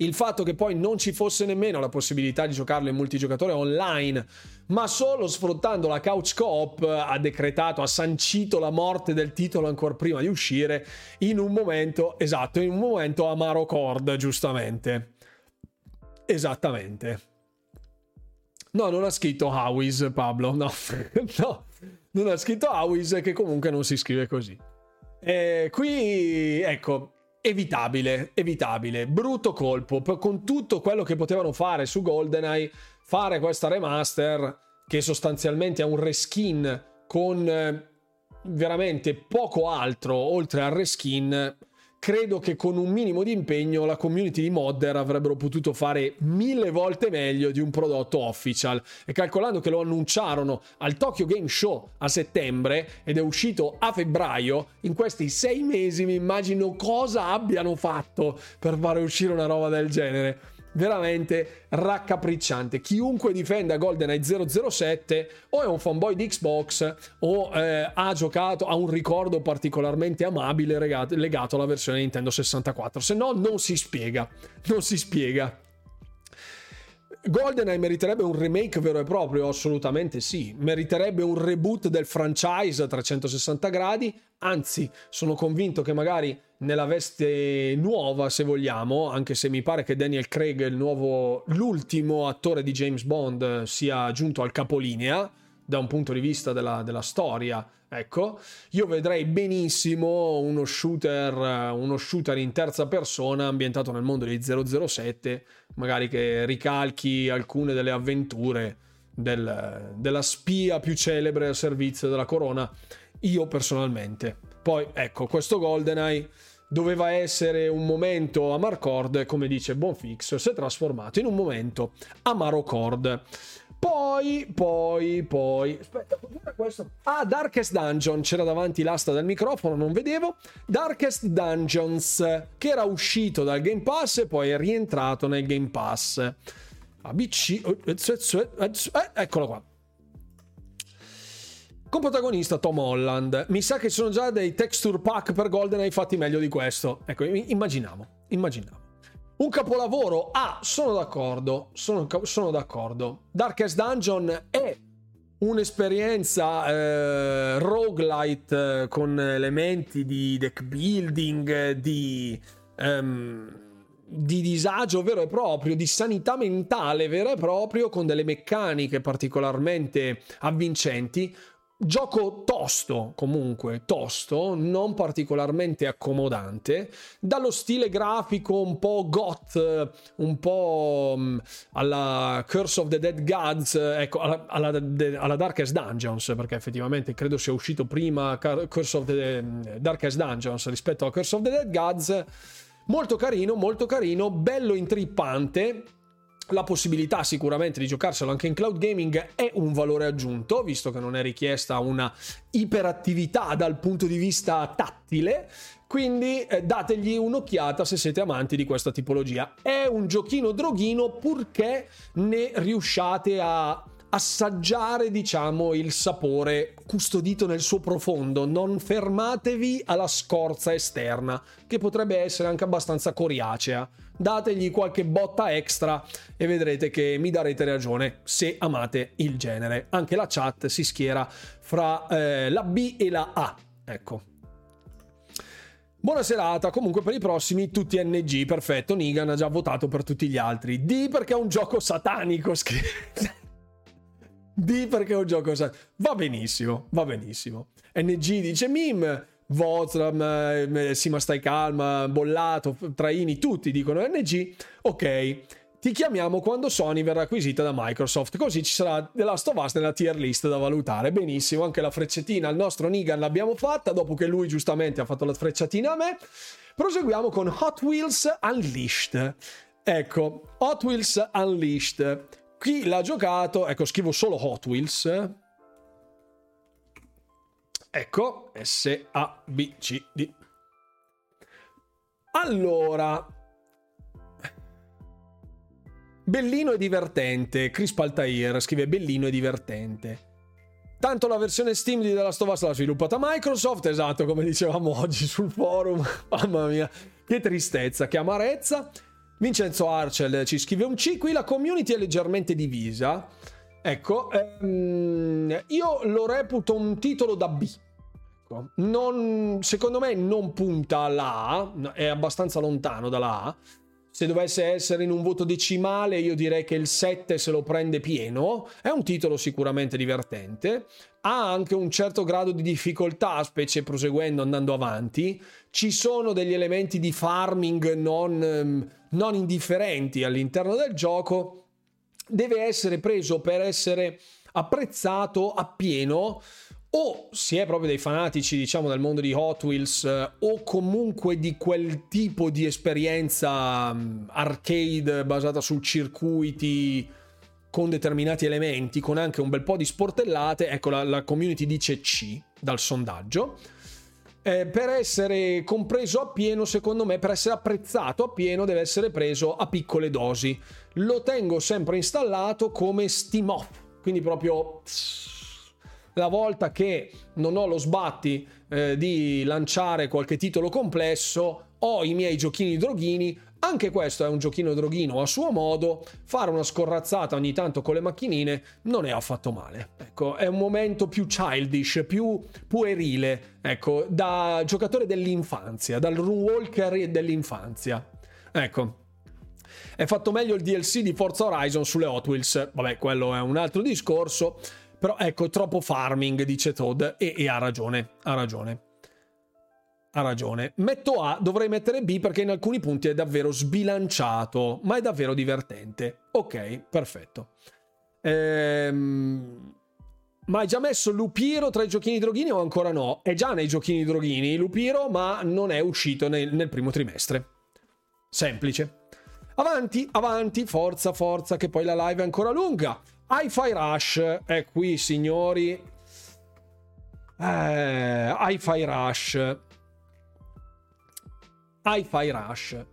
Il fatto che poi non ci fosse nemmeno la possibilità di giocarlo in multigiocatore online, ma solo sfruttando la couch coop ha decretato, ha sancito la morte del titolo ancora prima di uscire in un momento, esatto, in un momento amaro cord, giustamente. Esattamente. No, non ha scritto Howis Pablo, no. no, non ha scritto Howis che comunque non si scrive così. E qui, ecco, evitabile, evitabile, brutto colpo, con tutto quello che potevano fare su GoldenEye, fare questa remaster che sostanzialmente è un reskin con eh, veramente poco altro oltre al reskin credo che con un minimo di impegno la community di modder avrebbero potuto fare mille volte meglio di un prodotto official. E calcolando che lo annunciarono al Tokyo Game Show a settembre ed è uscito a febbraio in questi sei mesi mi immagino cosa abbiano fatto per fare uscire una roba del genere veramente raccapricciante. Chiunque difenda GoldenEye 007 o è un fanboy di Xbox o eh, ha giocato, ha un ricordo particolarmente amabile legato alla versione Nintendo 64, se no non si spiega, non si spiega. GoldenEye meriterebbe un remake vero e proprio? Assolutamente sì. Meriterebbe un reboot del franchise a 360 gradi? Anzi, sono convinto che magari nella veste nuova, se vogliamo, anche se mi pare che Daniel Craig, il nuovo, l'ultimo attore di James Bond, sia giunto al capolinea da un punto di vista della, della storia. Ecco, io vedrei benissimo uno shooter, uno shooter in terza persona ambientato nel mondo di 007, magari che ricalchi alcune delle avventure del, della spia più celebre al servizio della corona. Io personalmente. Poi, ecco, questo GoldenEye doveva essere un momento Amarcord, come dice Bonfix, si è trasformato in un momento Amarocord. Poi, poi, poi. Aspetta, questo. Ah, Darkest Dungeon. C'era davanti l'asta del microfono, non vedevo. Darkest Dungeons, che era uscito dal Game Pass e poi è rientrato nel Game Pass. ABC. Eh, eccolo qua. Con protagonista Tom Holland. Mi sa che ci sono già dei texture pack per GoldenEye fatti meglio di questo. Ecco, immaginavo. Immaginavo. Un capolavoro? Ah, sono d'accordo, sono, sono d'accordo. Darkest Dungeon è un'esperienza eh, roguelite eh, con elementi di deck building, di, um, di disagio vero e proprio, di sanità mentale vero e proprio, con delle meccaniche particolarmente avvincenti, Gioco tosto, comunque tosto, non particolarmente accomodante, dallo stile grafico un po' goth, un po' mm, alla Curse of the Dead Gods, ecco, alla, alla, alla, Darkest Dungeons, perché effettivamente credo sia uscito prima Curse of the mm, Darkest Dungeons rispetto a Curse of the Dead Gods. Molto carino, molto carino, bello intrippante la possibilità sicuramente di giocarselo anche in cloud gaming è un valore aggiunto, visto che non è richiesta una iperattività dal punto di vista tattile. Quindi eh, dategli un'occhiata se siete amanti di questa tipologia. È un giochino droghino purché ne riusciate a assaggiare, diciamo, il sapore custodito nel suo profondo. Non fermatevi alla scorza esterna, che potrebbe essere anche abbastanza coriacea. Dategli qualche botta extra e vedrete che mi darete ragione se amate il genere. Anche la chat si schiera fra eh, la B e la A. Ecco. Buona serata, comunque per i prossimi tutti NG, perfetto, Nigan ha già votato per tutti gli altri. D perché è un gioco satanico, scrive. D perché è un gioco satanico. Va benissimo, va benissimo. NG dice Mim, Vozram, eh, Sima stai calma, Bollato, Traini, tutti dicono NG. Ok, ti chiamiamo quando Sony verrà acquisita da Microsoft, così ci sarà The Last of Us nella tier list da valutare. Benissimo, anche la frecciatina al nostro Nigan l'abbiamo fatta, dopo che lui giustamente ha fatto la frecciatina a me. Proseguiamo con Hot Wheels Unleashed. Ecco, Hot Wheels Unleashed. Chi l'ha giocato, ecco, scrivo solo Hot Wheels. Ecco, S-A-B-C-D. Allora, Bellino e divertente. Chris Paltair scrive bellino e divertente. Tanto la versione Steam di The Last of Us l'ha sviluppata Microsoft, esatto, come dicevamo oggi sul forum. Mamma mia, che tristezza, che amarezza. Vincenzo Arcel ci scrive un C, qui la community è leggermente divisa. Ecco, ehm, io lo reputo un titolo da B. Ecco, non, secondo me non punta alla A, è abbastanza lontano dalla A. Se dovesse essere in un voto decimale, io direi che il 7 se lo prende pieno. È un titolo sicuramente divertente. Ha anche un certo grado di difficoltà, specie proseguendo, andando avanti. Ci sono degli elementi di farming non, ehm, non indifferenti all'interno del gioco. Deve essere preso per essere apprezzato appieno o si è proprio dei fanatici, diciamo, del mondo di Hot Wheels, eh, o comunque di quel tipo di esperienza um, arcade basata su circuiti con determinati elementi, con anche un bel po' di sportellate, ecco la, la community dice C dal sondaggio. Eh, per essere compreso appieno, secondo me, per essere apprezzato appieno, deve essere preso a piccole dosi. Lo tengo sempre installato come Steam Off, quindi proprio la volta che non ho lo sbatti eh, di lanciare qualche titolo complesso, ho i miei giochini droghini, anche questo è un giochino droghino a suo modo, fare una scorrazzata ogni tanto con le macchinine non è affatto male. Ecco, è un momento più childish, più puerile, ecco, da giocatore dell'infanzia, dal runewalker dell'infanzia. Ecco. È fatto meglio il DLC di Forza Horizon sulle Hot Wheels, vabbè, quello è un altro discorso. Però ecco, troppo farming, dice Todd, e, e ha ragione, ha ragione. Ha ragione. Metto A, dovrei mettere B perché in alcuni punti è davvero sbilanciato, ma è davvero divertente. Ok, perfetto. Ehm... Ma hai già messo Lupiro tra i giochini droghini o ancora no? È già nei giochini droghini Lupiro, ma non è uscito nel, nel primo trimestre. Semplice. Avanti, avanti, forza, forza, che poi la live è ancora lunga. Hi-Fi Rush è qui, signori. Eh, Hi-Fi Rush. Hi-Fi Rush.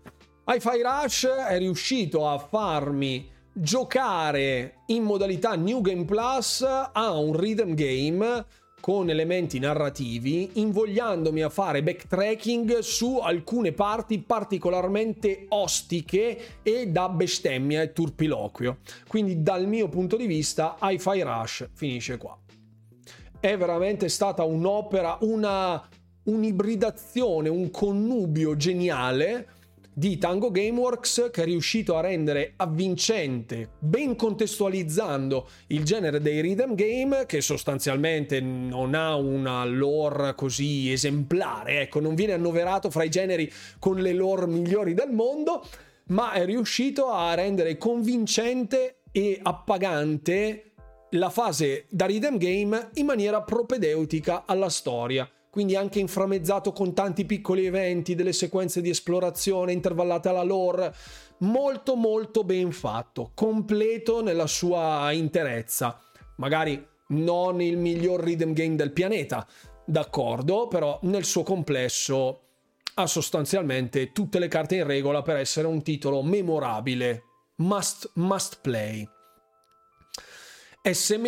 Hi-Fi Rush è riuscito a farmi giocare in modalità New Game Plus a un rhythm game con elementi narrativi, invogliandomi a fare backtracking su alcune parti particolarmente ostiche e da bestemmia e turpiloquio. Quindi dal mio punto di vista Hi-Fi Rush finisce qua. È veramente stata un'opera, una un'ibridazione, un connubio geniale di Tango Gameworks che è riuscito a rendere avvincente, ben contestualizzando il genere dei rhythm game che sostanzialmente non ha una lore così esemplare, ecco, non viene annoverato fra i generi con le lore migliori del mondo, ma è riuscito a rendere convincente e appagante la fase da rhythm game in maniera propedeutica alla storia quindi anche inframezzato con tanti piccoli eventi, delle sequenze di esplorazione intervallate alla lore. Molto molto ben fatto, completo nella sua interezza. Magari non il miglior rhythm game del pianeta, d'accordo, però nel suo complesso ha sostanzialmente tutte le carte in regola per essere un titolo memorabile, must, must play. S-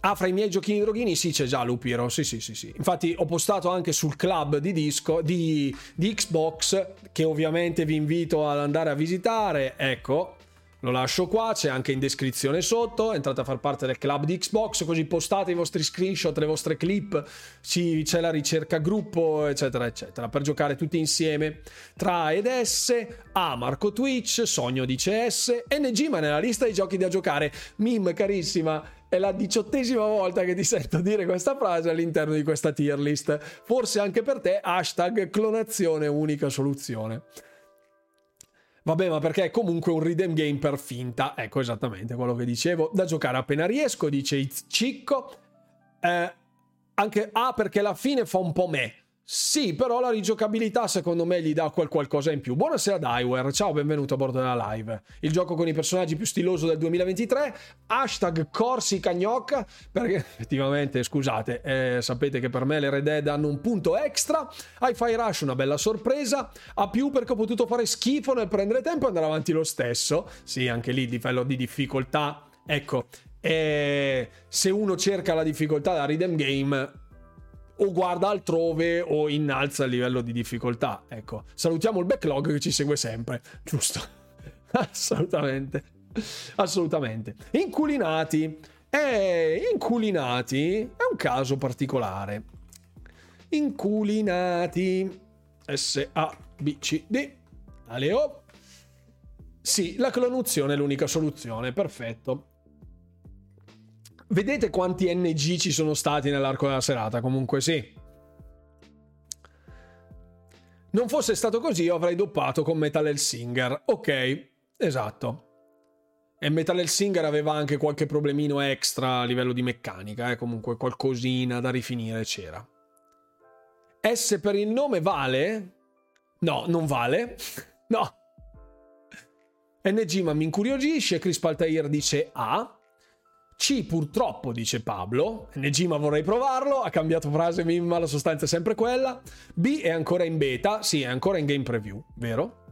Ah, fra i miei giochini droghini sì, c'è già Lupiro, sì, sì, sì, sì. Infatti ho postato anche sul club di disco, di, di Xbox, che ovviamente vi invito ad andare a visitare, ecco, lo lascio qua, c'è anche in descrizione sotto, entrate a far parte del club di Xbox, così postate i vostri screenshot, le vostre clip, c'è la ricerca gruppo, eccetera, eccetera, per giocare tutti insieme tra ed S, A Marco Twitch, Sogno di CS, NG, ma nella lista dei giochi da giocare. Mim, carissima, è la diciottesima volta che ti sento dire questa frase all'interno di questa tier list. Forse anche per te, hashtag clonazione unica soluzione. Vabbè, ma perché è comunque un redeem game per finta. Ecco esattamente quello che dicevo. Da giocare appena riesco, dice Cicco. Eh, anche A ah, perché la fine fa un po' me. Sì, però la rigiocabilità secondo me gli dà quel qualcosa in più. Buonasera Daiware, ciao, benvenuto a bordo della live. Il gioco con i personaggi più stiloso del 2023, hashtag Corsi Cagnocca, perché effettivamente, scusate, eh, sapete che per me le Red Dead hanno un punto extra, Hi-Fi Rush una bella sorpresa, a più perché ho potuto fare schifo nel prendere tempo e andare avanti lo stesso. Sì, anche lì livello di difficoltà, ecco, eh, se uno cerca la difficoltà da Rhythm Game o guarda altrove o innalza il livello di difficoltà. Ecco, salutiamo il backlog che ci segue sempre, giusto? Assolutamente. Assolutamente. Inculinati. Eh, inculinati è un caso particolare. Inculinati. S A B C D. Aleo. Sì, la clonuzione è l'unica soluzione, perfetto. Vedete quanti NG ci sono stati nell'arco della serata? Comunque sì. Non fosse stato così, io avrei doppato con Metal Hellsinger. Ok, esatto. E Metal Hellsinger aveva anche qualche problemino extra a livello di meccanica, eh? comunque qualcosina da rifinire c'era. S per il nome vale? No, non vale. no. NG ma mi incuriosisce, Chris Paltair dice A. C purtroppo, dice Pablo, NG ma vorrei provarlo, ha cambiato frase ma la sostanza è sempre quella. B è ancora in beta, sì è ancora in game preview, vero?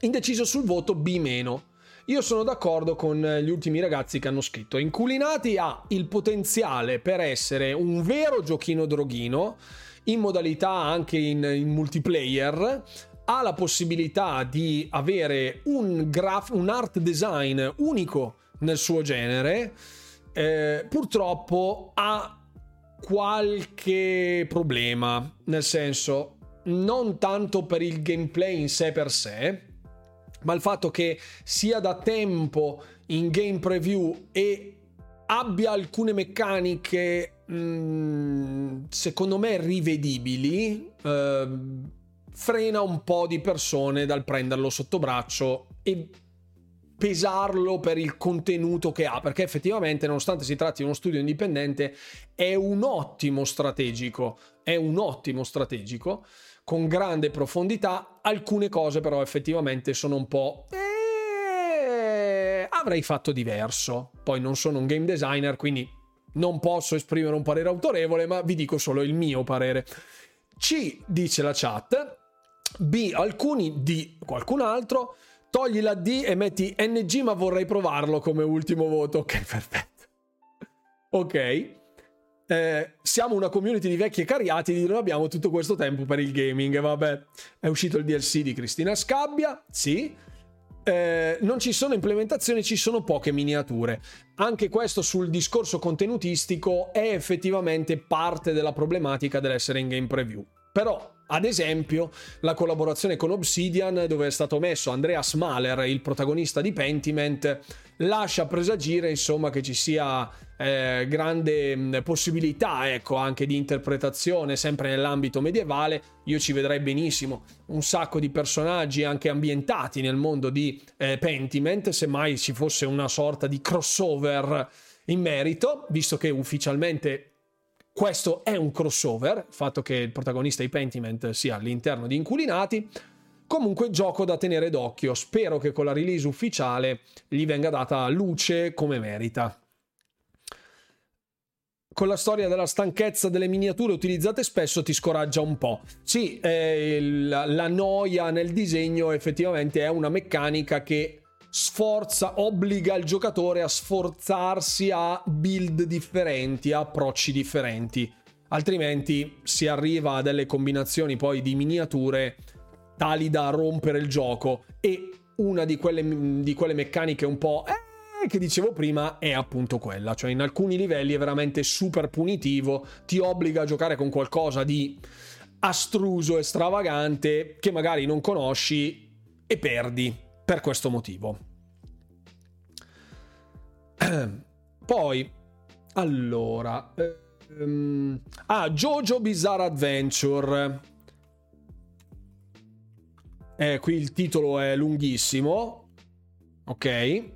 Indeciso sul voto B. Io sono d'accordo con gli ultimi ragazzi che hanno scritto. Inculinati ha il potenziale per essere un vero giochino droghino, in modalità anche in, in multiplayer, ha la possibilità di avere un, graf- un art design unico nel suo genere eh, purtroppo ha qualche problema, nel senso non tanto per il gameplay in sé per sé, ma il fatto che sia da tempo in game preview e abbia alcune meccaniche mh, mm, secondo me rivedibili eh, frena un po' di persone dal prenderlo sotto braccio e pesarlo per il contenuto che ha, perché effettivamente, nonostante si tratti di uno studio indipendente, è un ottimo strategico, è un ottimo strategico, con grande profondità, alcune cose però effettivamente sono un po'... Eh, avrei fatto diverso. Poi non sono un game designer, quindi non posso esprimere un parere autorevole, ma vi dico solo il mio parere. C dice la chat, B alcuni, D qualcun altro, togli la D e metti NG, ma vorrei provarlo come ultimo voto. Ok, perfetto. Ok. Eh, siamo una community di vecchi e cariati, non abbiamo tutto questo tempo per il gaming. Vabbè, è uscito il DLC di Cristina Scabbia, sì. Eh, non ci sono implementazioni, ci sono poche miniature. Anche questo sul discorso contenutistico è effettivamente parte della problematica dell'essere in game preview. Però ad esempio, la collaborazione con Obsidian, dove è stato messo Andreas Mahler, il protagonista di Pentiment, lascia presagire insomma che ci sia eh, grande possibilità ecco anche di interpretazione sempre nell'ambito medievale. Io ci vedrei benissimo un sacco di personaggi anche ambientati nel mondo di eh, Pentiment se mai ci fosse una sorta di crossover in merito visto che ufficialmente questo è un crossover, il fatto che il protagonista di Pentiment sia all'interno di Inculinati. Comunque gioco da tenere d'occhio, spero che con la release ufficiale gli venga data luce come merita con la storia della stanchezza delle miniature utilizzate spesso ti scoraggia un po'. Sì, eh, la, la noia nel disegno effettivamente è una meccanica che sforza, obbliga il giocatore a sforzarsi a build differenti, a approcci differenti. Altrimenti si arriva a delle combinazioni poi di miniature tali da rompere il gioco. E una di quelle, di quelle meccaniche un po'... Eh, che dicevo prima è appunto quella, cioè in alcuni livelli è veramente super punitivo, ti obbliga a giocare con qualcosa di astruso e stravagante che magari non conosci e perdi per questo motivo. Poi, allora, ehm, ah, Jojo Bizarre Adventure. Eh, qui il titolo è lunghissimo. Ok.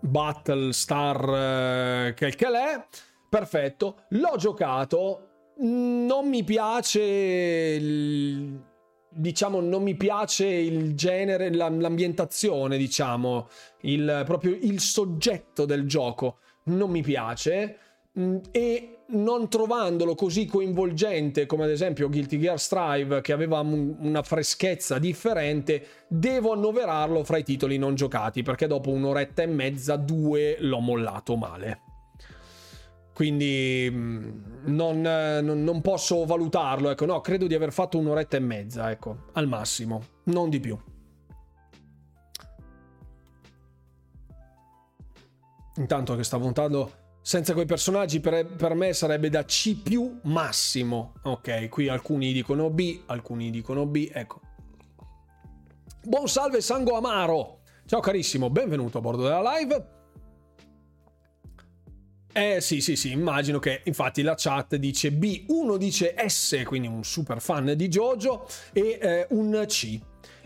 Battlestar eh, che che l'è. Perfetto, l'ho giocato. Non mi piace il, diciamo non mi piace il genere, l'ambientazione, diciamo, il, proprio il soggetto del gioco non mi piace mm, e non trovandolo così coinvolgente come ad esempio Guilty Gear Strive che aveva una freschezza differente, devo annoverarlo fra i titoli non giocati perché dopo un'oretta e mezza, due l'ho mollato male. Quindi mm, non, non, posso valutarlo, ecco, no, credo di aver fatto un'oretta e mezza, ecco, al massimo, non di più. Intanto che sta puntando senza quei personaggi per, per, me sarebbe da C più massimo. Ok, qui alcuni dicono B, alcuni dicono B, ecco. Buon salve Sango Amaro! Ciao carissimo, benvenuto a bordo della live. Eh sì, sì, sì, immagino che infatti la chat dice B, uno dice S, quindi un super fan di Jojo, e eh, un C.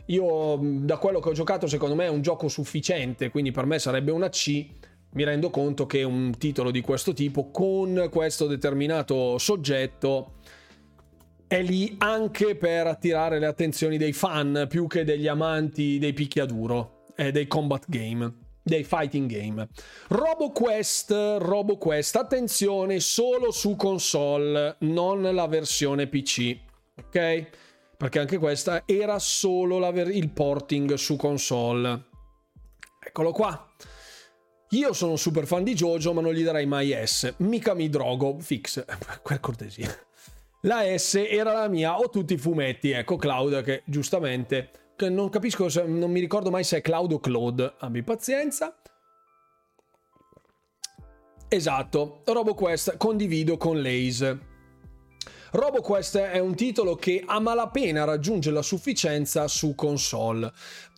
Io da quello che ho giocato secondo me è un gioco sufficiente, quindi per me sarebbe una C mi rendo conto che un titolo di questo tipo con questo determinato soggetto è lì anche per attirare le attenzioni dei fan più che degli amanti dei picchiaduro e dei combat game dei fighting game. RoboQuest, RoboQuest, attenzione solo su console, non la versione PC, ok? Perché anche questa era solo ver- il porting su console. Eccolo qua. Io sono super fan di Jojo, ma non gli darei mai S. Mica mi drogo, fix, per cortesia. La S era la mia o tutti i fumetti, ecco Cloud che giustamente, non capisco, se, non mi ricordo mai se è Cloud o Claude, abbi pazienza. Esatto, RoboQuest condivido con Lays. RoboQuest è un titolo che a malapena raggiunge la sufficienza su console.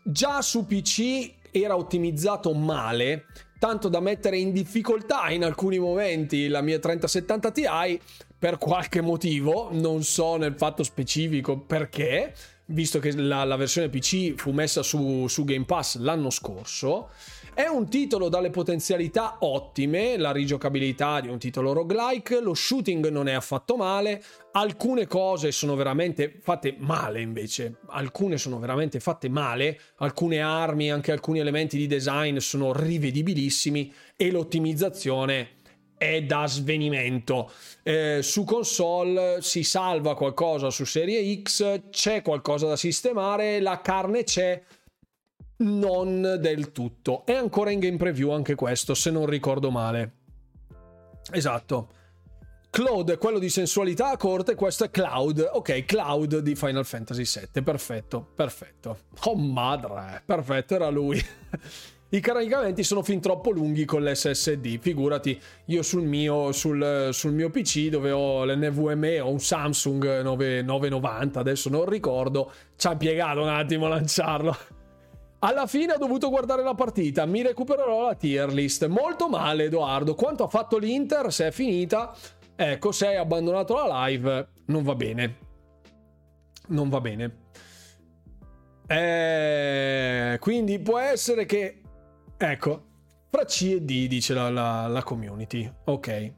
Già su PC era ottimizzato male tanto da mettere in difficoltà in alcuni momenti la mia 3070 Ti per qualche motivo, non so nel fatto specifico perché, visto che la, la versione PC fu messa su, su Game Pass l'anno scorso. È un titolo dalle potenzialità ottime, la rigiocabilità di un titolo roguelike, lo shooting non è affatto male, alcune cose sono veramente fatte male invece, alcune sono veramente fatte male, alcune armi, anche alcuni elementi di design sono rivedibilissimi e l'ottimizzazione è da svenimento. Eh, su console si salva qualcosa su serie X, c'è qualcosa da sistemare, la carne c'è, non del tutto. È ancora in game preview anche questo, se non ricordo male. Esatto. Claude è quello di sensualità a corte, questo è Cloud. Ok, Cloud di Final Fantasy VII. Perfetto, perfetto. Oh madre, perfetto, era lui. I caricamenti sono fin troppo lunghi con l'SSD. Figurati, io sul mio, sul, sul mio PC dove ho l'NVMe ho un Samsung 9, 990, adesso non ricordo. Ci ha impiegato un attimo a lanciarlo. Alla fine ho dovuto guardare la partita, mi recupererò la tier list. Molto male, Edoardo. Quanto ha fatto l'Inter? Se è finita, ecco, se hai abbandonato la live, non va bene. Non va bene. Eh, quindi può essere che, ecco, fra C e D dice la, la, la community. Ok.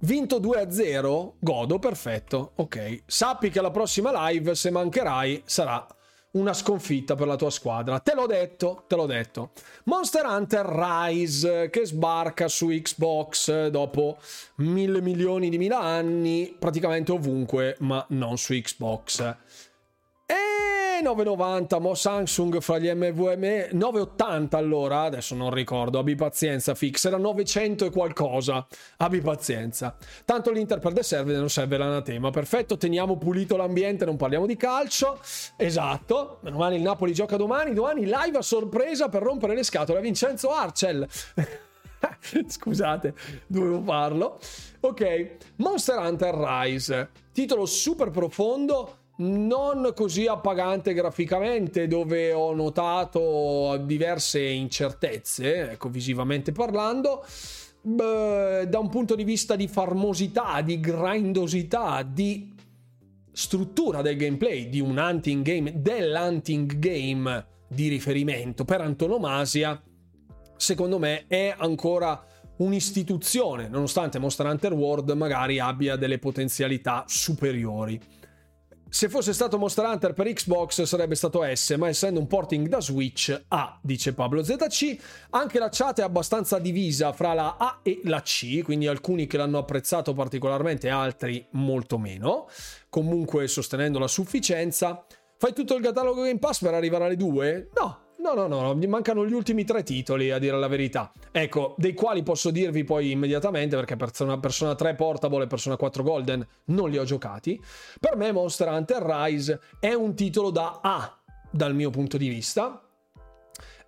Vinto 2-0, godo, perfetto. Ok, sappi che la prossima live, se mancherai, sarà una sconfitta per la tua squadra. Te l'ho detto, te l'ho detto. Monster Hunter Rise che sbarca su Xbox dopo mille milioni di mila anni, praticamente ovunque, ma non su Xbox. E 990 mo Samsung fra gli MVM 980 allora, adesso non ricordo, abbi pazienza fix, era 900 e qualcosa, abbi pazienza. Tanto l'Inter per the serve non serve l'anatema, perfetto, teniamo pulito l'ambiente, non parliamo di calcio, esatto, meno male il Napoli gioca domani, domani live a sorpresa per rompere le scatole a Vincenzo Arcel. Scusate, dovevo farlo. Ok, Monster Hunter Rise, titolo super profondo non così appagante graficamente, dove ho notato diverse incertezze, ecco, visivamente parlando. Beh, da un punto di vista di farmosità, di grindosità, di struttura del gameplay, di un hunting game, dell'hunting game di riferimento per antonomasia, secondo me è ancora un'istituzione, nonostante Monster Hunter World magari abbia delle potenzialità superiori. Se fosse stato Monster Hunter per Xbox sarebbe stato S, ma essendo un porting da Switch A, dice Pablo ZC. Anche la chat è abbastanza divisa fra la A e la C, quindi alcuni che l'hanno apprezzato particolarmente, altri molto meno. Comunque sostenendo la sufficienza. Fai tutto il catalogo Game Pass per arrivare alle due? No, No, no, no, mi mancano gli ultimi tre titoli, a dire la verità. Ecco, dei quali posso dirvi poi immediatamente, perché Persona, Persona 3 Portable e Persona 4 Golden non li ho giocati. Per me Monster Hunter Rise è un titolo da A, dal mio punto di vista.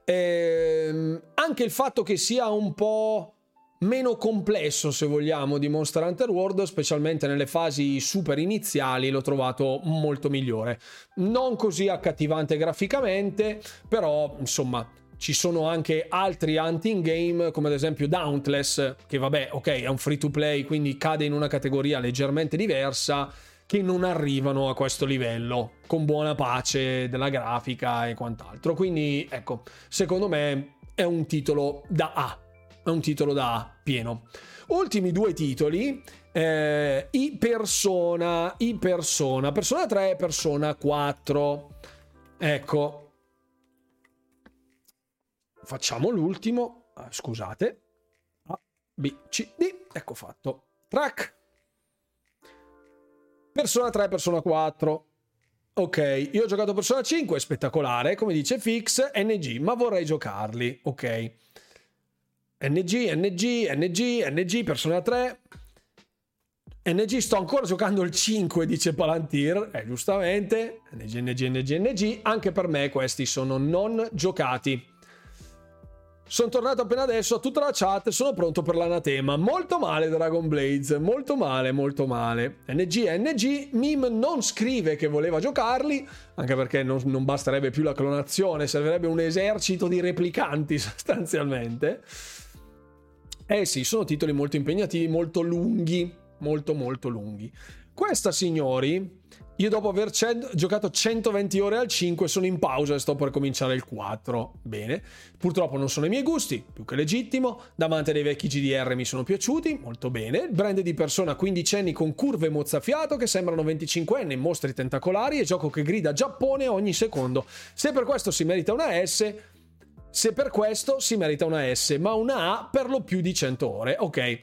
Ehm, anche il fatto che sia un po' meno complesso, se vogliamo, di Monster Hunter World, specialmente nelle fasi super iniziali, l'ho trovato molto migliore. Non così accattivante graficamente, però insomma. Ci sono anche altri hunting game, come ad esempio Dauntless, che vabbè, ok, è un free to play, quindi cade in una categoria leggermente diversa, che non arrivano a questo livello, con buona pace della grafica e quant'altro. Quindi, ecco, secondo me è un titolo da A è un titolo da pieno. Ultimi due titoli, eh, i Persona, i Persona, Persona 3 e Persona 4. Ecco, facciamo l'ultimo, ah, scusate, A, B, C, D, ecco fatto. Track. Persona 3, Persona 4. Ok, io ho giocato Persona 5, spettacolare, come dice Fix, NG, ma vorrei giocarli. Ok. NG, NG, NG, NG, Persona 3. NG, sto ancora giocando il 5, dice Palantir. Eh, giustamente. NG, NG, NG, NG. Anche per me questi sono non giocati. Sono tornato appena adesso a tutta la chat, sono pronto per l'anatema. Molto male Dragon Blades, molto male, molto male. NG, NG, Mim non scrive che voleva giocarli, anche perché non, non basterebbe più la clonazione, servirebbe un esercito di replicanti sostanzialmente. Eh sì, sono titoli molto impegnativi, molto lunghi, molto molto lunghi. Questa, signori, io dopo aver ced- giocato 120 ore al 5 sono in pausa e sto per cominciare il 4. Bene, purtroppo non sono i miei gusti, più che legittimo. Da amante dei vecchi GDR mi sono piaciuti, molto bene. Brand di persona 15 anni con curve mozzafiato che sembrano 25 anni, mostri tentacolari e gioco che grida Giappone ogni secondo. Se per questo si merita una S, se per questo si merita una S, ma una A per lo più di 100 ore. Ok.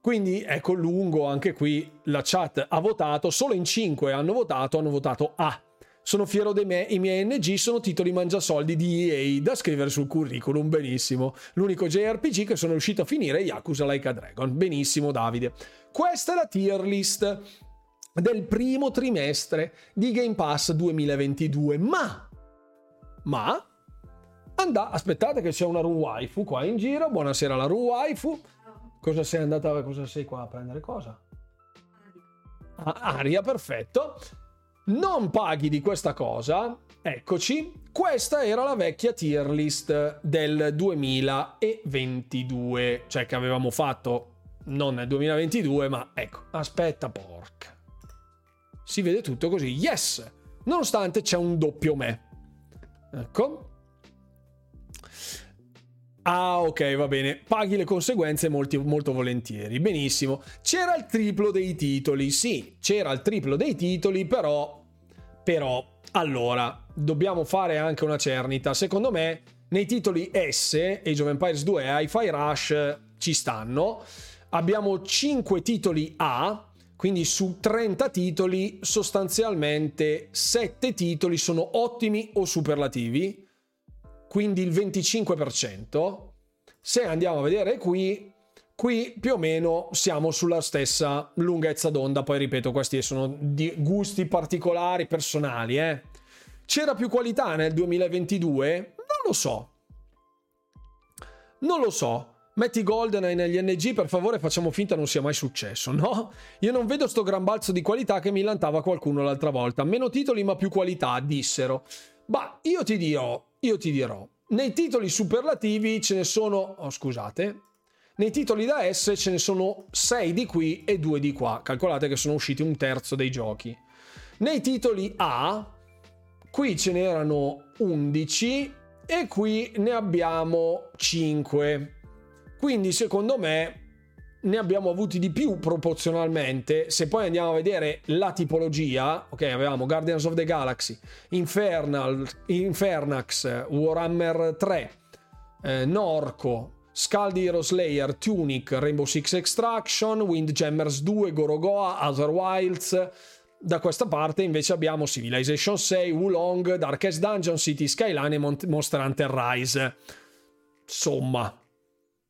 Quindi ecco lungo anche qui la chat ha votato, solo in 5 hanno votato, hanno votato A. Sono fiero dei miei, i miei NG sono titoli mangiasoldi di EA da scrivere sul curriculum, benissimo. L'unico JRPG che sono riuscito a finire è Yakuza Like a Dragon, benissimo Davide. Questa è la tier list del primo trimestre di Game Pass 2022, ma... Ma Andà, aspettate che c'è una Ru Waifu qua in giro. Buonasera la Ru Waifu. Cosa sei andata, cosa sei qua a prendere cosa? Ah, aria, perfetto. Non paghi di questa cosa. Eccoci. Questa era la vecchia tier list del 2022, cioè che avevamo fatto non nel 2022, ma ecco, aspetta porca. Si vede tutto così. Yes! Nonostante c'è un doppio me. Ecco. Ah, ok, va bene. Paghi le conseguenze molti, molto volentieri. Benissimo. C'era il triplo dei titoli. Sì, c'era il triplo dei titoli, però. Però. Allora, dobbiamo fare anche una cernita. Secondo me, nei titoli S, Age of Empires 2 e Hi-Fi Rush ci stanno. Abbiamo 5 titoli A. Quindi su 30 titoli, sostanzialmente 7 titoli sono ottimi o superlativi quindi il 25%. Se andiamo a vedere qui, qui più o meno siamo sulla stessa lunghezza d'onda, poi ripeto, questi sono di gusti particolari, personali. Eh. C'era più qualità nel 2022? Non lo so. Non lo so. Metti GoldenEye negli NG, per favore facciamo finta non sia mai successo, no? Io non vedo sto gran balzo di qualità che mi lantava qualcuno l'altra volta. Meno titoli ma più qualità, dissero. Ma io ti dirò, io ti dirò, nei titoli superlativi ce ne sono, oh, scusate, nei titoli da S ce ne sono 6 di qui e 2 di qua. Calcolate che sono usciti un terzo dei giochi. Nei titoli A, qui ce n'erano 11 e qui ne abbiamo 5. Quindi secondo me ne abbiamo avuti di più proporzionalmente. Se poi andiamo a vedere la tipologia, ok, avevamo Guardians of the Galaxy, Infernal, Infernax, Warhammer 3, eh, Norco, Skull Hero Slayer, Tunic, Rainbow Six Extraction, Windjammers 2, Gorogoa, Other Wilds. Da questa parte invece abbiamo Civilization 6, Wulong, Darkest Dungeon, City Skyline e Monster Hunter Rise. Insomma,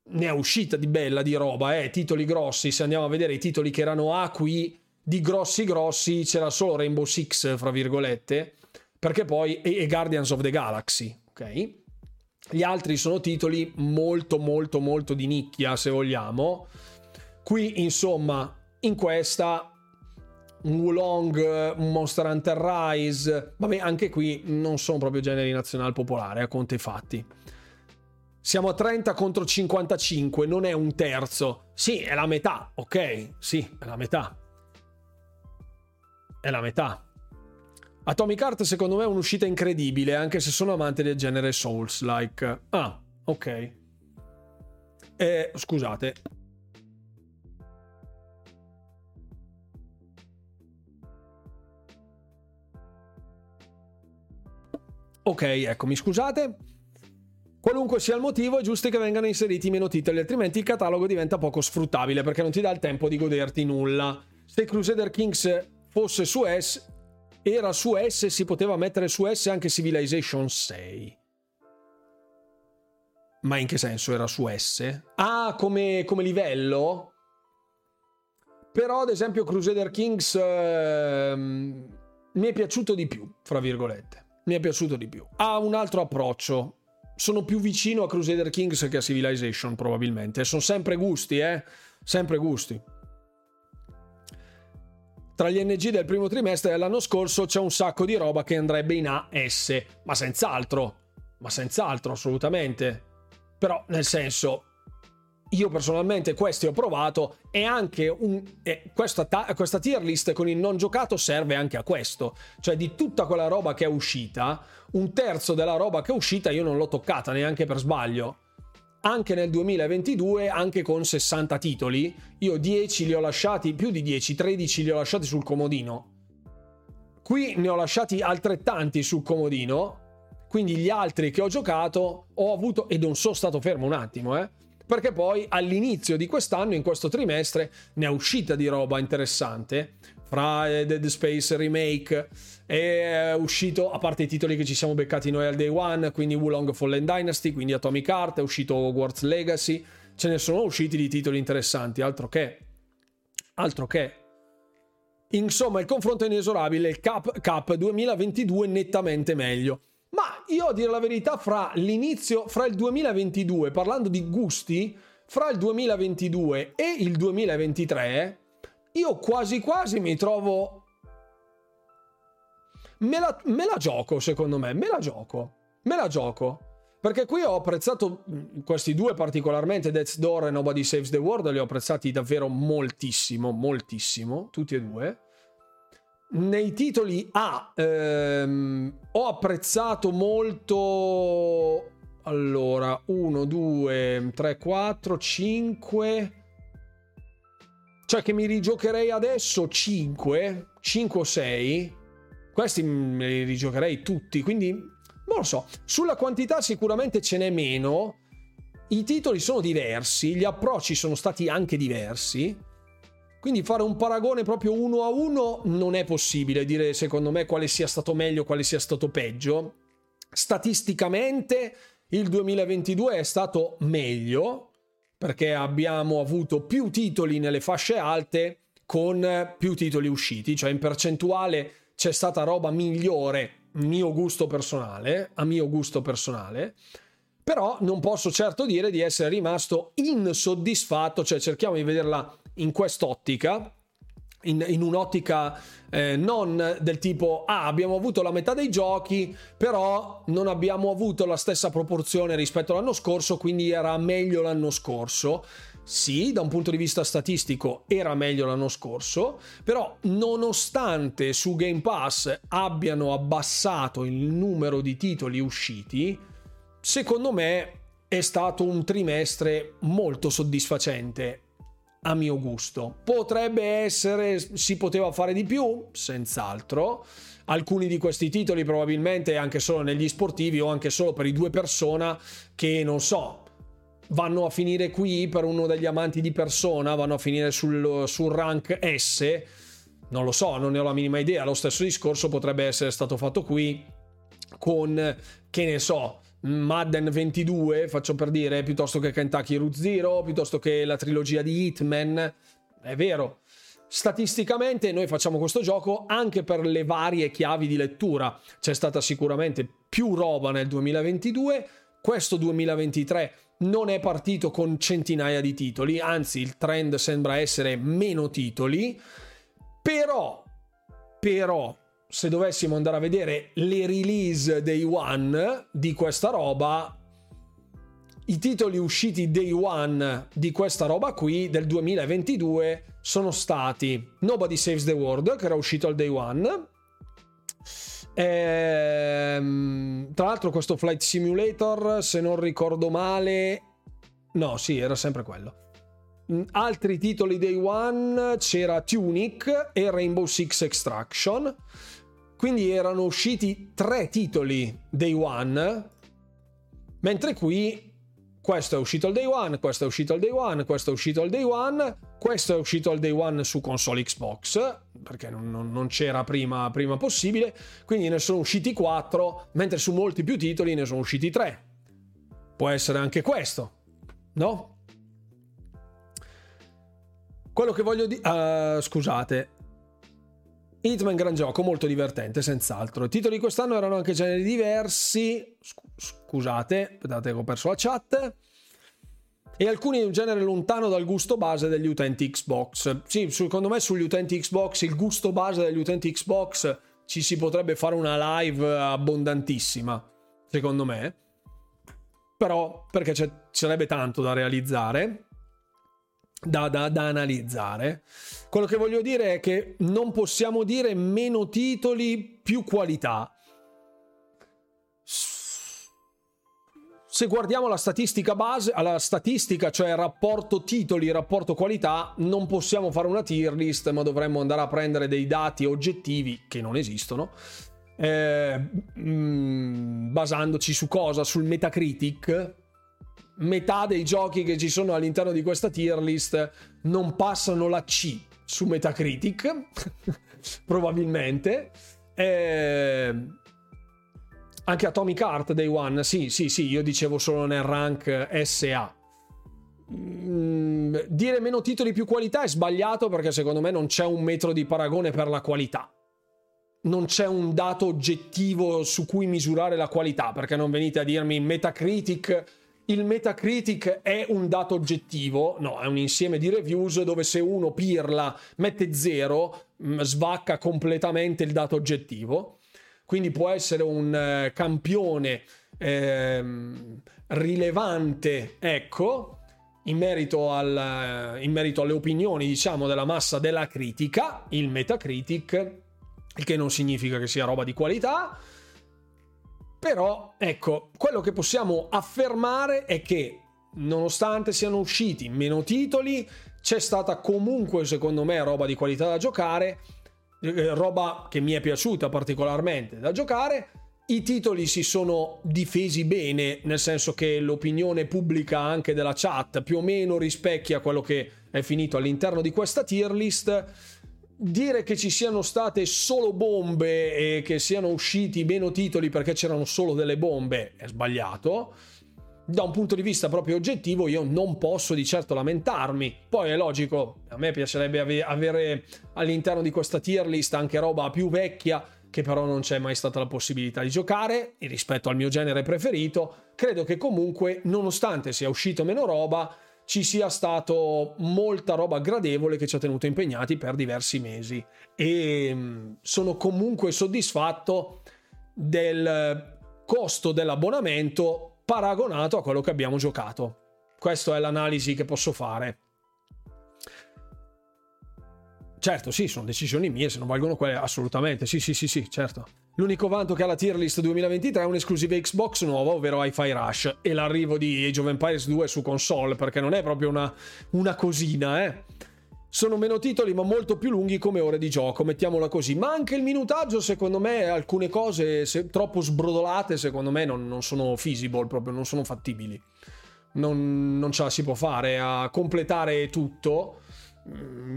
ne è uscita di bella di roba, eh, titoli grossi, se andiamo a vedere i titoli che erano A qui, di grossi grossi, c'era solo Rainbow Six, fra virgolette, perché poi, e, Guardians of the Galaxy, ok? Gli altri sono titoli molto molto molto di nicchia, se vogliamo. Qui, insomma, in questa un Wulong, un Monster Hunter Rise, vabbè, anche qui non sono proprio generi nazionali popolari, a conti fatti. Siamo a 30 contro 55, non è un terzo. Sì, è la metà, ok? Sì, è la metà. È la metà. Atomic Heart secondo me è un'uscita incredibile, anche se sono amante del genere Souls-like. Ah, ok. Eh, scusate. Ok, eccomi, scusate. Qualunque sia il motivo, è giusto che vengano inseriti meno titoli, altrimenti il catalogo diventa poco sfruttabile perché non ti dà il tempo di goderti nulla. Se Crusader Kings fosse su S, era su S, si poteva mettere su S anche Civilization 6. Ma in che senso era su S? Ah, come, come livello? Però, ad esempio, Crusader Kings ehm, mi è piaciuto di più, fra virgolette. Mi è piaciuto di più. Ha un altro approccio sono più vicino a Crusader Kings che a Civilization probabilmente. Sono sempre gusti, eh? Sempre gusti. Tra gli NG del primo trimestre dell'anno scorso c'è un sacco di roba che andrebbe in AS, ma senz'altro, ma senz'altro, assolutamente. Però, nel senso, io personalmente questi ho provato e anche un, eh, questa, ta- questa tier list con il non giocato serve anche a questo. Cioè di tutta quella roba che è uscita, un terzo della roba che è uscita io non l'ho toccata neanche per sbaglio. Anche nel 2022, anche con 60 titoli, io 10 li ho lasciati, più di 10, 13 li ho lasciati sul comodino. Qui ne ho lasciati altrettanti sul comodino, quindi gli altri che ho giocato ho avuto, e non sono stato fermo un attimo, eh perché poi all'inizio di quest'anno, in questo trimestre, ne è uscita di roba interessante. Fra eh, Dead Space Remake è uscito, a parte i titoli che ci siamo beccati noi al day one, quindi Wulong Fallen Dynasty, quindi Atomic Heart, è uscito Hogwarts Legacy, ce ne sono usciti di titoli interessanti, altro che. Altro che. Insomma, il confronto è inesorabile, il Cup, Cup 2022 nettamente meglio. Ma io a dire la verità, fra l'inizio, fra il 2022, parlando di gusti, fra il 2022 e il 2023, io quasi quasi mi trovo... Me la, me la gioco, secondo me, me la gioco. Me la gioco. Perché qui ho apprezzato mm, questi due particolarmente, Death's Door e Nobody Saves the World, li ho apprezzati davvero moltissimo, moltissimo, tutti e due nei titoli A ehm, ho apprezzato molto allora 1 2 3 4 5 cioè che mi rigiocherei adesso 5 5 o 6 questi me li rigiocherei tutti quindi non lo so. Sulla quantità sicuramente ce n'è meno. I titoli sono diversi gli approcci sono stati anche diversi quindi fare un paragone proprio uno a uno non è possibile dire secondo me quale sia stato meglio, quale sia stato peggio. Statisticamente il 2022 è stato meglio perché abbiamo avuto più titoli nelle fasce alte con più titoli usciti, cioè in percentuale c'è stata roba migliore, mio gusto personale, a mio gusto personale. Però non posso certo dire di essere rimasto insoddisfatto, cioè cerchiamo di vederla in quest'ottica, in, in un'ottica eh, non del tipo ah abbiamo avuto la metà dei giochi però non abbiamo avuto la stessa proporzione rispetto all'anno scorso quindi era meglio l'anno scorso. Sì, da un punto di vista statistico era meglio l'anno scorso, però nonostante su Game Pass abbiano abbassato il numero di titoli usciti, secondo me è stato un trimestre molto soddisfacente a mio gusto. Potrebbe essere, si poteva fare di più, senz'altro. Alcuni di questi titoli probabilmente anche solo negli sportivi o anche solo per i due persona che non so, vanno a finire qui per uno degli amanti di persona, vanno a finire sul, sul rank S. Non lo so, non ne ho la minima idea. Lo stesso discorso potrebbe essere stato fatto qui con, che ne so, Madden 22, faccio per dire, piuttosto che Kentucky Root Zero, piuttosto che la trilogia di Hitman. È vero. Statisticamente noi facciamo questo gioco anche per le varie chiavi di lettura. C'è stata sicuramente più roba nel 2022, questo 2023 non è partito con centinaia di titoli, anzi il trend sembra essere meno titoli, però, però se dovessimo andare a vedere le release day one di questa roba, i titoli usciti day one di questa roba qui del 2022 sono stati Nobody Saves the World, che era uscito al day one. Ehm, tra l'altro, questo Flight Simulator, se non ricordo male, no, sì, era sempre quello. Mm, altri titoli day one c'era Tunic e Rainbow Six Extraction. Quindi erano usciti tre titoli day one, mentre qui questo è uscito al day one, questo è uscito al day one, questo è uscito al day one, questo è uscito al day one su console Xbox, perché non, non, c'era prima, prima possibile, quindi ne sono usciti quattro, mentre su molti più titoli ne sono usciti tre. Può essere anche questo, no? Quello che voglio dire... Uh, scusate, Hitman gran gioco, molto divertente, senz'altro. I titoli di quest'anno erano anche generi diversi. Scusate, aspettate che ho perso la chat. E alcuni di un genere lontano dal gusto base degli utenti Xbox. Sì, secondo me sugli utenti Xbox, il gusto base degli utenti Xbox ci si potrebbe fare una live abbondantissima, secondo me. Però, perché ci sarebbe tanto da realizzare da, da, da, analizzare. Quello che voglio dire è che non possiamo dire meno titoli, più qualità. Se guardiamo la statistica base, alla statistica, cioè rapporto titoli, rapporto qualità, non possiamo fare una tier list, ma dovremmo andare a prendere dei dati oggettivi che non esistono. Eh, mm, basandoci su cosa? Sul Metacritic, metà dei giochi che ci sono all'interno di questa tier list non passano la C su Metacritic, probabilmente. E... Anche Atomic Heart Day One, sì, sì, sì, io dicevo solo nel rank SA. Mm, dire meno titoli più qualità è sbagliato perché secondo me non c'è un metro di paragone per la qualità. Non c'è un dato oggettivo su cui misurare la qualità, perché non venite a dirmi Metacritic il Metacritic è un dato oggettivo, no, è un insieme di reviews dove se uno pirla, mette zero, mm, svacca completamente il dato oggettivo. Quindi può essere un eh, campione eh, rilevante, ecco, in merito, al, in merito alle opinioni, diciamo, della massa della critica, il Metacritic, il che non significa che sia roba di qualità Però, ecco, quello che possiamo affermare è che, nonostante siano usciti meno titoli, c'è stata comunque, secondo me, roba di qualità da giocare, eh, roba che mi è piaciuta particolarmente da giocare. I titoli si sono difesi bene, nel senso che l'opinione pubblica anche della chat più o meno rispecchia quello che è finito all'interno di questa tier list dire che ci siano state solo bombe e che siano usciti meno titoli perché c'erano solo delle bombe è sbagliato. Da un punto di vista proprio oggettivo io non posso di certo lamentarmi. Poi è logico, a me piacerebbe avere all'interno di questa tier list anche roba più vecchia che però non c'è mai stata la possibilità di giocare e rispetto al mio genere preferito, credo che comunque nonostante sia uscito meno roba ci sia stato molta roba gradevole che ci ha tenuto impegnati per diversi mesi e mm, sono comunque soddisfatto del costo dell'abbonamento paragonato a quello che abbiamo giocato. Questa è l'analisi che posso fare. Certo, sì, sono decisioni mie, se non valgono quelle, assolutamente. Sì, sì, sì, sì, certo. L'unico vanto che ha la tier list 2023 è un'esclusiva Xbox nuova, ovvero Hi-Fi Rush, e l'arrivo di Age of Empires 2 su console, perché non è proprio una, una cosina, eh. Sono meno titoli, ma molto più lunghi come ore di gioco, mettiamola così. Ma anche il minutaggio, secondo me, alcune cose se, troppo sbrodolate, secondo me, non, non sono feasible, proprio non sono fattibili. Non, non ce la si può fare a completare tutto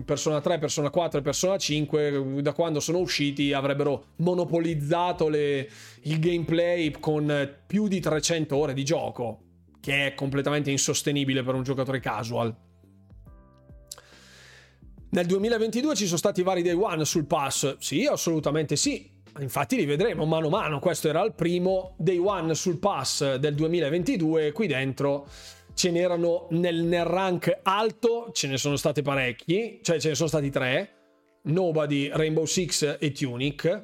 Persona 3, Persona 4 e Persona 5 da quando sono usciti avrebbero monopolizzato le, il gameplay con più di 300 ore di gioco che è completamente insostenibile per un giocatore casual. Nel 2022 ci sono stati vari day one sul pass. Sì assolutamente sì. Infatti li vedremo mano a mano. Questo era il primo day one sul pass del 2022 qui dentro ce n'erano nel, nel rank alto, ce ne sono stati parecchi, cioè ce ne sono stati tre, Nobody, Rainbow Six e Tunic.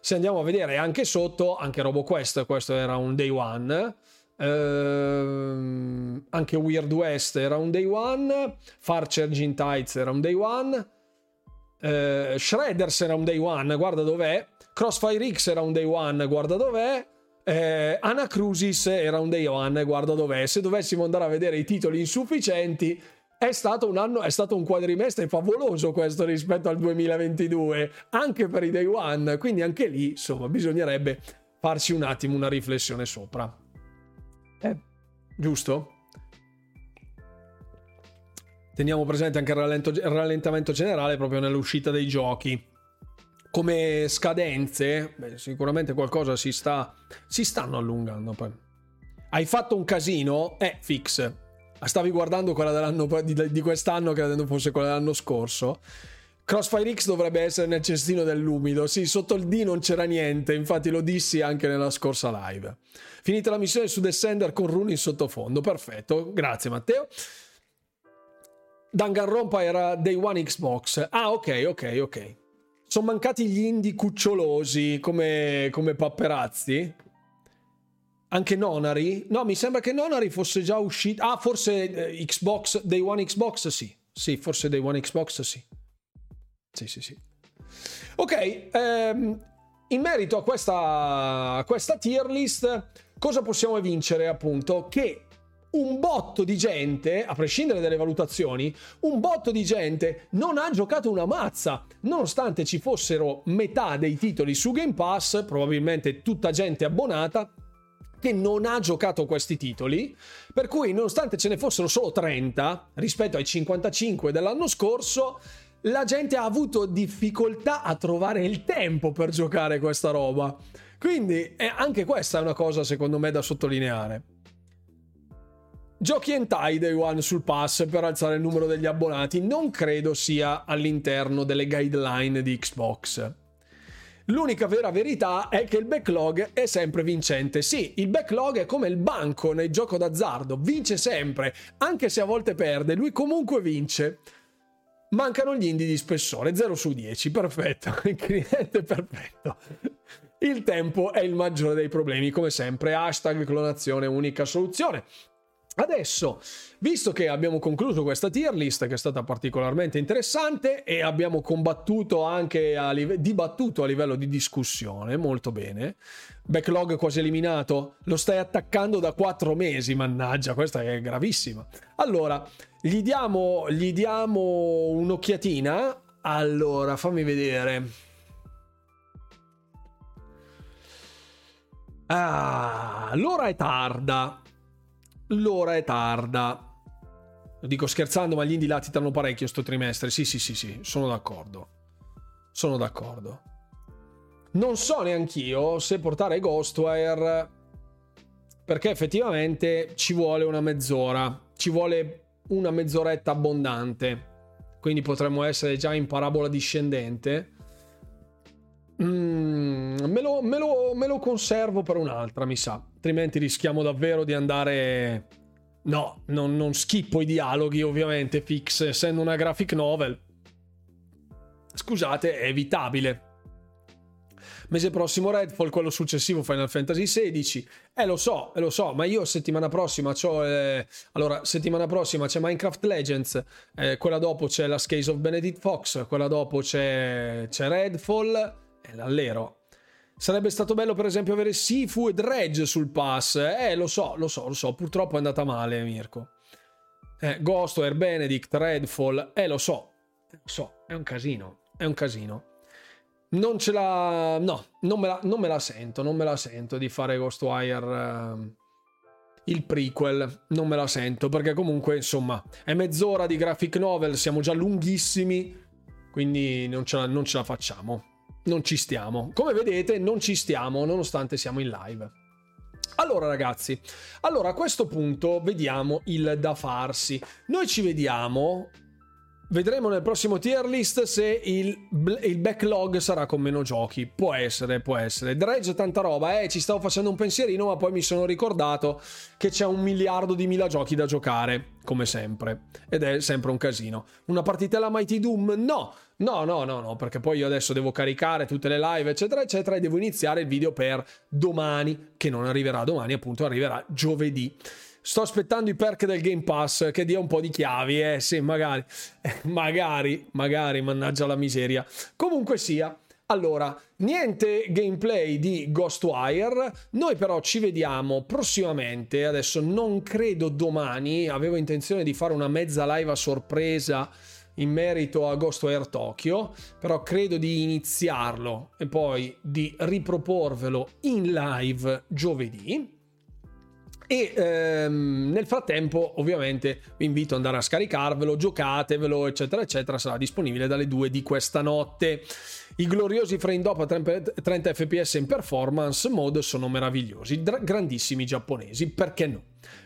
Se andiamo a vedere anche sotto, anche RoboQuest, questo era un day one. Uh, anche Weird West era un day one. Far Charging Tides era un day one. Uh, Shredders era un day one, guarda dov'è. Crossfire X era un day one, guarda dov'è. Eh, Anacrusis era un day one, guarda dov'è. Se dovessimo andare a vedere i titoli insufficienti, è stato un anno, è stato un quadrimestre favoloso questo rispetto al 2022, anche per i day one. Quindi anche lì, insomma, bisognerebbe farci un attimo una riflessione sopra. Eh, giusto? Teniamo presente anche il, rallento, il rallentamento generale proprio nell'uscita dei giochi come scadenze, beh, sicuramente qualcosa si sta. si stanno allungando. Poi. Hai fatto un casino? Eh, fix. Stavi guardando quella di, di quest'anno, credendo fosse quella dell'anno scorso. Crossfire X dovrebbe essere nel cestino dell'umido. Sì, sotto il D non c'era niente, infatti lo dissi anche nella scorsa live. Finita la missione su Descender con Rune in sottofondo. Perfetto, grazie Matteo. Danganronpa era Day One Xbox. Ah, ok, ok, ok. Sono mancati gli indie cucciolosi come, come papperazzi. Anche Nonari? No, mi sembra che Nonari fosse già uscito. Ah, forse eh, Xbox, Day One Xbox, sì. Sì, forse Day One Xbox, sì. Sì, sì, sì. Ok, ehm, in merito a questa, a questa tier list, cosa possiamo vincere? Appunto, che un botto di gente, a prescindere dalle valutazioni, un botto di gente non ha giocato una mazza, nonostante ci fossero metà dei titoli su Game Pass, probabilmente tutta gente abbonata, che non ha giocato questi titoli, per cui nonostante ce ne fossero solo 30 rispetto ai 55 dell'anno scorso, la gente ha avuto difficoltà a trovare il tempo per giocare questa roba. Quindi eh, anche questa è una cosa secondo me da sottolineare. Giochi hentai Day One sul pass per alzare il numero degli abbonati non credo sia all'interno delle guideline di Xbox. L'unica vera verità è che il backlog è sempre vincente. Sì, il backlog è come il banco nel gioco d'azzardo, vince sempre, anche se a volte perde, lui comunque vince. Mancano gli indie di spessore, 0 su 10, perfetto, il cliente perfetto. Il tempo è il maggiore dei problemi, come sempre, hashtag clonazione unica soluzione. Adesso, visto che abbiamo concluso questa tier list che è stata particolarmente interessante e abbiamo combattuto anche a live- dibattuto a livello di discussione, molto bene. Backlog quasi eliminato, lo stai attaccando da quattro mesi, mannaggia, questa è gravissima. Allora, gli diamo, gli diamo un'occhiatina. Allora, fammi vedere. Ah, l'ora è tarda l'ora è tarda. Lo dico scherzando, ma gli indie latitano parecchio sto trimestre. Sì, sì, sì, sì, sono d'accordo. Sono d'accordo. Non so neanch'io se portare Ghostwire perché effettivamente ci vuole una mezz'ora, ci vuole una mezz'oretta abbondante. Quindi potremmo essere già in parabola discendente. Mm, me, lo, me, lo, me lo conservo per un'altra, mi sa. Altrimenti rischiamo davvero di andare. No, non, non schippo i dialoghi, ovviamente. Fix, essendo una graphic novel. Scusate, è evitabile. Mese prossimo Redfall, quello successivo Final Fantasy XVI. Eh, lo so, eh, lo so, ma io settimana prossima ho. Eh... Allora, settimana prossima c'è Minecraft Legends, eh, quella dopo c'è la Case of Benedict Fox, quella dopo c'è, c'è Redfall è l'allero. Sarebbe stato bello, per esempio, avere Sifu e Dredge sul pass. Eh, lo so, lo so, lo so. Purtroppo è andata male, Mirko. Eh, Ghost, Air Benedict, Redfall. Eh, lo so. Lo so, è un casino. È un casino. Non ce la... No, non me la, non me la sento. Non me la sento di fare Ghostwire... Uh, il prequel. Non me la sento, perché comunque, insomma, è mezz'ora di graphic novel. Siamo già lunghissimi. Quindi non ce la, non ce la facciamo non ci stiamo. Come vedete, non ci stiamo nonostante siamo in live. Allora ragazzi, allora a questo punto vediamo il da farsi. Noi ci vediamo Vedremo nel prossimo tier list se il, il, backlog sarà con meno giochi. Può essere, può essere. Dredge tanta roba, eh, ci stavo facendo un pensierino, ma poi mi sono ricordato che c'è un miliardo di mila giochi da giocare, come sempre. Ed è sempre un casino. Una partitella Mighty Doom? No! No, no, no, no, perché poi io adesso devo caricare tutte le live, eccetera, eccetera, e devo iniziare il video per domani, che non arriverà domani, appunto, arriverà giovedì. Sto aspettando i perk del Game Pass che dia un po' di chiavi, eh sì, magari, magari, magari, mannaggia la miseria. Comunque sia, allora, niente gameplay di Ghostwire, noi però ci vediamo prossimamente, adesso non credo domani, avevo intenzione di fare una mezza live a sorpresa in merito a Ghostwire Tokyo, però credo di iniziarlo e poi di riproporvelo in live giovedì e ehm, nel frattempo, ovviamente, vi invito ad andare a scaricarvelo, giocatevelo, eccetera, eccetera. Sarà disponibile dalle 2 di questa notte. I gloriosi frame up a 30 fps in performance mode sono meravigliosi, grandissimi giapponesi. Perché no?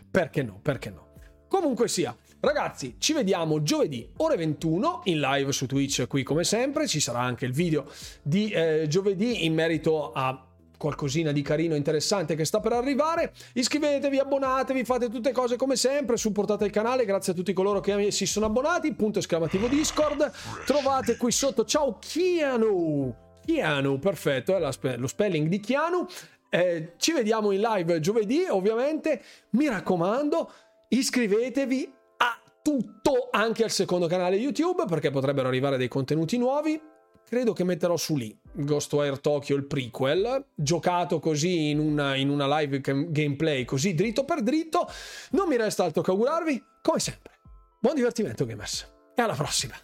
Perché no? Perché no? Comunque sia, Ragazzi, ci vediamo giovedì ore 21 in live su Twitch qui come sempre, ci sarà anche il video di eh, giovedì in merito a qualcosina di carino interessante che sta per arrivare. Iscrivetevi, abbonatevi, fate tutte cose come sempre, supportate il canale, grazie a tutti coloro che si sono abbonati, punto esclamativo Discord. Trovate qui sotto, ciao Chianu! Chianu, perfetto, è spe- lo spelling di Chianu. Eh, ci vediamo in live giovedì, ovviamente. Mi raccomando, iscrivetevi a tutto, anche al secondo canale YouTube, perché potrebbero arrivare dei contenuti nuovi credo che metterò su lì Ghostwire Tokyo il prequel giocato così in una, in una live gameplay così dritto per dritto. Non mi resta altro che augurarvi come sempre buon divertimento gamers e alla prossima